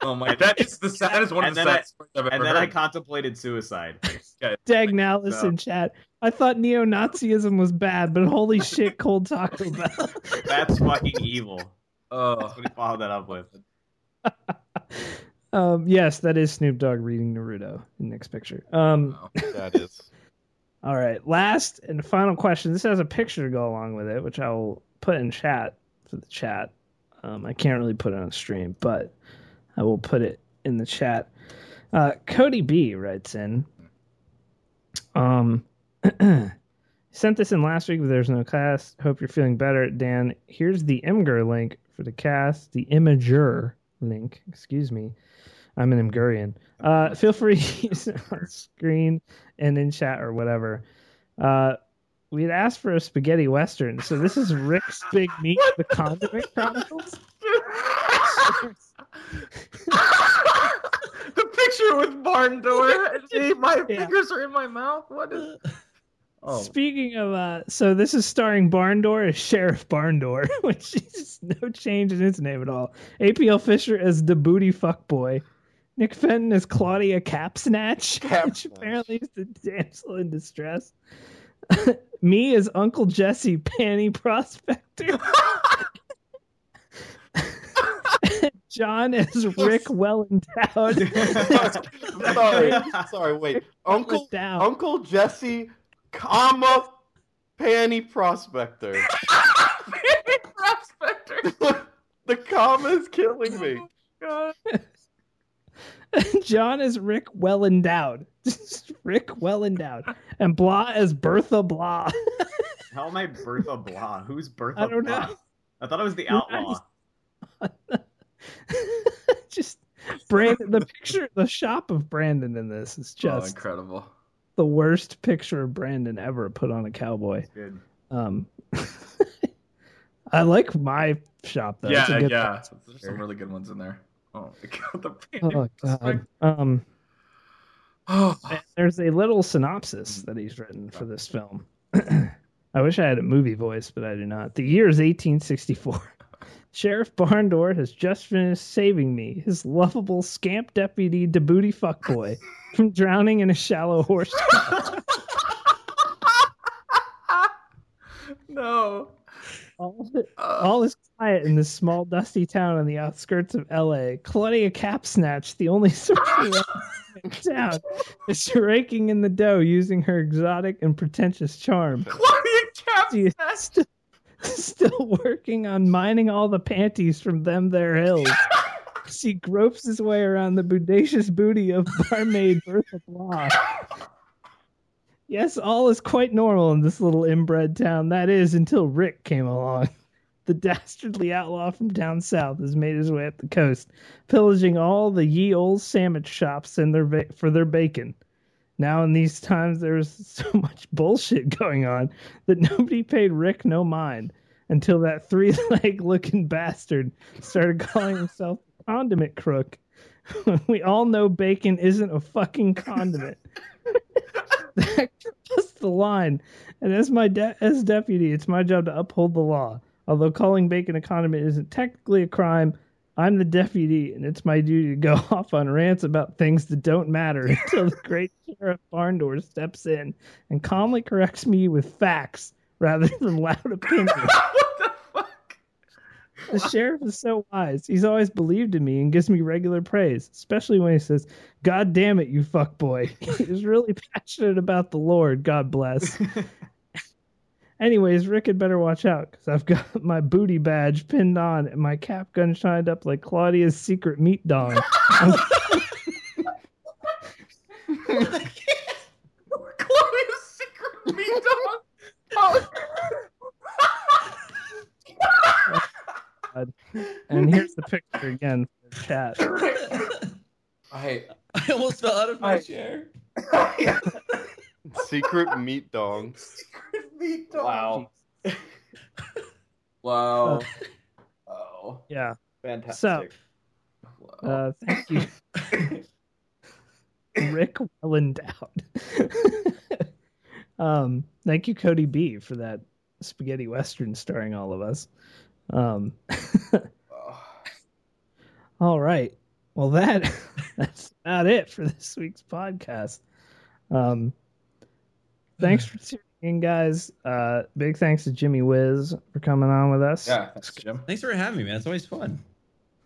oh my, that is the saddest that is one of
And
the
then I-
saddest I've ever
and then I contemplated suicide.
Dagnalis
No.
in chat. I thought neo-Nazism was bad, but holy shit, cold Taco Bell.
That's fucking evil. That's
Oh,
what he followed that up with.
um, yes, that is Snoop Dogg reading Naruto in Nick's picture. Um,
no.
That is.
All right, last and final question. This has a picture to go along with it, which I will put in chat for the chat. Um, I can't really put it on stream, but I will put it in the chat. Uh, Cody B writes in. Um, sent this in last week, but there's no cast. Hope you're feeling better, Dan. Here's the Imgur link for the cast. The Imager link. Excuse me. I'm an Imgurian. Uh, feel free to use it on screen and in chat or whatever. Uh, we had asked for a spaghetti western, so this is Rick's Big Meat, the Condiment Chronicles.
the picture with barn door. See, my
Yeah.
fingers are in my mouth. What is? Oh,
Speaking of, uh, so this is starring Barndor as Sheriff Barndor, which is no change in his name at all. APL Fisher as the booty fuck boy. Nick Fenton as Claudia Capsnatch,
Cap
which apparently is the damsel in distress. Me as Uncle Jesse, panty prospector. John as Rick well endowed.
sorry, sorry. Wait, Uncle. Uncle Jesse, comma, panty prospector.
prospector.
the comma is killing me.
Oh, John is Rick well endowed. Just Rick well endowed. And Blah as Bertha Blah.
How am I Bertha Blah? Who's Bertha
I don't
Blah?
know.
I thought it was the outlaw.
just Brandon the picture the shop of Brandon in this is
oh,
just
incredible.
the worst picture of Brandon ever put on a cowboy.
Good.
Um I like my shop though. It's a
yeah,
good
yeah. There's some really good ones in there. Oh my god, the
Oh god. Um
Oh,
there's a little synopsis that he's written for this film. I wish I had a movie voice, but I do not. The year is 1864. Sheriff Barndor has just finished saving me, his lovable scamp deputy Debooty fuckboy, from drowning in a shallow horse.
no.
all, all is quiet in this small, dusty town on the outskirts of L.A. Claudia Capsnatch, the only sorcerer in town, is raking in the dough using her exotic and pretentious charm.
Claudia Capsnatch.
st- still working on mining all the panties from them there hills. she gropes his way around the bodacious booty of barmaid Bertha Blah. Yes, all is quite normal in this little inbred town. That is, until Rick came along. The dastardly outlaw from down south has made his way up the coast, pillaging all the ye old sandwich shops and their va- for their bacon. Now, in these times, there's so much bullshit going on that nobody paid Rick no mind until that three leg looking bastard started calling himself condiment crook. we all know bacon isn't a fucking condiment. that was the line. And as my de- as deputy, it's my job to uphold the law. Although calling bacon a condiment isn't technically a crime, I'm the deputy, and it's my duty to go off on rants about things that don't matter until the great sheriff Barndoor steps in and calmly corrects me with facts rather than loud opinions.
what the fuck?
The sheriff is so wise. He's always believed in me and gives me regular praise, especially when he says, God damn it, you fuck boy. He's really passionate about the Lord. God bless. Anyways, Rick had better watch out because I've got my booty badge pinned on and my cap gun shined up like Claudia's secret meat dong.
Chloe's secret meat dog. Oh,
and here's the picture again for the chat.
I
I almost fell out of my
I-
chair.
Secret meat dong.
meat dog.
Wow.
Wow.
Oh,
Yeah.
fantastic.
so Uh, thank you, Rick well endowed. um, thank you, Cody B, for that spaghetti western starring all of us. Um, all right. Well, that that's about it for this week's podcast. Um, thanks for tuning in, guys. Uh, big thanks to Jimmy Wiz for coming on with us
yeah, thanks, Jim.
Thanks for having me, man. It's always fun.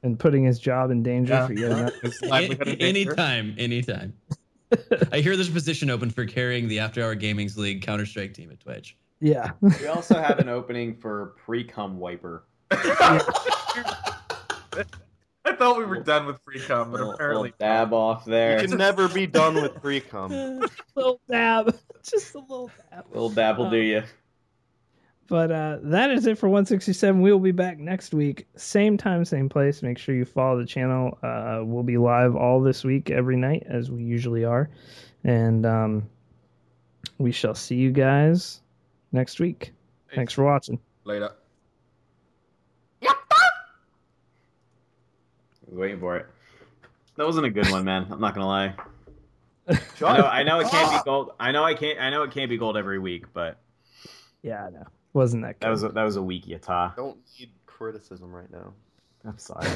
and putting his job in danger
Yeah.
for yet another.
His livelihood in danger.
anytime, anytime. I hear there's a position open for carrying the After Hour Gaming's League Counter Strike team at Twitch.
Yeah.
We also have an opening for pre cum wiper.
I thought we were done with free cum, but
Little,
apparently
little dab off there.
You can never be done with pre cum.
little dab. Just a little dab.
Little dab will do you.
But uh, that is it for 167. We will be back next week. Same time, same place. Make sure you follow the channel. Uh, we'll be live all this week, every night, as we usually are. And um, we shall see you guys next week. Thanks for watching.
later.
Was waiting for it. That wasn't a good one, man. I'm not gonna lie. I know. I know it can't be ah! gold. I know I can't. I know it can't be gold every week, but
Yeah, I know. Wasn't that good?
that was a, that was a weak yata.
Don't need criticism right now.
I'm sorry.